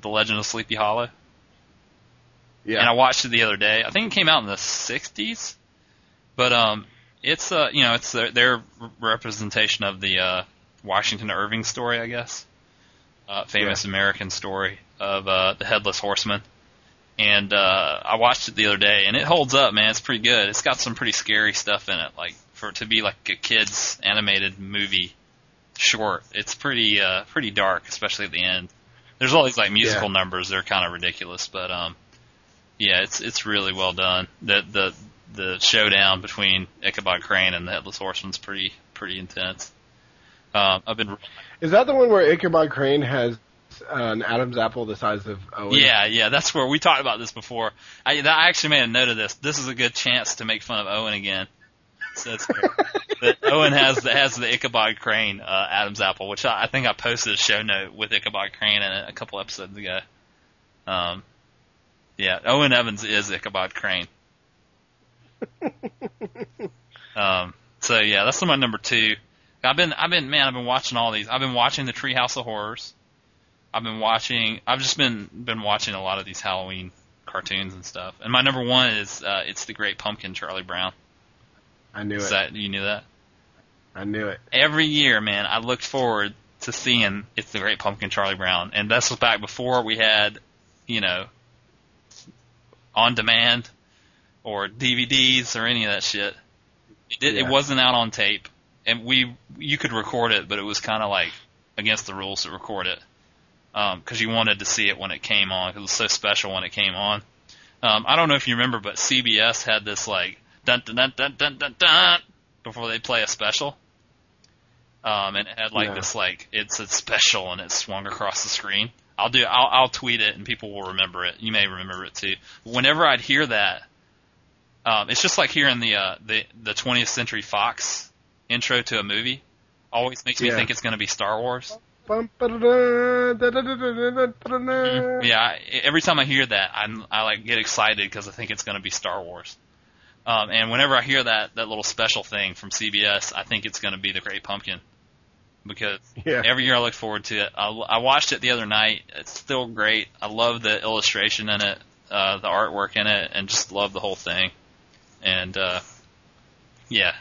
The Legend of Sleepy Hollow. Yeah, and I watched it the other day. I think it came out in the '60s, but um, it's uh, you know, it's their, their representation of the uh, Washington Irving story, I guess, uh, famous American story of uh, the headless horseman. And uh, I watched it the other day, and it holds up, man. It's pretty good. It's got some pretty scary stuff in it, like for it to be like a kids animated movie short. It's pretty uh, pretty dark, especially at the end. There's all these like musical Yeah. numbers. They're kind of ridiculous, but um, yeah, it's it's really well done. The the the showdown between Ichabod Crane and the Headless Horseman's pretty pretty intense. Um, I've been is that the one where Ichabod Crane has uh, an Adam's apple the size of Owen? yeah yeah that's where we talked about this before. I I actually made a note of this. This is a good chance to make fun of Owen again. So Owen has the, has the Ichabod Crane uh, Adam's apple, which I, I think I posted a show note with Ichabod Crane in a couple episodes ago. Um, yeah, Owen Evans is Ichabod Crane. Um, so yeah, that's my number two. I've been, I've been, man, I've been watching all these. I've been watching the Treehouse of Horrors. I've been watching. I've just been been watching a lot of these Halloween cartoons and stuff. And my number one is uh, it's the Great Pumpkin, Charlie Brown. I knew Is it. that you knew that? I knew it. Every year, man, I looked forward to seeing it's the Great Pumpkin, Charlie Brown, and this was back before we had, you know, on demand or DVDs or any of that shit. It did, Yeah. it wasn't out on tape, and we you could record it, but it was kind of like against the rules to record it because you wanted to see it when it came on because it was so special when it came on. Um, I don't know if you remember, but CBS had this like dun dun dun dun dun dun, dun before they play a special. Um, and it had like No. this like it's a special and it swung across the screen. I'll do I'll I'll tweet it and people will remember it. You may remember it too. Whenever I'd hear that, um, it's just like hearing the uh, the the 20th Century Fox intro to a movie. Always makes me think it's going to be Star Wars. Mm-hmm. Yeah, I, every time I hear that, I'm I like get excited because I think it's going to be Star Wars. Um, and whenever I hear that that little special thing from CBS, I think it's going to be the Great Pumpkin because Yeah. every year I look forward to it. I, I watched it the other night. It's still great. I love the illustration in it, uh, the artwork in it, and just love the whole thing. And uh, yeah,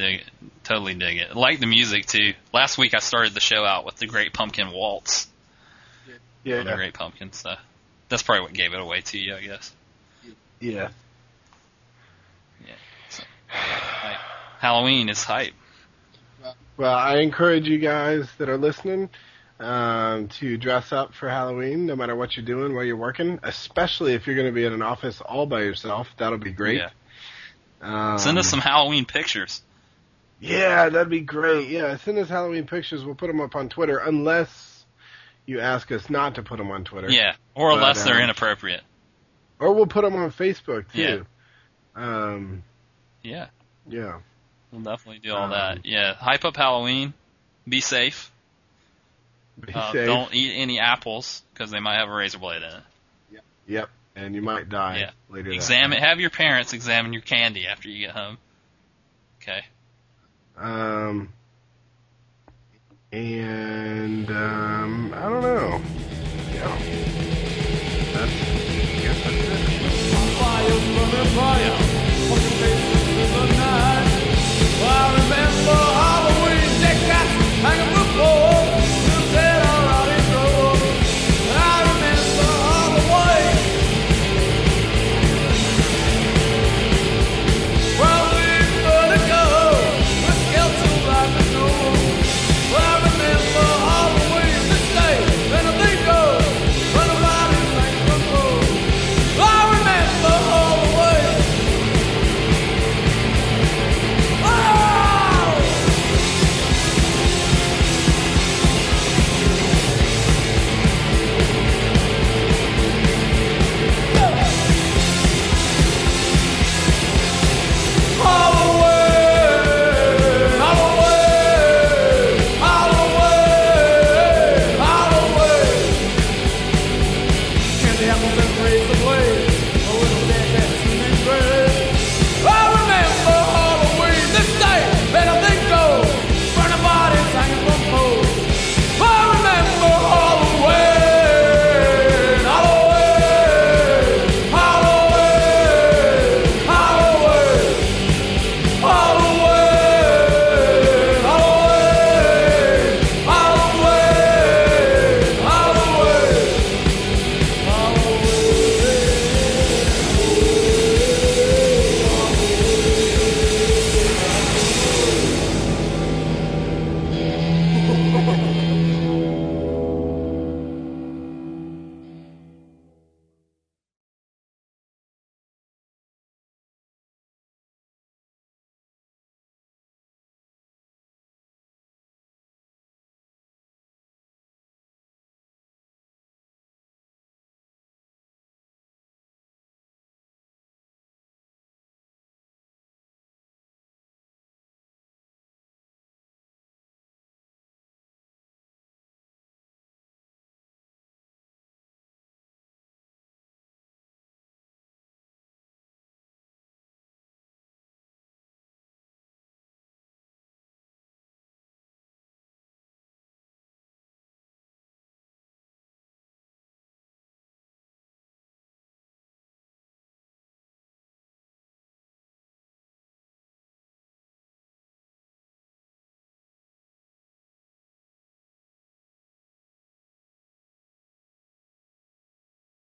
dig it. totally dig it. Like the music too. Last week I started the show out with the Great Pumpkin Waltz Yeah, on the Great Pumpkin. So that's probably what gave it away to you, I guess. yeah. Like, Halloween is hype. Well, I encourage you guys that are listening um, to dress up for Halloween, no matter what you're doing, where you're working, especially if you're going to be in an office all by yourself. That'll be great. Yeah. Um, Send us some Halloween pictures. Yeah, that'd be great. Yeah, send us Halloween pictures. We'll put them up on Twitter, unless you ask us not to put them on Twitter. Yeah, or But, unless they're um, inappropriate. Or we'll put them on Facebook too. Yeah. Um, Yeah, yeah. we'll definitely do all Um, that. Yeah, hype up Halloween. Be safe. Be Uh, safe. don't eat any apples because they might have a razor blade in it. Yep. Yep. And you might die Yeah. later. Examine. Have your parents examine your candy after you get home. Okay. Um, and um, I don't know. Yeah. That's, I guess that's it. Fire fire. I remember.